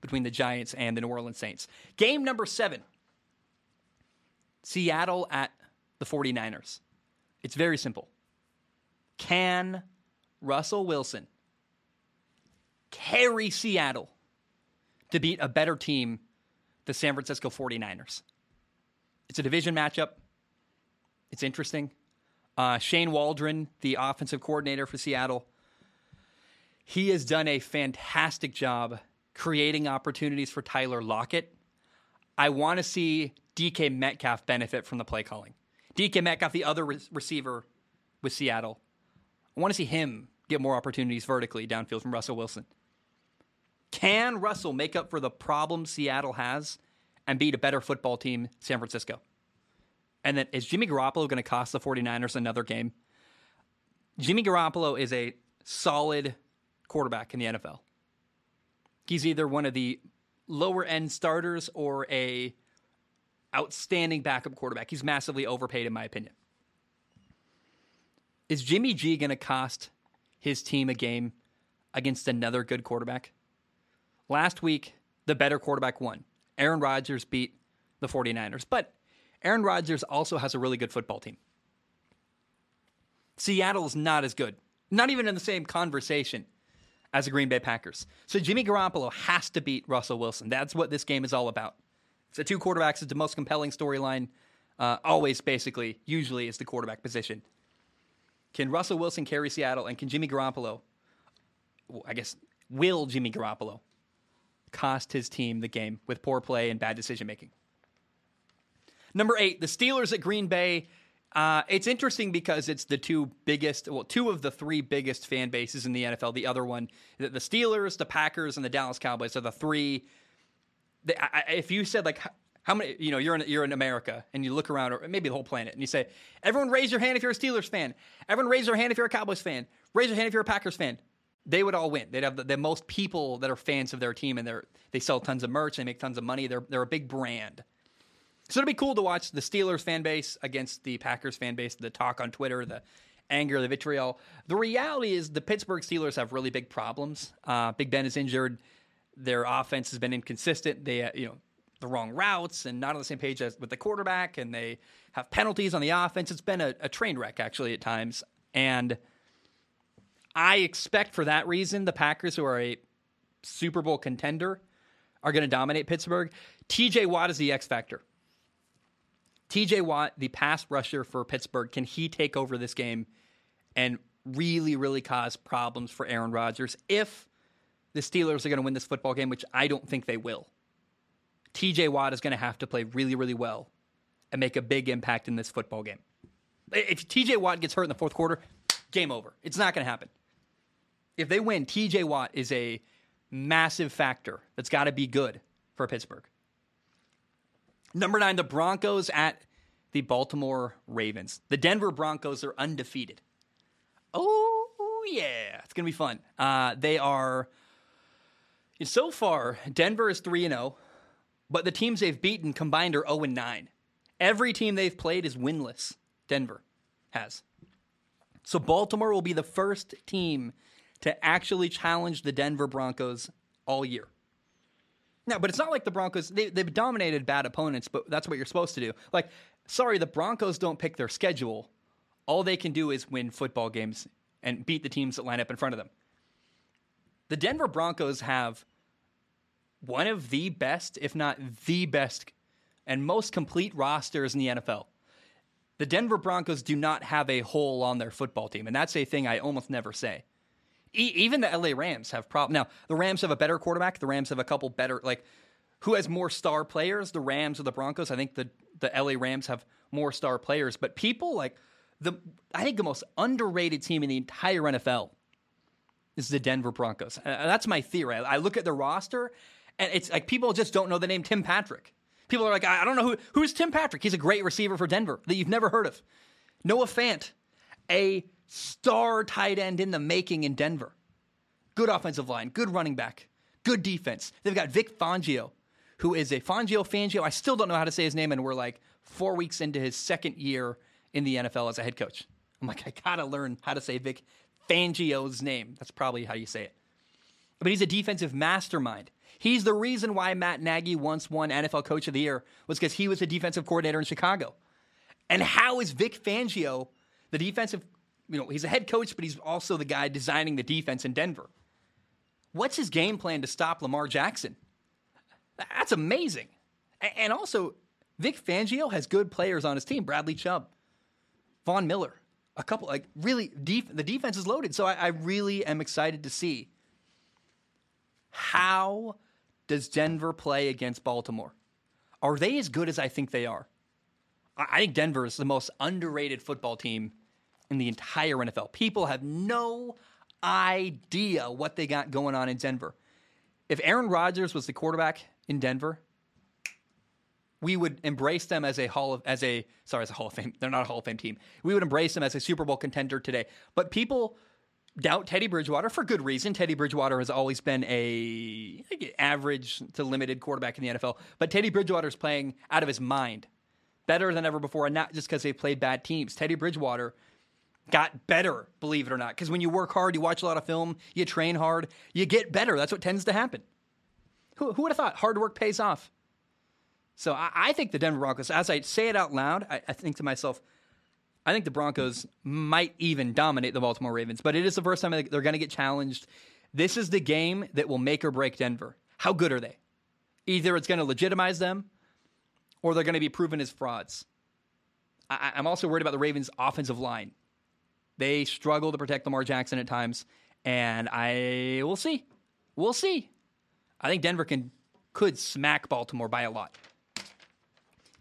between the Giants and the New Orleans Saints. Game number seven Seattle at the 49ers. It's very simple. Can Russell Wilson carry Seattle to beat a better team, the San Francisco 49ers? It's a division matchup. It's interesting. Uh, Shane Waldron, the offensive coordinator for Seattle, he has done a fantastic job creating opportunities for Tyler Lockett. I want to see DK Metcalf benefit from the play calling. DK Metcalf, the other re- receiver with Seattle, I want to see him get more opportunities vertically downfield from Russell Wilson. Can Russell make up for the problem Seattle has and beat a better football team, San Francisco? And then is Jimmy Garoppolo going to cost the 49ers another game? Jimmy Garoppolo is a solid quarterback in the NFL he's either one of the lower end starters or a outstanding backup quarterback. He's massively overpaid in my opinion. Is Jimmy G going to cost his team a game against another good quarterback? Last week, the better quarterback won. Aaron Rodgers beat the 49ers, but Aaron Rodgers also has a really good football team. Seattle's not as good. Not even in the same conversation as the Green Bay Packers. So Jimmy Garoppolo has to beat Russell Wilson. That's what this game is all about. The two quarterbacks. is the most compelling storyline. Uh, always, basically, usually is the quarterback position. Can Russell Wilson carry Seattle, and can Jimmy Garoppolo? I guess will Jimmy Garoppolo cost his team the game with poor play and bad decision making? Number eight, the Steelers at Green Bay. Uh, it's interesting because it's the two biggest, well, two of the three biggest fan bases in the NFL. The other one, the Steelers, the Packers, and the Dallas Cowboys are the three. The, I, if you said like, How many? You know, you're in you're in America, and you look around, or maybe the whole planet, and you say, "Everyone, raise your hand if you're a Steelers fan. Everyone, raise your hand if you're a Cowboys fan. Raise your hand if you're a Packers fan." They would all win. They'd have the, the most people that are fans of their team, and they're they sell tons of merch. They make tons of money. They're they're a big brand. So it'd be cool to watch the Steelers fan base against the Packers fan base, the talk on Twitter, the anger, the vitriol. The reality is the Pittsburgh Steelers have really big problems. Uh, big Ben is injured. Their offense has been inconsistent. They, uh, you know, the wrong routes and not on the same page as with the quarterback, and they have penalties on the offense. It's been a, a train wreck actually at times, and I expect for that reason the Packers, who are a Super Bowl contender, are going to dominate Pittsburgh. T.J. Watt is the X factor. TJ Watt, the pass rusher for Pittsburgh, can he take over this game and really, really cause problems for Aaron Rodgers if the Steelers are going to win this football game, which I don't think they will? TJ Watt is going to have to play really, really well and make a big impact in this football game. If TJ Watt gets hurt in the fourth quarter, game over. It's not going to happen. If they win, TJ Watt is a massive factor that's got to be good for Pittsburgh. Number nine, the Broncos at the Baltimore Ravens. The Denver Broncos are undefeated. Oh, yeah. It's going to be fun. Uh, they are, so far, Denver is 3 0, but the teams they've beaten combined are 0 9. Every team they've played is winless. Denver has. So Baltimore will be the first team to actually challenge the Denver Broncos all year. No, but it's not like the Broncos. They, they've dominated bad opponents, but that's what you're supposed to do. Like, sorry, the Broncos don't pick their schedule. All they can do is win football games and beat the teams that line up in front of them. The Denver Broncos have one of the best, if not the best, and most complete rosters in the NFL. The Denver Broncos do not have a hole on their football team, and that's a thing I almost never say. E- even the LA Rams have problems. Now, the Rams have a better quarterback. The Rams have a couple better, like, who has more star players, the Rams or the Broncos? I think the, the LA Rams have more star players. But people, like, the I think the most underrated team in the entire NFL is the Denver Broncos. Uh, that's my theory. I, look at the roster, and it's like people just don't know the name Tim Patrick. People are like, I, I don't know who who's Tim Patrick. He's a great receiver for Denver that you've never heard of. Noah Fant, a star tight end in the making in Denver. Good offensive line, good running back, good defense. They've got Vic Fangio, who is a Fangio Fangio. I still don't know how to say his name, and we're like four weeks into his second year in the NFL as a head coach. I'm like, I gotta learn how to say Vic Fangio's name. That's probably how you say it. But he's a defensive mastermind. He's the reason why Matt Nagy once won NFL Coach of the Year was because he was a defensive coordinator in Chicago. And how is Vic Fangio, the defensive you know, he's a head coach, but he's also the guy designing the defense in Denver. What's his game plan to stop Lamar Jackson? That's amazing. And also, Vic Fangio has good players on his team. Bradley Chubb, Von Miller, a couple like really the defense is loaded. So I, I really am excited to see how does Denver play against Baltimore? Are they as good as I think they are? I think Denver is the most underrated football team in the entire NFL. People have no idea what they got going on in Denver. If Aaron Rodgers was the quarterback in Denver, we would embrace them as a Hall of as a sorry as a Hall of Fame. They're not a Hall of Fame team. We would embrace them as a Super Bowl contender today. But people doubt Teddy Bridgewater for good reason. Teddy Bridgewater has always been a average to limited quarterback in the NFL. But Teddy Bridgewater is playing out of his mind, better than ever before, and not just because they played bad teams. Teddy Bridgewater got better, believe it or not. Because when you work hard, you watch a lot of film, you train hard, you get better. That's what tends to happen. Who, who would have thought hard work pays off? So I, I, think the Denver Broncos, as I say it out loud, I, I think to myself, I think the Broncos might even dominate the Baltimore Ravens, but it is the first time they're going to get challenged. This is the game that will make or break Denver. How good are they? Either it's going to legitimize them or they're going to be proven as frauds. I, I'm also worried about the Ravens' offensive line. They struggle to protect Lamar Jackson at times, and I will see. We'll see. I think Denver can could smack Baltimore by a lot.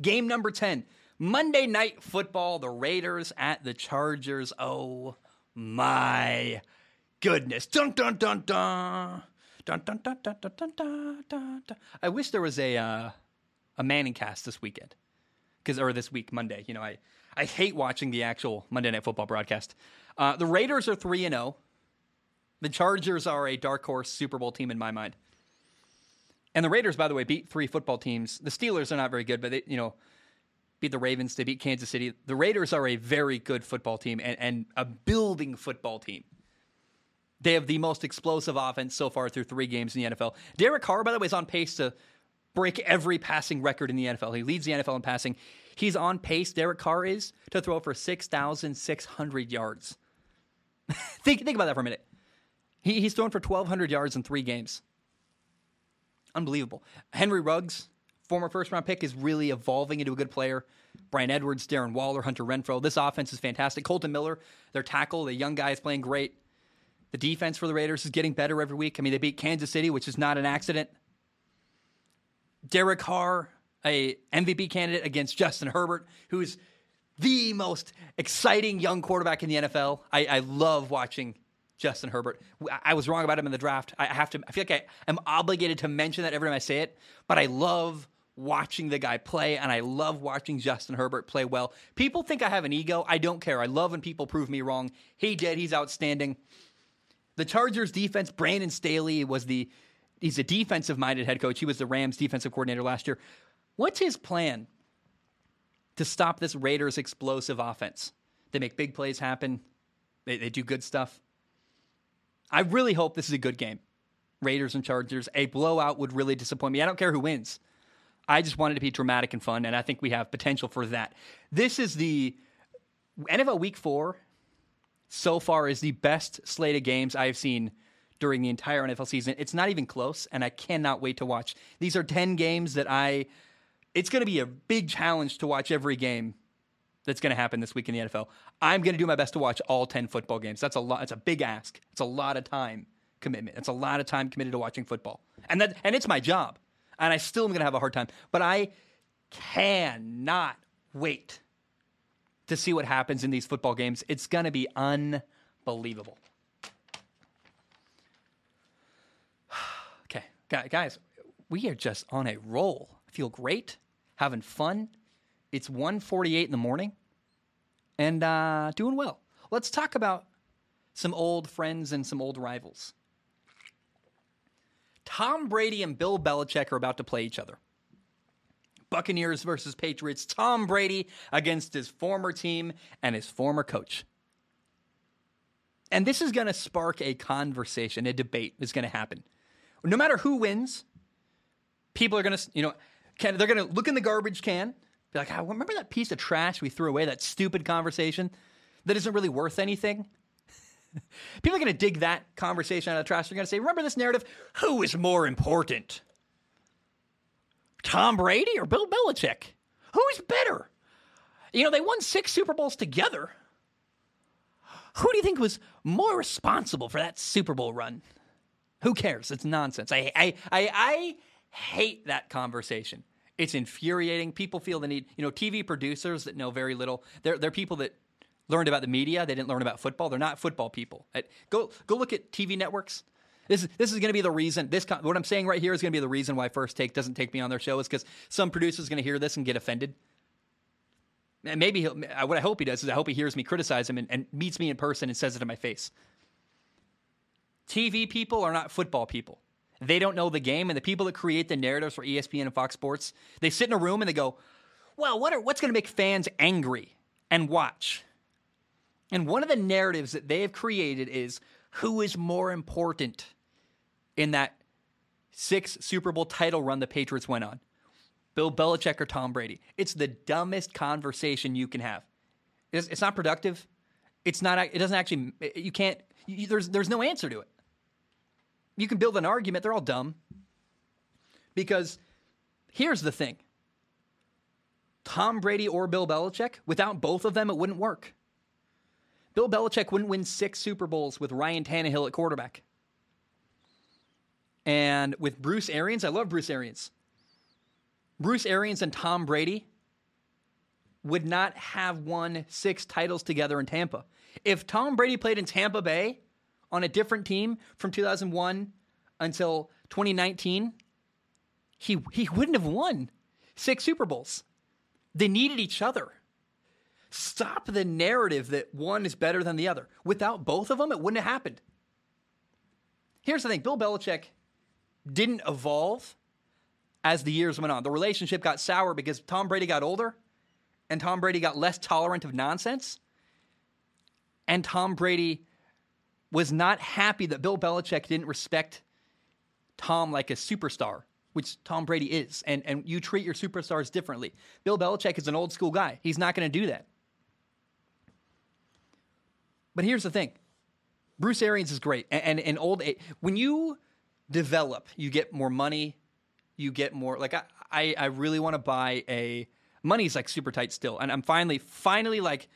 Game number 10. Monday night football, the Raiders at the Chargers. Oh my goodness. Dun dun dun dun. Dun dun dun dun dun dun dun dun. I wish there was a uh, a ManningCast this weekend because or this week Monday. You know, I I hate watching the actual Monday Night Football broadcast. Uh, the Raiders are three and zero. The Chargers are a dark horse Super Bowl team in my mind. And the Raiders, by the way, beat three football teams. The Steelers are not very good, but they, you know, beat the Ravens. They beat Kansas City. The Raiders are a very good football team and, and a building football team. They have the most explosive offense so far through three games in the NFL. Derek Carr, by the way, is on pace to break every passing record in the NFL. He leads the NFL in passing. He's on pace, Derek Carr is, to throw for 6,600 yards. think, think about that for a minute. He, he's thrown for 1,200 yards in three games. Unbelievable. Henry Ruggs, former first round pick, is really evolving into a good player. Bryan Edwards, Darren Waller, Hunter Renfrow. This offense is fantastic. Kolton Miller, their tackle, the young guy is playing great. The defense for the Raiders is getting better every week. I mean, they beat Kansas City, which is not an accident. Derek Carr, a MVP candidate against Justin Herbert, who's the most exciting young quarterback in the NFL. I, I love watching Justin Herbert. I was wrong about him in the draft. I have to. I feel like I am obligated to mention that every time I say it. But I love watching the guy play, and I love watching Justin Herbert play well. People think I have an ego. I don't care. I love when people prove me wrong. He did. He's outstanding. The Chargers defense, Brandon Staley was the he's a defensive minded head coach. He was the Rams defensive coordinator last year. What's his plan to stop this Raiders explosive offense? They make big plays happen. They, they do good stuff. I really hope this is a good game. Raiders and Chargers. A blowout would really disappoint me. I don't care who wins. I just wanted to be dramatic and fun, and I think we have potential for that. This is the NFL Week Four so far is the best slate of games I have seen during the entire NFL season. It's not even close, and I cannot wait to watch. These are 10 games that I, it's going to be a big challenge to watch every game that's going to happen this week in the NFL. I'm going to do my best to watch all 10 football games. That's a lot. It's a big ask. It's a lot of time commitment. It's a lot of time committed to watching football. And that, and it's my job. And I still am going to have a hard time, but I cannot wait to see what happens in these football games. It's going to be unbelievable. okay, guys, we are just on a roll. I feel great, having fun. It's 1:48 in the morning, and uh, doing well. Let's talk about some old friends and some old rivals. Tom Brady and Bill Belichick are about to play each other. Buccaneers versus Patriots. Tom Brady against his former team and his former coach. And this is going to spark a conversation, a debate is going to happen. No matter who wins, people are going to, you know, can, they're going to look in the garbage can, be like, oh, remember that piece of trash we threw away, that stupid conversation that isn't really worth anything? people are going to dig that conversation out of the trash. They're going to say, remember this narrative? Who is more important? Tom Brady or Bill Belichick? Who's better? You know, they won six Super Bowls together. Who do you think was more responsible for that Super Bowl run? Who cares? It's nonsense. I, I, I, I hate that conversation. It's infuriating. People feel the need, you know, TV producers that know very little. They're, they're people that learned about the media. They didn't learn about football. They're not football people. Go, go look at TV networks. This is this is going to be the reason. This what I'm saying right here is going to be the reason why First Take doesn't take me on their show is because some producer is going to hear this and get offended. And maybe he'll, what I hope he does is I hope he hears me criticize him and, and meets me in person and says it in my face. TV people are not football people. They don't know the game, and the people that create the narratives for ESPN and Fox Sports, they sit in a room and they go, "Well, what are, what's going to make fans angry?" and watch. And one of the narratives that they have created is who is more important in that six Super Bowl title run the Patriots went on. Bill Belichick or Tom Brady. It's the dumbest conversation you can have. It's, it's not productive. It's not. It doesn't actually. You can't. You, there's there's no answer to it. You can build an argument. They're all dumb. Because here's the thing. Tom Brady or Bill Belichick, without both of them, it wouldn't work. Bill Belichick wouldn't win six Super Bowls with Ryan Tannehill at quarterback. And with Bruce Arians, I love Bruce Arians. Bruce Arians and Tom Brady would not have won six titles together in Tampa. If Tom Brady played in Tampa Bay on a different team from 2001 until 2019, he, he wouldn't have won six Super Bowls. They needed each other. Stop the narrative that one is better than the other. Without both of them, it wouldn't have happened. Here's the thing Bill Belichick didn't evolve as the years went on. The relationship got sour because Tom Brady got older and Tom Brady got less tolerant of nonsense. And Tom Brady was not happy that Bill Belichick didn't respect Tom like a superstar, which Tom Brady is. And, and you treat your superstars differently. Bill Belichick is an old school guy. He's not going to do that. But here's the thing Bruce Arians is great. And, and, old, eh, when you develop, you get more money, you get more. Like, I, I, I really want to buy a. Money's like super tight still. And I'm finally, finally like,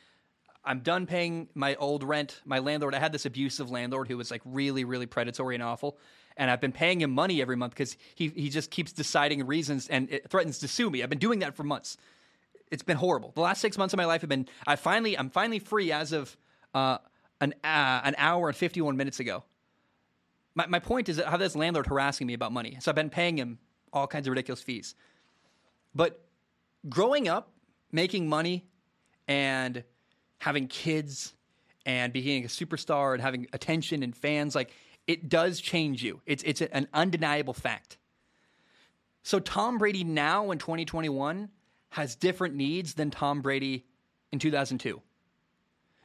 I'm done paying my old rent. My landlord, I had this abusive landlord who was like really, really predatory and awful. And I've been paying him money every month because he, he just keeps deciding reasons and it threatens to sue me. I've been doing that for months. It's been horrible. The last six months of my life have been. I finally, I'm finally free as of uh, an uh, an hour and 51 minutes ago. My my point is that how this landlord harassing me about money. So I've been paying him all kinds of ridiculous fees. But growing up, making money, and having kids and being a superstar and having attention and fans, like it does change you. It's it's an undeniable fact. So Tom Brady now in 2021 has different needs than Tom Brady in 2002.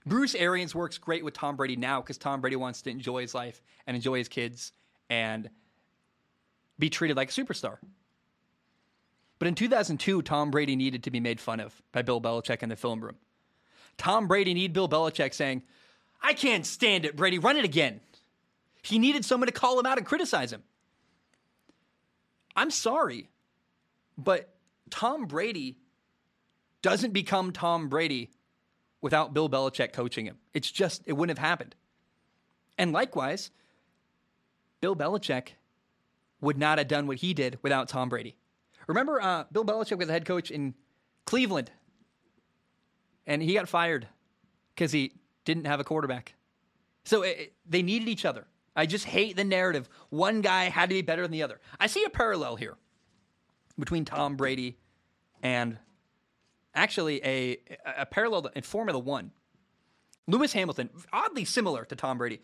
Bruce Arians works great with Tom Brady now because Tom Brady wants to enjoy his life and enjoy his kids and be treated like a superstar. But in 2002, Tom Brady needed to be made fun of by Bill Belichick in the film room. Tom Brady needed Bill Belichick saying, I can't stand it, Brady, run it again. He needed someone to call him out and criticize him. I'm sorry, but Tom Brady doesn't become Tom Brady without Bill Belichick coaching him. It's just, it wouldn't have happened. And likewise, Bill Belichick would not have done what he did without Tom Brady. Remember, uh, Bill Belichick was the head coach in Cleveland and he got fired because he didn't have a quarterback. So it, they needed each other. I just hate the narrative. One guy had to be better than the other. I see a parallel here between Tom Brady and actually a, a parallel in Formula One. Lewis Hamilton, oddly similar to Tom Brady.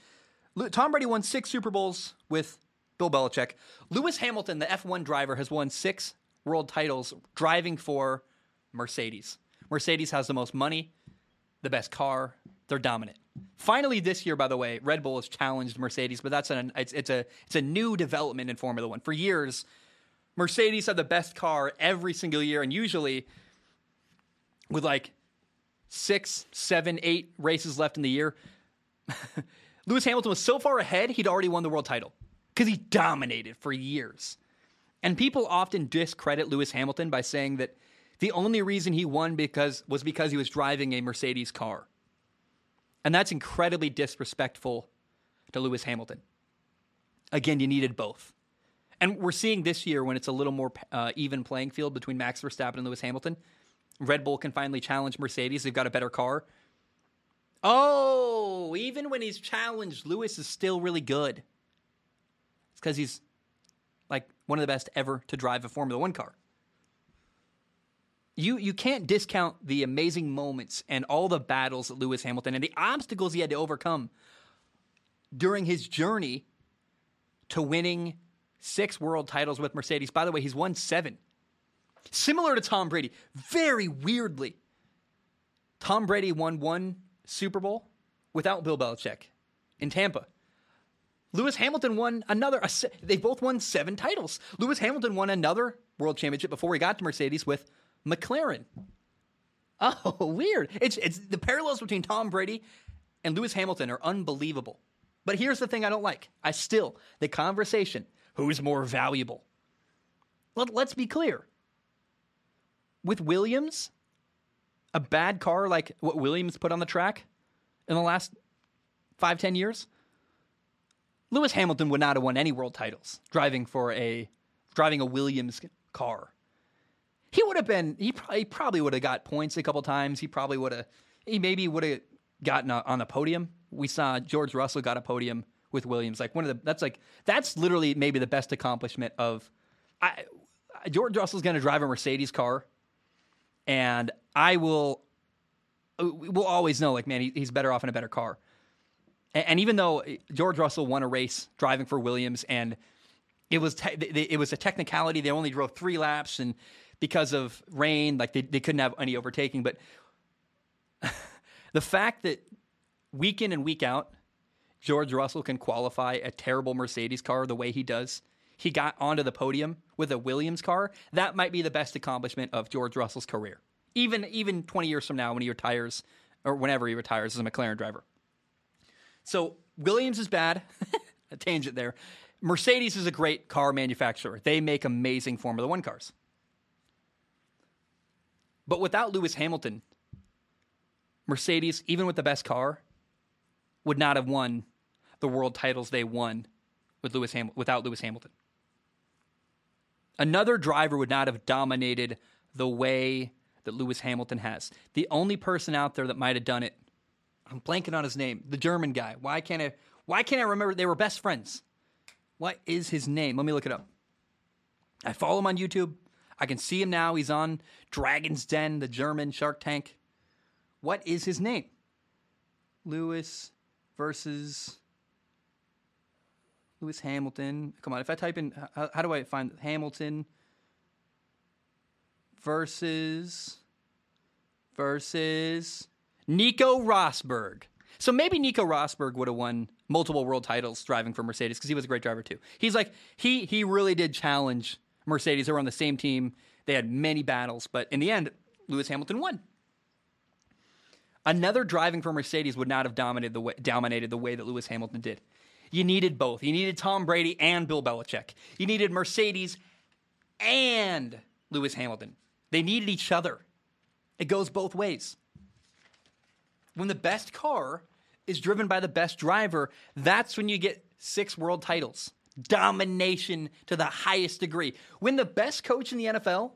Tom Brady won six Super Bowls with Bill Belichick. Lewis Hamilton, the F1 driver, has won six world titles driving for Mercedes. Mercedes has the most money, the best car. They're dominant. Finally, this year, by the way, Red Bull has challenged Mercedes, but that's an it's, it's a it's a new development in Formula One. For years, Mercedes had the best car every single year, and usually with like six, seven, eight races left in the year, Lewis Hamilton was so far ahead he'd already won the world title because he dominated for years. And people often discredit Lewis Hamilton by saying that the only reason he won because was because he was driving a Mercedes car. And that's incredibly disrespectful to Lewis Hamilton. Again, you needed both. And we're seeing this year when it's a little more uh, even playing field between Max Verstappen and Lewis Hamilton. Red Bull can finally challenge Mercedes. They've got a better car. Oh, even when he's challenged, Lewis is still really good. It's because he's like one of the best ever to drive a Formula One car you you can't discount the amazing moments and all the battles that Lewis Hamilton and the obstacles he had to overcome during his journey to winning six world titles with Mercedes. By the way, he's won seven. Similar to Tom Brady, very weirdly, Tom Brady won one Super Bowl without Bill Belichick in Tampa. Lewis Hamilton won another. They both won seven titles. Lewis Hamilton won another world championship before he got to Mercedes with McLaren. Oh, weird. It's it's the parallels between Tom Brady and Lewis Hamilton are unbelievable. But here's the thing I don't like. I still the conversation, who's more valuable? Let, let's be clear. With Williams, a bad car like what Williams put on the track in the last five, ten years, Lewis Hamilton would not have won any world titles driving for a driving a Williams car he would have been he, he probably would have got points a couple times. He probably would have he maybe would have gotten a, on the podium. We saw George Russell got a podium with Williams. Like one of the that's like that's literally maybe the best accomplishment of I George Russell's going to drive a Mercedes car, and I will. We'll always know, like, man, he, he's better off in a better car. And, and, even though George Russell won a race driving for Williams, and it was te- it was a technicality, they only drove three laps, and because of rain, like they, they couldn't have any overtaking. But the fact that week in and week out, George Russell can qualify a terrible Mercedes car the way he does. He got onto the podium with a Williams car. That might be the best accomplishment of George Russell's career. Even even 20 years from now when he retires or whenever he retires as a McLaren driver. So Williams is bad. a tangent there. Mercedes is a great car manufacturer. They make amazing Formula 1 cars. But without Lewis Hamilton, Mercedes, even with the best car, would not have won the world titles they won with Lewis Ham- without Lewis Hamilton. Another driver would not have dominated the way that Lewis Hamilton has. The only person out there that might have done it, I'm blanking on his name, the German guy. Why can't I why can't I remember they were best friends? What is his name? Let me look it up. I follow him on YouTube. I can see him now. He's on Dragon's Den, the German Shark Tank. What is his name? Lewis versus Lewis Hamilton. Come on, if I type in, how, how do I find Hamilton versus versus Nico Rosberg? So maybe Nico Rosberg would have won multiple world titles driving for Mercedes because he was a great driver too. He's like he he really did challenge Mercedes. They were on the same team. They had many battles, but in the end, Lewis Hamilton won. Another driving for Mercedes would not have dominated the way, dominated the way that Lewis Hamilton did. You needed both. You needed Tom Brady and Bill Belichick. You needed Mercedes and Lewis Hamilton. They needed each other. It goes both ways. When the best car is driven by the best driver, that's when you get six world titles domination to the highest degree. When the best coach in the NFL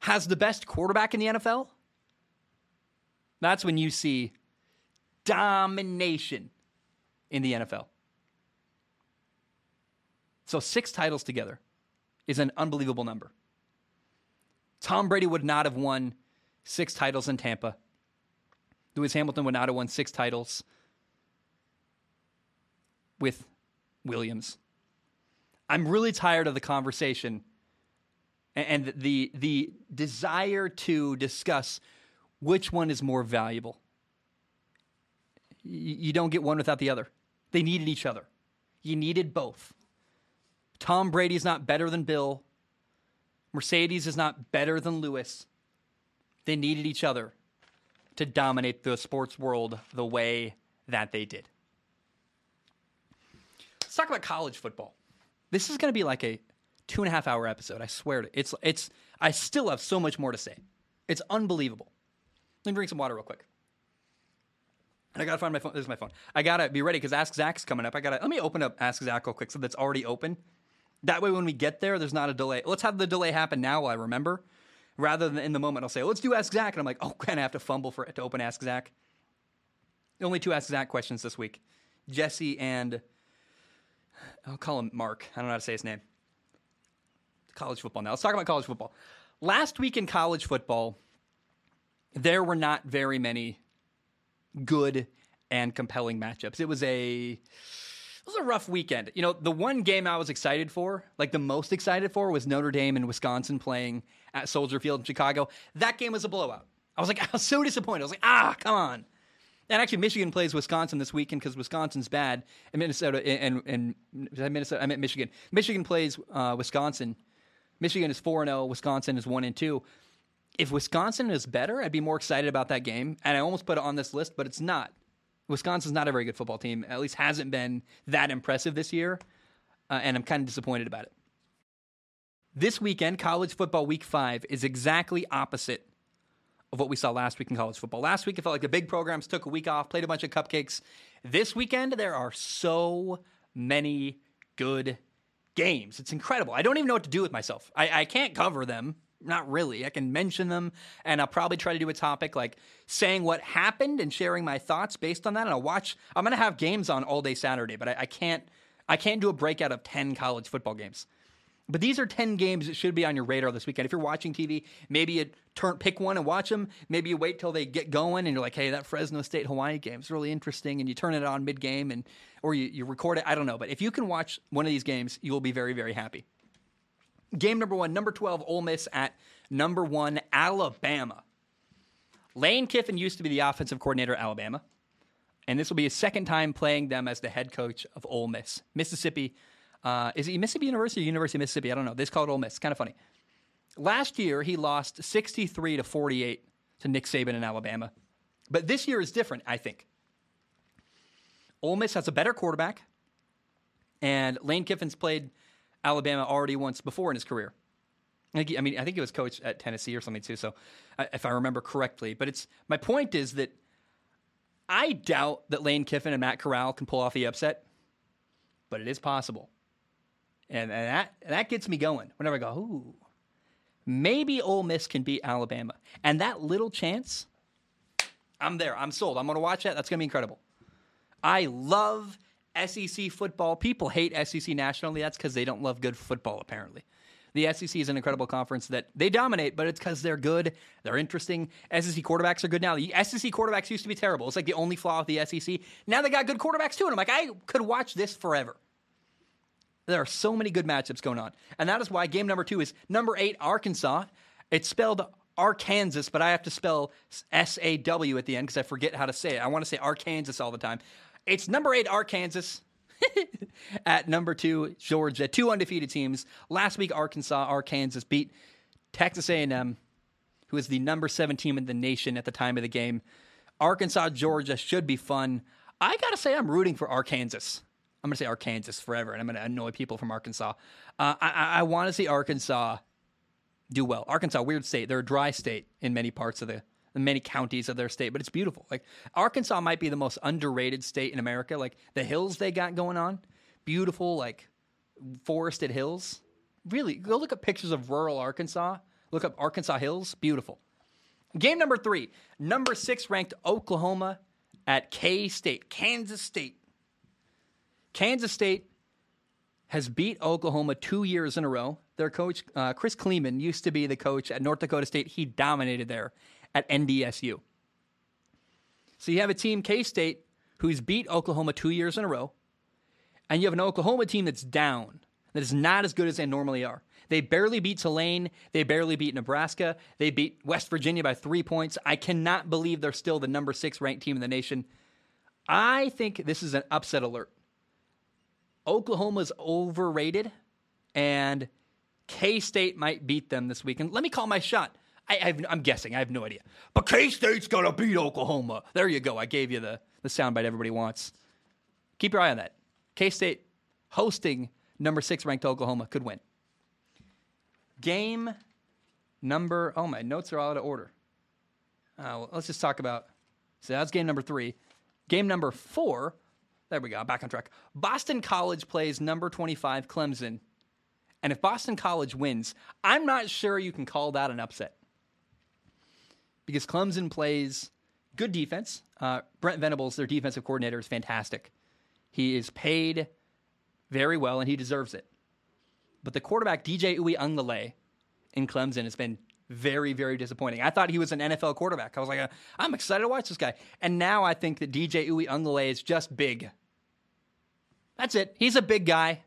has the best quarterback in the NFL, that's when you see domination in the NFL. So, six titles together is an unbelievable number. Tom Brady would not have won six titles in Tampa. Lewis Hamilton would not have won six titles with Williams. I'm really tired of the conversation and the the desire to discuss which one is more valuable. You don't get one without the other. They needed each other. You needed both. Tom Brady is not better than Bill. Mercedes is not better than Lewis. They needed each other to dominate the sports world the way that they did. Let's talk about college football. This is going to be like a two and a half hour episode. I swear to it. it's it's. I still have so much more to say. It's unbelievable. Let me drink some water real quick. And I gotta find my phone. This is my phone. I gotta be ready because Ask Zach's coming up. I gotta let me open up Ask Zach real quick so that's already open. That way, when we get there, there's not a delay. Let's have the delay happen now. While I remember, rather than in the moment. I'll say, "Let's do Ask Zach," and I'm like, "Oh, can I have to fumble for it to open Ask Zach?" Only two Ask Zach questions this week: Jesse and I'll call him Mark. I don't know how to say his name. College football now. Let's talk about college football. Last week in college football, there were not very many good and compelling matchups. It was a it was a rough weekend. You know, the one game I was excited for, like the most excited for, was Notre Dame and Wisconsin playing at Soldier Field in Chicago. That game was a blowout. I was like, I was so disappointed. I was like, ah, come on. And actually, Michigan plays Wisconsin this weekend because Wisconsin's bad, and Minnesota and and Minnesota. I meant Michigan. Michigan plays uh, Wisconsin. Michigan is four and zero. Wisconsin is one and two. If Wisconsin is better, I'd be more excited about that game. And I almost put it on this list, but it's not. Wisconsin's not a very good football team. At least hasn't been that impressive this year, uh, and I'm kind of disappointed about it. This weekend, college football week five is exactly opposite of what we saw last week in college football. Last week, it felt like the big programs took a week off, played a bunch of cupcakes. This weekend, there are so many good games. It's incredible. I don't even know what to do with myself. I, I can't cover them. Not really. I can mention them, and I'll probably try to do a topic like saying what happened and sharing my thoughts based on that. And I'll watch. I'm going to have games on all day Saturday, but I, I can't. I can't do a breakout of ten college football games. But these are 10 games that should be on your radar this weekend. If you're watching TV, maybe you turn pick one and watch them. Maybe you wait till they get going and you're like, hey, that Fresno State Hawaii game is really interesting, and you turn it on mid game and or you, you record it. I don't know. But if you can watch one of these games, you will be very, very happy. Game number one, number 12, Ole Miss at number one, Alabama. Lane Kiffin used to be the offensive coordinator at Alabama, and this will be his second time playing them as the head coach of Ole Miss. Mississippi, uh, is it Mississippi University or University of Mississippi? I don't know. They call it Ole Miss. Kind of funny. Last year, he lost 63 to 48 to Nick Saban in Alabama. But this year is different, I think. Ole Miss has a better quarterback, and Lane Kiffin's played Alabama already once before in his career. I, I mean, I think he was coach at Tennessee or something too. So, if I remember correctly, but it's my point is that I doubt that Lane Kiffin and Matt Corral can pull off the upset, but it is possible, and, and that that gets me going. Whenever I go, ooh, maybe Ole Miss can beat Alabama, and that little chance, I'm there. I'm sold. I'm going to watch that. That's going to be incredible. I love SEC football. People hate SEC nationally. That's because they don't love good football, apparently. The SEC is an incredible conference that they dominate, but it's because they're good. They're interesting. SEC quarterbacks are good now. The SEC quarterbacks used to be terrible. It's like the only flaw with the SEC. Now they got good quarterbacks too. And I'm like, I could watch this forever. There are so many good matchups going on. And that is why game number two is number eight, Arkansas. It's spelled Arkansas, but I have to spell S A W at the end because I forget how to say it. I want to say Arkansas all the time. It's number eight, Arkansas. At number two, Georgia. Two undefeated teams. Last week, Arkansas, Arkansas beat Texas A&M, who is the number seven team in the nation at the time of the game. Arkansas, Georgia should be fun. I gotta say, I'm rooting for Arkansas. I'm gonna say Arkansas forever, and I'm gonna annoy people from Arkansas. Uh, I, I want to see Arkansas do well. Arkansas, weird state. They're a dry state in many parts of the the many counties of their state, but it's beautiful. Like Arkansas might be the most underrated state in America. Like the hills they got going on, beautiful, like forested hills. Really, go look at pictures of rural Arkansas. Look up Arkansas Hills, beautiful. Game number three, number six ranked Oklahoma at K State, Kansas State. Kansas State has beat Oklahoma two years in a row. Their coach, uh, Chris Klieman, used to be the coach at North Dakota State. He dominated there at NDSU. So you have a team, K State, who's beat Oklahoma two years in a row, and you have an Oklahoma team that's down, that is not as good as they normally are. They barely beat Tulane. They barely beat Nebraska. They beat West Virginia by three points. I cannot believe they're still the number six ranked team in the nation. I think this is an upset alert. Oklahoma's overrated, and K State might beat them this weekend. Let me call my shot. I, am guessing. I have no idea. But K State's going to beat Oklahoma. There you go. I gave you the, the soundbite everybody wants. Keep your eye on that. K State hosting number six ranked Oklahoma could win. Game number. Oh, my notes are all out of order. Uh, well, let's just talk about. So that's game number three. Game number four. There we go. Back on track. Boston College plays number 25 Clemson. And if Boston College wins, I'm not sure you can call that an upset because Clemson plays good defense. Uh, Brent Venables, their defensive coordinator, is fantastic. He is paid very well, and he deserves it. But the quarterback, DJ Uiagalelei, in Clemson has been very, very disappointing. I thought he was an NFL quarterback. I was like, uh, I'm excited to watch this guy. And now I think that DJ Uiagalelei is just big. That's it. He's a big guy.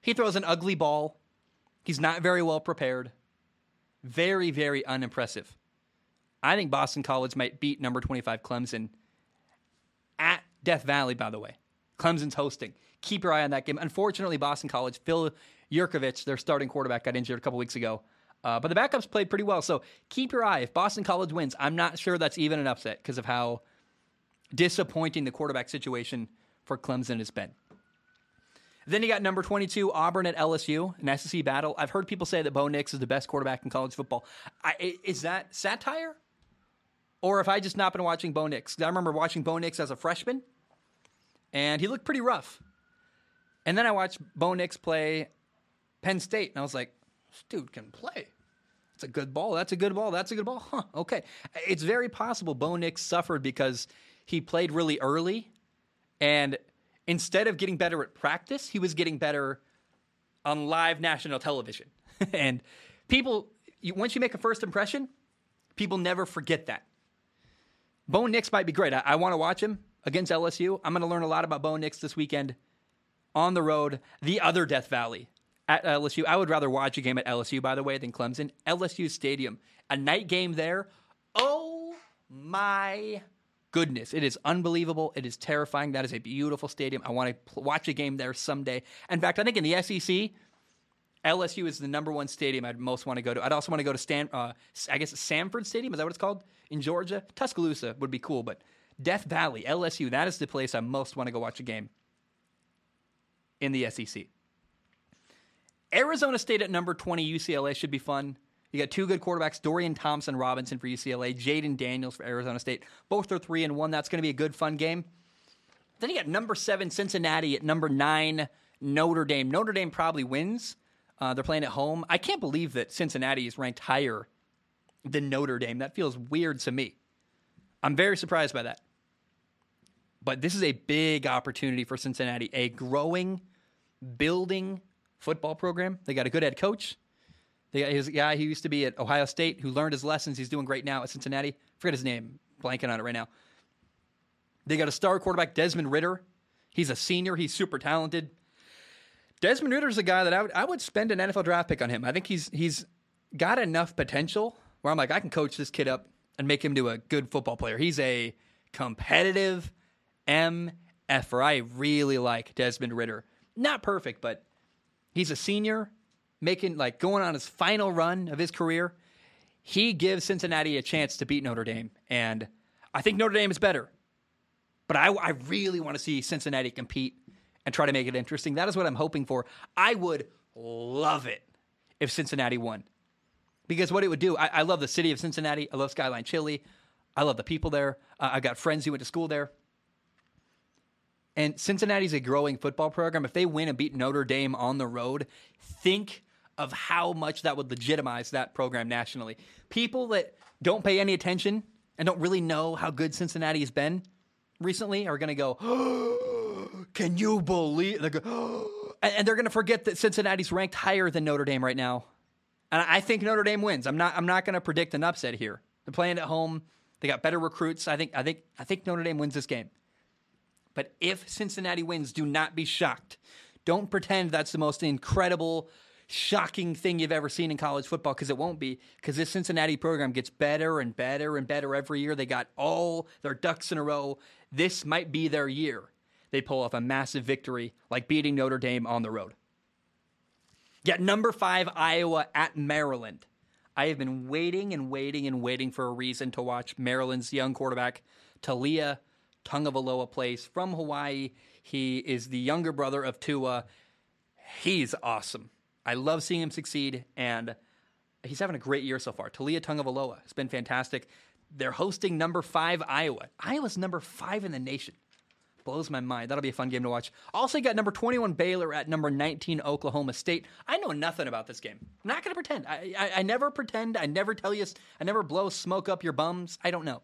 He throws an ugly ball. He's not very well prepared. Very, very unimpressive. I think Boston College might beat number 25 Clemson at Death Valley, by the way. Clemson's hosting. Keep your eye on that game. Unfortunately, Boston College, Phil Jurkovec, their starting quarterback, got injured a couple weeks ago. Uh, but the backups played pretty well. So keep your eye. If Boston College wins, I'm not sure that's even an upset because of how disappointing the quarterback situation for Clemson has been. Then you got number 22, Auburn at LSU, an SEC battle. I've heard people say that Bo Nix is the best quarterback in college football. I, is that satire? or if I just not been watching Bo Nix. I remember watching Bo Nix as a freshman, and he looked pretty rough. And then I watched Bo Nix play Penn State, and I was like, this dude can play. It's a good ball. That's a good ball. That's a good ball. Huh, okay. It's very possible Bo Nix suffered because he played really early, and instead of getting better at practice, he was getting better on live national television. and people, you, once you make a first impression, people never forget that. Bo Nix might be great. I, I want to watch him against LSU. I'm going to learn a lot about Bo Nix this weekend on the road, the other Death Valley at LSU. I would rather watch a game at LSU, by the way, than Clemson. LSU Stadium, a night game there. Oh my goodness. It is unbelievable. It is terrifying. That is a beautiful stadium. I want to pl- watch a game there someday. In fact, I think in the SEC, LSU is the number one stadium I'd most want to go to. I'd also want to go to Stan, uh, I guess Sanford Stadium. Is that what it's called in Georgia? Tuscaloosa would be cool, but Death Valley, LSU, that is the place I most want to go watch a game in the SEC. Arizona State at number 20, UCLA should be fun. You got two good quarterbacks, Dorian Thompson Robinson for UCLA, Jayden Daniels for Arizona State. Both are three and one. That's going to be a good, fun game. Then you got number seven, Cincinnati at number nine, Notre Dame. Notre Dame probably wins. Uh, they're playing at home. I can't believe that Cincinnati is ranked higher than Notre Dame. That feels weird to me. I'm very surprised by that. But this is a big opportunity for Cincinnati, a growing, building football program. They got a good head coach. Got his guy who used to be at Ohio State who learned his lessons. He's doing great now at Cincinnati. Forget his name. Blanking on it right now. They got a star quarterback, Desmond Ridder. He's a senior. He's super talented. Desmond Ridder's a guy that I would I would spend an NFL draft pick on him. I think he's he's got enough potential where I'm like I can coach this kid up and make him to a good football player. He's a competitive MFer. I really like Desmond Ridder. Not perfect, but he's a senior making like going on his final run of his career. He gives Cincinnati a chance to beat Notre Dame, and I think Notre Dame is better. But I, I really want to see Cincinnati compete and try to make it interesting. That is what I'm hoping for. I would love it if Cincinnati won. Because what it would do, I, I love the city of Cincinnati. I love Skyline Chili. I love the people there. Uh, I've got friends who went to school there. And Cincinnati's a growing football program. If they win and beat Notre Dame on the road, think of how much that would legitimize that program nationally. People that don't pay any attention and don't really know how good Cincinnati has been recently are going to go, oh, "Can you believe?" They're go, oh, and they're going to forget that Cincinnati's ranked higher than Notre Dame right now. And I think Notre Dame wins. I'm not. I'm not going to predict an upset here. They're playing at home. They got better recruits. I think. I think. I think Notre Dame wins this game. But if Cincinnati wins, do not be shocked. Don't pretend that's the most incredible, shocking thing you've ever seen in college football because it won't be. Because this Cincinnati program gets better and better and better every year. They got all their ducks in a row. This might be their year. They pull off a massive victory like beating Notre Dame on the road. Yet number five, Iowa at Maryland. I have been waiting and waiting and waiting for a reason to watch Maryland's young quarterback, Taulia Tagovailoa plays from Hawaii. He is the younger brother of Tua. He's awesome. I love seeing him succeed, and he's having a great year so far. Taulia Tagovailoa has been fantastic. They're hosting number five Iowa. Iowa's number five in the nation. Blows my mind. That'll be a fun game to watch. Also, got number 21 Baylor at number 19 Oklahoma State. I know nothing about this game. I'm not going to pretend. I, I, I never pretend. I never tell you. I never blow smoke up your bums. I don't know.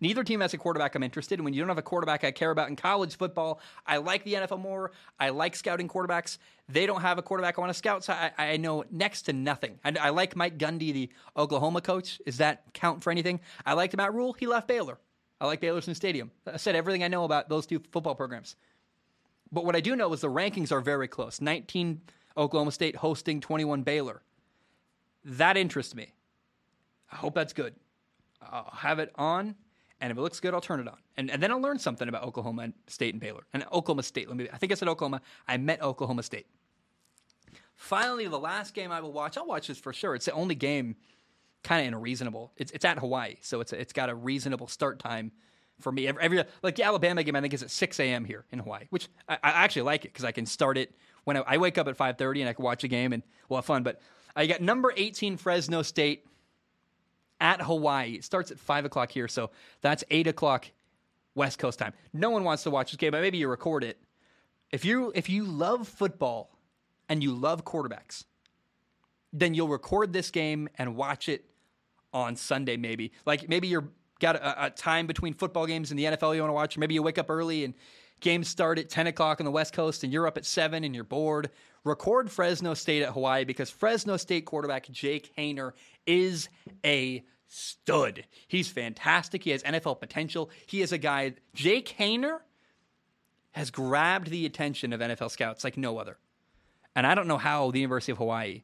Neither team has a quarterback I'm interested in. When you don't have a quarterback I care about in college football, I like the NFL more. I like scouting quarterbacks. They don't have a quarterback I want to scout, so I, I know next to nothing. I, I, like Mike Gundy, the Oklahoma coach. Does that count for anything? I liked Matt Rhule. He left Baylor. I like Baylor's new Stadium. I said everything I know about those two football programs. But what I do know is the rankings are very close. 19 Oklahoma State hosting 21 Baylor. That interests me. I hope that's good. I'll have it on and if it looks good, I'll turn it on. And, and then I'll learn something about Oklahoma State and Baylor. And Oklahoma State. Let me I think I said Oklahoma. I met Oklahoma State. Finally, the last game I will watch, I'll watch this for sure. It's the only game kind of in a reasonable. It's it's at Hawaii, so it's a, it's got a reasonable start time for me. Every, every like the Alabama game, I think is at 6 a.m. here in Hawaii, which I, I actually like it because I can start it when I, I, wake up at 5:30 and I can watch a game and we'll have fun. But I got number 18 Fresno State at Hawaii. It starts at 5 o'clock here, so that's 8 o'clock West Coast time. No one wants to watch this game, but maybe you record it. If you if you love football and you love quarterbacks, then you'll record this game and watch it on Sunday. Maybe like maybe you're got a, a time between football games in the NFL you want to watch, or maybe you wake up early and games start at 10 o'clock on the West Coast and you're up at 7 and you're bored. record Fresno State at Hawaii because Fresno State quarterback Jake Haener is a stud. He's fantastic. He has NFL potential. He is a guy, Jake Haener has grabbed the attention of NFL scouts like no other. And I don't know how the University of Hawaii,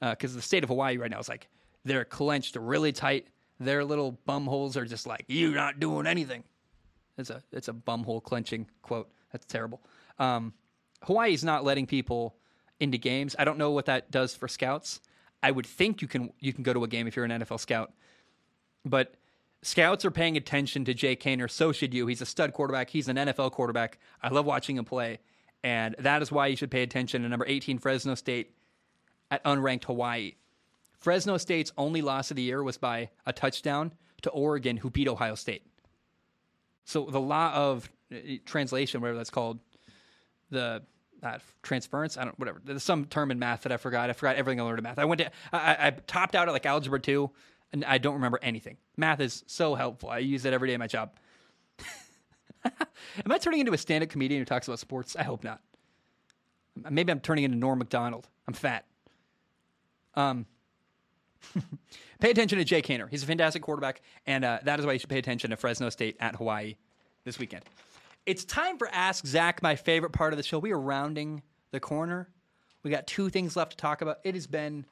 because uh, the state of Hawaii right now is like, they're clenched really tight. Their little bum holes are just like, you're not doing anything. It's a, it's a bumhole clenching quote. That's terrible. Um, Hawaii's not letting people into games. I don't know what that does for scouts. I would think you can you can go to a game if you're an NFL scout, but scouts are paying attention to Jake Haener. So should you. He's a stud quarterback. He's an NFL quarterback. I love watching him play, and that is why you should pay attention to number 18 Fresno State at unranked Hawaii. Fresno State's only loss of the year was by a touchdown to Oregon, who beat Ohio State. So the law of uh, translation, whatever that's called, the uh, transference. I don't whatever. There's some term in math that I forgot. I forgot everything I learned in math. I went to I, I topped out at like algebra two, and I don't remember anything. Math is so helpful. I use it every day in my job. Am I turning into a stand-up comedian who talks about sports? I hope not. Maybe I'm turning into Norm Macdonald. I'm fat. Um, pay attention to Jake Haener. He's a fantastic quarterback, and uh, that is why you should pay attention to Fresno State at Hawaii this weekend. It's time for Ask Zach, my favorite part of the show. We are rounding the corner. We got two things left to talk about. It has been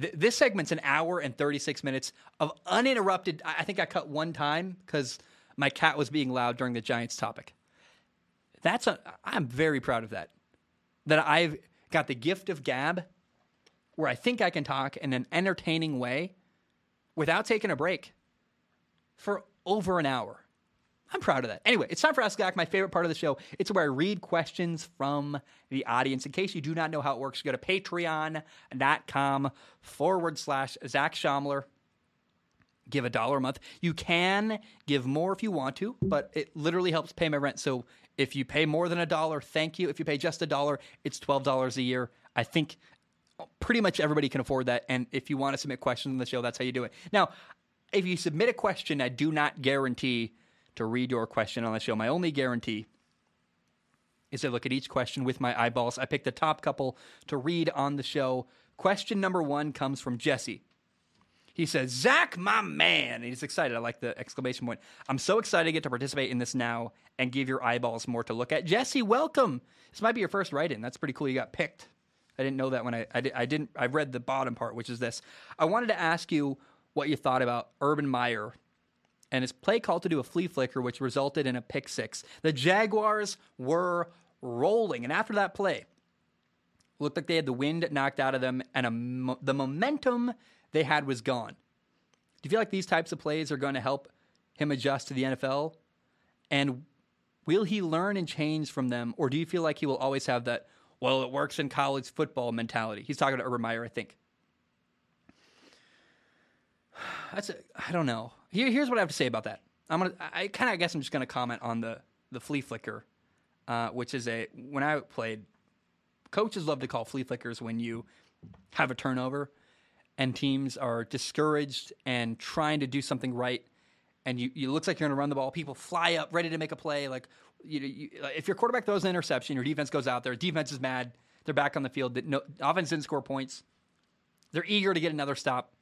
th- this segment's an hour and 36 minutes of uninterrupted. I think I cut one time because my cat was being loud during the Giants topic. That's a, I'm very proud of that. That I've got the gift of gab where I think I can talk in an entertaining way without taking a break for over an hour. I'm proud of that. Anyway, it's time for Ask Zach, my favorite part of the show. It's where I read questions from the audience. In case you do not know how it works, go to patreon.com forward slash Zach Schaumler. Give a dollar a month. You can give more if you want to, but it literally helps pay my rent. So if you pay more than a dollar, thank you. If you pay just a dollar, it's $12 a year. I think pretty much everybody can afford that. And if you want to submit questions on the show, that's how you do it. Now, if you submit a question, I do not guarantee to read your question on the show. My only guarantee is I look at each question with my eyeballs. I pick the top couple to read on the show. Question number one comes from Jesse. He says, Zach, my man. he's excited. I like the exclamation point. I'm so excited to get to participate in this now and give your eyeballs more to look at. Jesse, welcome. This might be your first write in. That's pretty cool. You got picked. I didn't know that when I, I, I didn't, I read the bottom part, which is this. I wanted to ask you what you thought about Urban Meyer and his play call to do a flea flicker, which resulted in a pick six. The Jaguars were rolling, and after that play, looked like they had the wind knocked out of them, and a, the momentum they had was gone. Do you feel like these types of plays are going to help him adjust to the NFL? And will he learn and change from them, or do you feel like he will always have that? Well, it works in college football mentality. He's talking to Urban Meyer, I think. That's I don't know. Here, here's what I have to say about that. I'm gonna. I kind of. Guess I'm just gonna comment on the the flea flicker, uh, which is a when I played. Coaches love to call flea flickers when you have a turnover, and teams are discouraged and trying to do something right, and you, you looks like you're gonna run the ball. People fly up ready to make a play. Like you, you if your quarterback throws an interception, your defense goes out there. Defense is mad. They're back on the field. No, offense didn't score points. They're eager to get another stop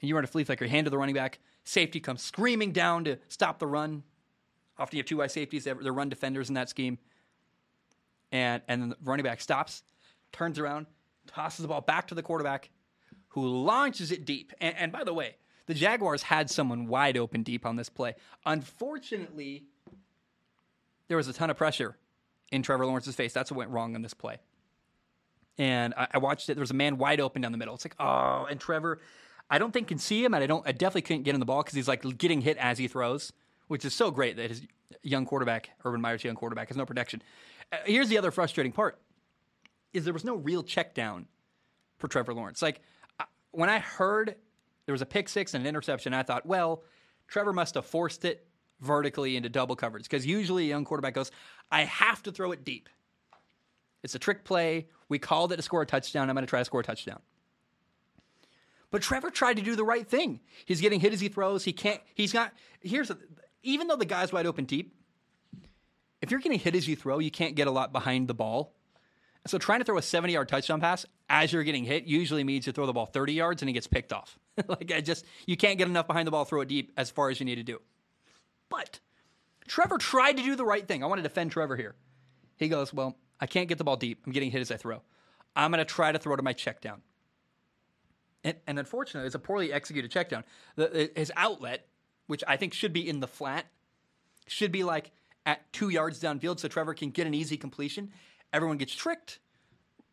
and you run a flea flicker, hand to the running back, safety comes screaming down to stop the run. Often you have two wide safeties, they're run defenders in that scheme. And, and then the running back stops, turns around, tosses the ball back to the quarterback, who launches it deep. And, and by the way, the Jaguars had someone wide open deep on this play. Unfortunately, there was a ton of pressure in Trevor Lawrence's face. That's what went wrong on this play. And I, I watched it. There was a man wide open down the middle. It's like, oh, and Trevor I don't think can see him, and I don't. I definitely couldn't get him the ball because he's like getting hit as he throws, which is so great that his young quarterback, Urban Meyer's young quarterback, has no protection. Uh, here's the other frustrating part: is there was no real check down for Trevor Lawrence. Like when I heard there was a pick six and an interception, I thought, well, Trevor must have forced it vertically into double coverage because usually a young quarterback goes, I have to throw it deep. It's a trick play. We called it to score a touchdown. I'm going to try to score a touchdown. But Trevor tried to do the right thing. He's getting hit as he throws. He can't. He's got. Here's a, even though the guy's wide open deep. If you're getting hit as you throw, you can't get a lot behind the ball. So trying to throw a 70 yard touchdown pass as you're getting hit usually means you throw the ball 30 yards and it gets picked off. like I just you can't get enough behind the ball, throw it deep as far as you need to do. But Trevor tried to do the right thing. I want to defend Trevor here. He goes, Well, I can't get the ball deep. I'm getting hit as I throw. I'm going to try to throw to my check down. And, and unfortunately, it's a poorly executed check down. The, his outlet, which I think should be in the flat, should be like at two yards downfield so Trevor can get an easy completion. Everyone gets tricked.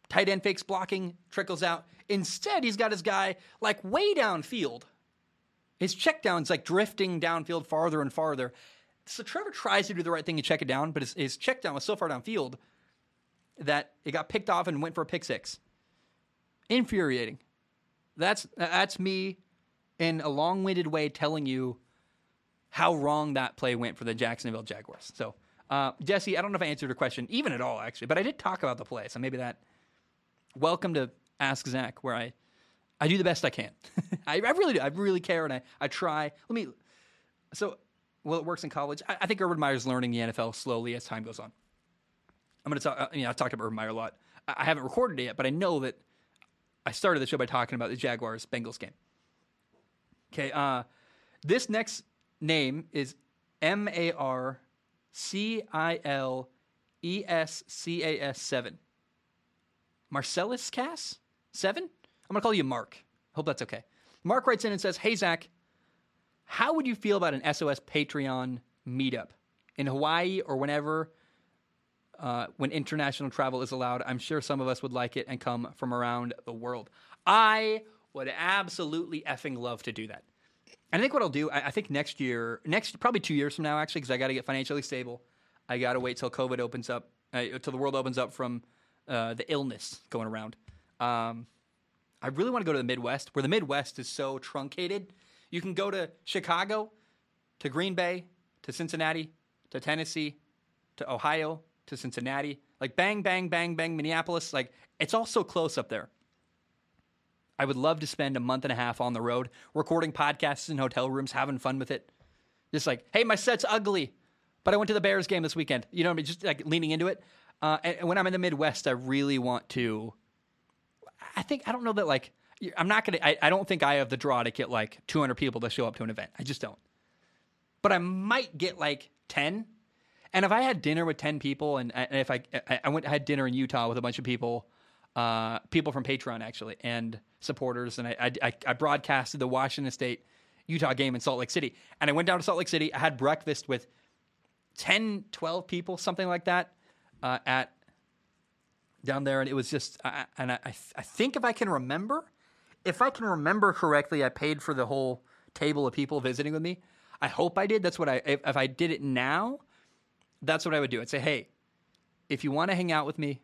Tight end fakes blocking, trickles out. Instead, he's got his guy like way downfield. His check down's like drifting downfield farther and farther. So Trevor tries to do the right thing and check it down, but his, his check down was so far downfield that it got picked off and went for a pick six. Infuriating. That's that's me in a long-winded way telling you how wrong that play went for the Jacksonville Jaguars. So, uh, Jesse, I don't know if I answered your question even at all, actually, but I did talk about the play, so maybe that. Welcome to Ask Zach, where I I do the best I can. I, I, really do. I really care, and I I try. Let me. So, well, it works in college. I, I think Urban Meyer's learning the NFL slowly as time goes on. I'm going to talk. Uh, you know, I talked about Urban Meyer a lot. I, I haven't recorded it yet, but I know that I started the show by talking about the Jaguars Bengals game. Okay, uh, this next name is M A R C I L E S C A S 7. Marcellus Cass? 7? I'm going to call you Mark. Hope that's okay. Mark writes in and says, Hey, Zach, how would you feel about an SOS Patreon meetup in Hawaii or whenever uh, when international travel is allowed? I'm sure some of us would like it and come from around the world. I would absolutely effing love to do that. And I think what I'll do, I, I think next year, next probably two years from now, actually, because I got to get financially stable. I got to wait till COVID opens up, uh, till the world opens up from uh, the illness going around. Um, I really want to go to the Midwest, where the Midwest is so truncated. You can go to Chicago, to Green Bay, to Cincinnati, to Tennessee, to Ohio, to Cincinnati. Like bang, bang, bang, bang, Minneapolis. Like it's all so close up there. I would love to spend a month and a half on the road, recording podcasts in hotel rooms, having fun with it. Just like, hey, my set's ugly, but I went to the Bears game this weekend. You know, what I mean? just like leaning into it. Uh, and when I'm in the Midwest, I really want to. I think I don't know that like I'm not gonna. I, I don't think I have the draw to get like 200 people to show up to an event. I just don't. But I might get like 10. And if I had dinner with 10 people, and, and if I I went I had dinner in Utah with a bunch of people, uh, people from Patreon actually, and supporters, and I, I, I broadcasted the Washington State Utah game in Salt Lake City. And I went down to Salt Lake City. I had breakfast with 10, 12 people, something like that, uh, at down there. And it was just, I, and I, I think if I can remember, if I can remember correctly, I paid for the whole table of people visiting with me. I hope I did. That's what I, if, if I did it now, that's what I would do. I'd say, hey, if you want to hang out with me,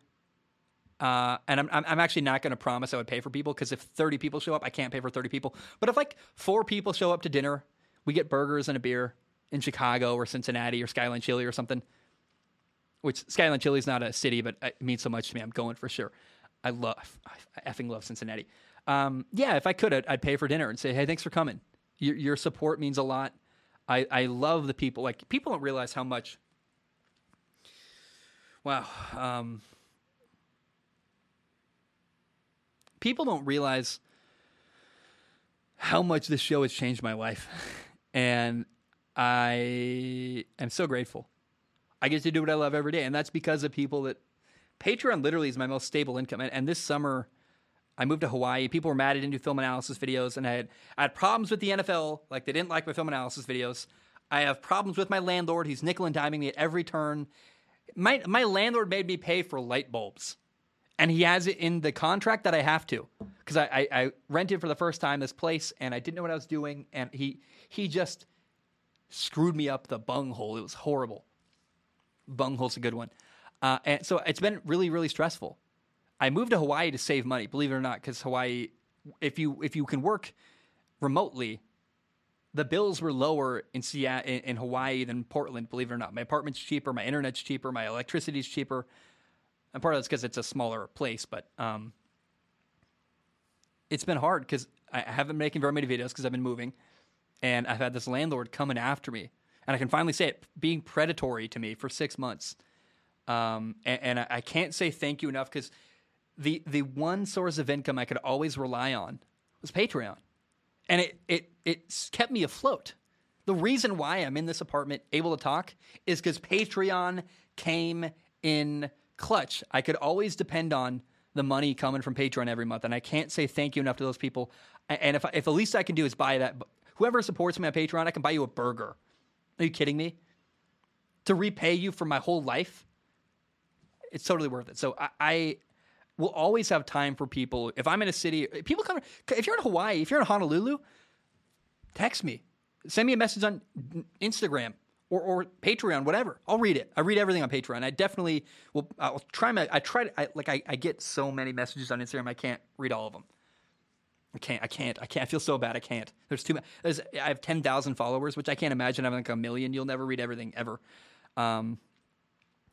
uh, and I'm, I'm actually not going to promise I would pay for people because if 30 people show up, I can't pay for 30 people. But if like four people show up to dinner, we get burgers and a beer in Chicago or Cincinnati or Skyline Chili or something. Which Skyline Chili is not a city, but it means so much to me. I'm going for sure. I love, I effing love Cincinnati. Um, yeah, if I could, I'd, I'd, pay for dinner and say, hey, thanks for coming. Your, your support means a lot. I, I love the people. Like people don't realize how much. Wow. Um, people don't realize how much this show has changed my life. And I am so grateful. I get to do what I love every day. And that's because of people that Patreon literally is my most stable income. And, and this summer, I moved to Hawaii. People were mad I didn't do film analysis videos. And I had, I had problems with the NFL. Like, they didn't like my film analysis videos. I have problems with my landlord. He's nickel and diming me at every turn. My, my landlord made me pay for light bulbs and he has it in the contract that I have to because I, I, I, rented for the first time this place and I didn't know what I was doing and he he just screwed me up the bunghole. It was horrible. Bunghole's a good one. Uh, and so it's been really really stressful. I moved to Hawaii to save money, believe it or not, because Hawaii, if you if you can work remotely, the bills were lower in Seattle, in, in Hawaii than Portland. Believe it or not, my apartment's cheaper, my internet's cheaper, my electricity's cheaper and part of that's because it's a smaller place. But um, it's been hard because I haven't been making very many videos because I've been moving, and I've had this landlord coming after me, and I can finally say it being predatory to me for six months. Um, and, and I, I can't say thank you enough because the the one source of income I could always rely on was Patreon, and it it it kept me afloat. The reason why I'm in this apartment able to talk is because Patreon came in clutch. I could always depend on the money coming from Patreon every month, and I can't say thank you enough to those people. And if if the least I can do is buy that, whoever supports me on Patreon, I can buy you a burger. Are you kidding me? To repay you for my whole life, it's totally worth it. So I, I will always have time for people. If I'm in a city, people come. If you're in Hawaii, if you're in Honolulu, text me, send me a message on Instagram or, or Patreon, whatever. I'll read it. I read everything on Patreon. I definitely will. I'll try my. I try. To, I, like I, I get so many messages on Instagram. I can't read all of them. I can't. I can't. I can't. I feel so bad. I can't. There's too many. There's. I have ten thousand followers, which I can't imagine having like a million. You'll never read everything ever. Um,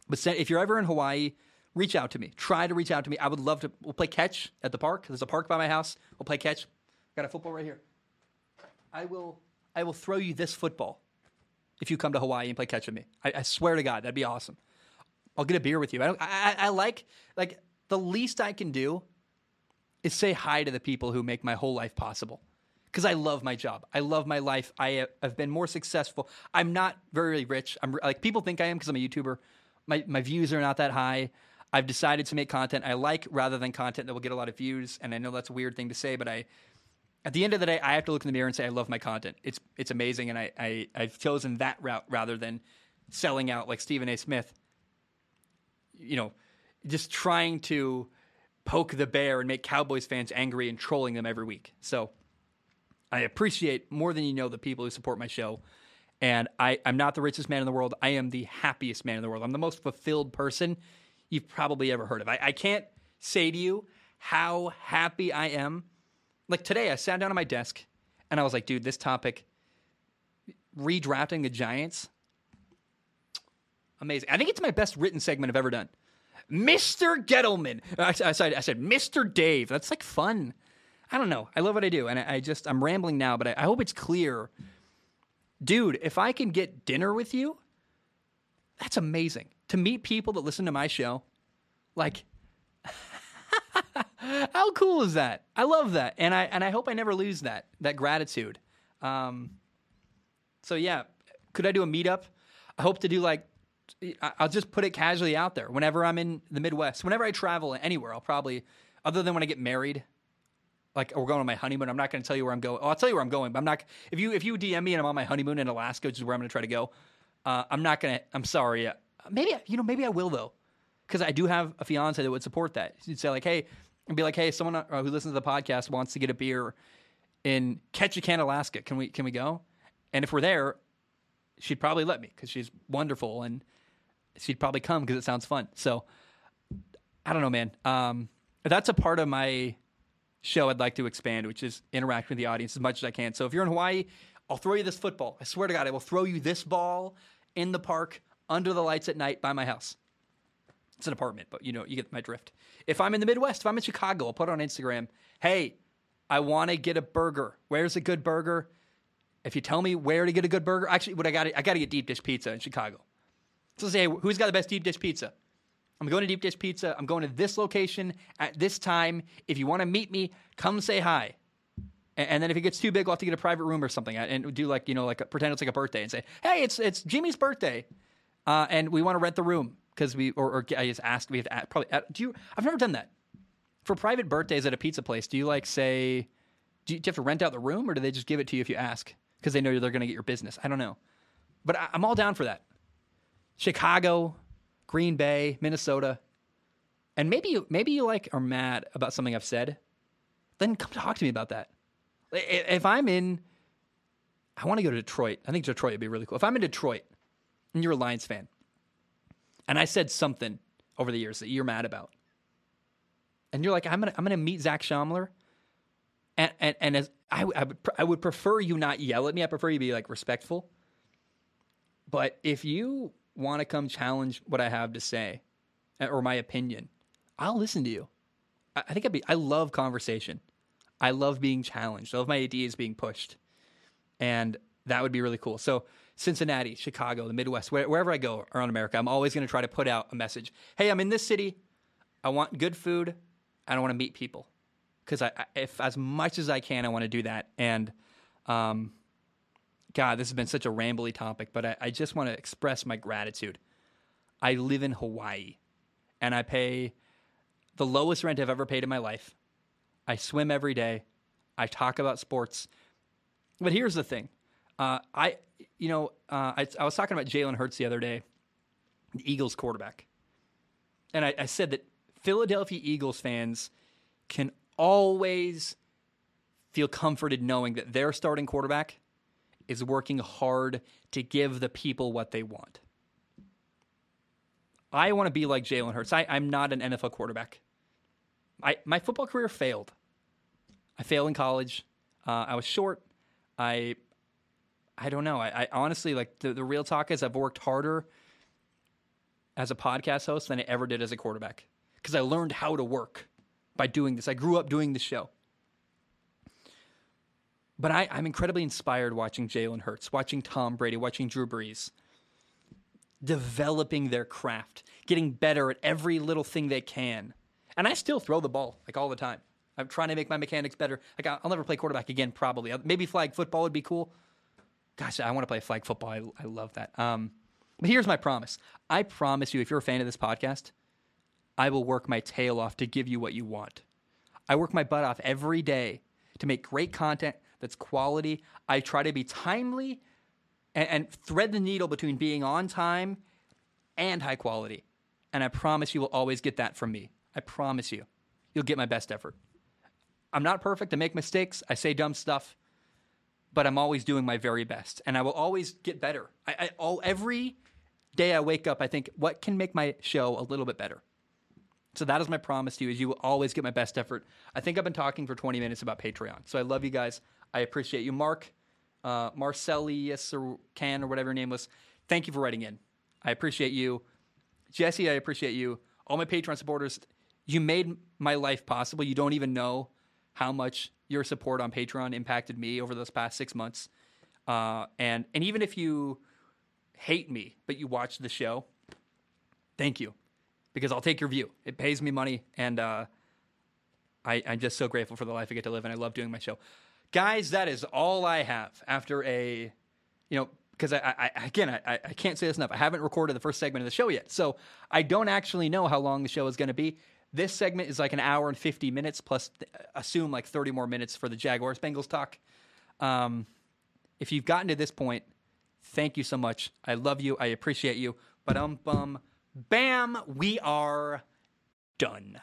but if you're ever in Hawaii, reach out to me. Try to reach out to me. I would love to. We'll play catch at the park. There's a park by my house. We'll play catch. Got a football right here. I will. I will throw you this football if you come to Hawaii and play catch with me. I, I swear to God, that'd be awesome. I'll get a beer with you. I, don't, I, I like like the least I can do is say hi to the people who make my whole life possible. Because I love my job. I love my life. I have been more successful. I'm not very rich. I'm like people think I am because I'm a YouTuber. My my views are not that high. I've decided to make content I like rather than content that will get a lot of views. And I know that's a weird thing to say, but I at the end of the day, I have to look in the mirror and say I love my content. It's it's amazing, and I, I I've chosen that route rather than selling out like Stephen A. Smith. You know, just trying to poke the bear and make Cowboys fans angry and trolling them every week. So I appreciate more than you know the people who support my show. And I, I'm not the richest man in the world. I am the happiest man in the world. I'm the most fulfilled person you've probably ever heard of. I, I can't say to you how happy I am like today, I sat down at my desk and I was like, dude, this topic, redrafting the Giants, amazing. I think it's my best written segment I've ever done. Mr. Gettleman. I, I, said, I said, Mr. Dave. That's like fun. I don't know. I love what I do. And I, I just, I'm rambling now, but I, I hope it's clear. Dude, if I can get dinner with you, that's amazing. To meet people that listen to my show, like, How cool is that? I love that, and I and I hope I never lose that that gratitude. Um, so yeah, could I do a meetup? I hope to do like I'll just put it casually out there. Whenever I'm in the Midwest, whenever I travel anywhere, I'll probably, other than when I get married, like we're going on my honeymoon. I'm not going to tell you where I'm going. Oh, I'll tell you where I'm going, but I'm not. If you if you DM me and I'm on my honeymoon in Alaska, which is where I'm going to try to go, uh, I'm not to. I'm sorry. Maybe you know. Maybe I will though, because I do have a fiance that would support that. She'd say like, "Hey, and be like, hey, someone uh, who listens to the podcast wants to get a beer in Ketchikan, Alaska. Can we can we go? And if we're there, she'd probably let me because she's wonderful and she'd probably come because it sounds fun. So I don't know, man. Um, that's a part of my show I'd like to expand, which is interact with the audience as much as I can. So if you're in Hawaii, I'll throw you this football. I swear to God, I will throw you this ball in the park under the lights at night by my house. It's an apartment, but you know, you get my drift. If I'm in the Midwest, if I'm in Chicago, I'll put on Instagram, hey, I want to get a burger. Where's a good burger? If you tell me where to get a good burger, actually, what I got, I got to get deep dish pizza in Chicago. So say, who's got the best deep dish pizza? I'm going to deep dish pizza. I'm going to this location at this time. If you want to meet me, come say hi. And, then if it gets too big, we'll have to get a private room or something and do like you know like pretend it's like a birthday and say, hey, it's it's Jimmy's birthday, uh, and we want to rent the room because we or, or, I just asked we have to ask, probably do you I've never done that for private birthdays at a pizza place. Do you like say do you, do you have to rent out the room or do they just give it to you if you ask because they know they're going to get your business? I don't know, but I, I'm all down for that. Chicago, Green Bay, Minnesota, and maybe you, maybe you like are mad about something I've said. Then come talk to me about that. If I'm in, I want to go to Detroit. I think Detroit would be really cool. If I'm in Detroit and you're a Lions fan, and I said something over the years that you're mad about, and you're like, I'm gonna I'm gonna meet Zach Shomler, and and, and as I, I would I would prefer you not yell at me. I prefer you be like respectful. But if you want to come challenge what I have to say eh, or my opinion, I'll listen to you. I, I think I'd be. I love conversation. I love being challenged. I love my ideas being pushed, and That would be really cool. So Cincinnati, Chicago, the Midwest, where, wherever I go around America, I'm always going to try to put out a message. Hey, I'm in this city. I want good food. I don't want to meet people because I, if as much as I can, I want to do that. And um, God, this has been such a rambly topic, but I, I just want to express my gratitude. I live in Hawaii, and I pay the lowest rent I've ever paid in my life. I swim every day. I talk about sports. But here's the thing. Uh, I, you know, uh, I, I was talking about Jalen Hurts the other day, the Eagles quarterback. And I, I said that Philadelphia Eagles fans can always feel comforted knowing that their starting quarterback is working hard to give the people what they want. I want to be like Jalen Hurts. I, I'm not an NFL quarterback. I, my football career failed. I failed in college. Uh, I was short. I I don't know. I, I honestly like the, the real talk is I've worked harder as a podcast host than I ever did as a quarterback because I learned how to work by doing this. I grew up doing the show. But I, I'm incredibly inspired watching Jalen Hurts, watching Tom Brady, watching Drew Brees, developing their craft, getting better at every little thing they can. And I still throw the ball like all the time. I'm trying to make my mechanics better. Like I'll never play quarterback again, probably. Maybe flag football would be cool. Gosh, I want to play flag football. I, I love that. Um, but here's my promise. I promise you, if you're a fan of this podcast, I will work my tail off to give you what you want. I work my butt off every day to make great content that's quality. I try to be timely and, and thread the needle between being on time and high quality. And I promise you will always get that from me. I promise you. You'll get my best effort. I'm not perfect. I make mistakes. I say dumb stuff, but I'm always doing my very best, and I will always get better. I, I all every day I wake up, I think, what can make my show a little bit better. So that is my promise to you: is you will always get my best effort. I think I've been talking for 20 minutes about Patreon, so I love you guys. I appreciate you, Mark, uh, Marcellius or Can or whatever your name was. Thank you for writing in. I appreciate you, Jesse. I appreciate you. All my Patreon supporters, you made my life possible. You don't even know how much your support on Patreon impacted me over those past six months. Uh, and and even if you hate me, but you watch the show, thank you, because I'll take your view. It pays me money, and uh, I, I'm just so grateful for the life I get to live, and I love doing my show. Guys, that is all I have after a, you know, because I, I, again I, I can't say this enough. I haven't recorded the first segment of the show yet, so I don't actually know how long the show is going to be. This segment is like an hour and 50 minutes, plus assume like 30 more minutes for the Jaguars Bengals talk. Um, if you've gotten to this point, thank you so much. I love you. I appreciate you. But um, bum, bam, we are done.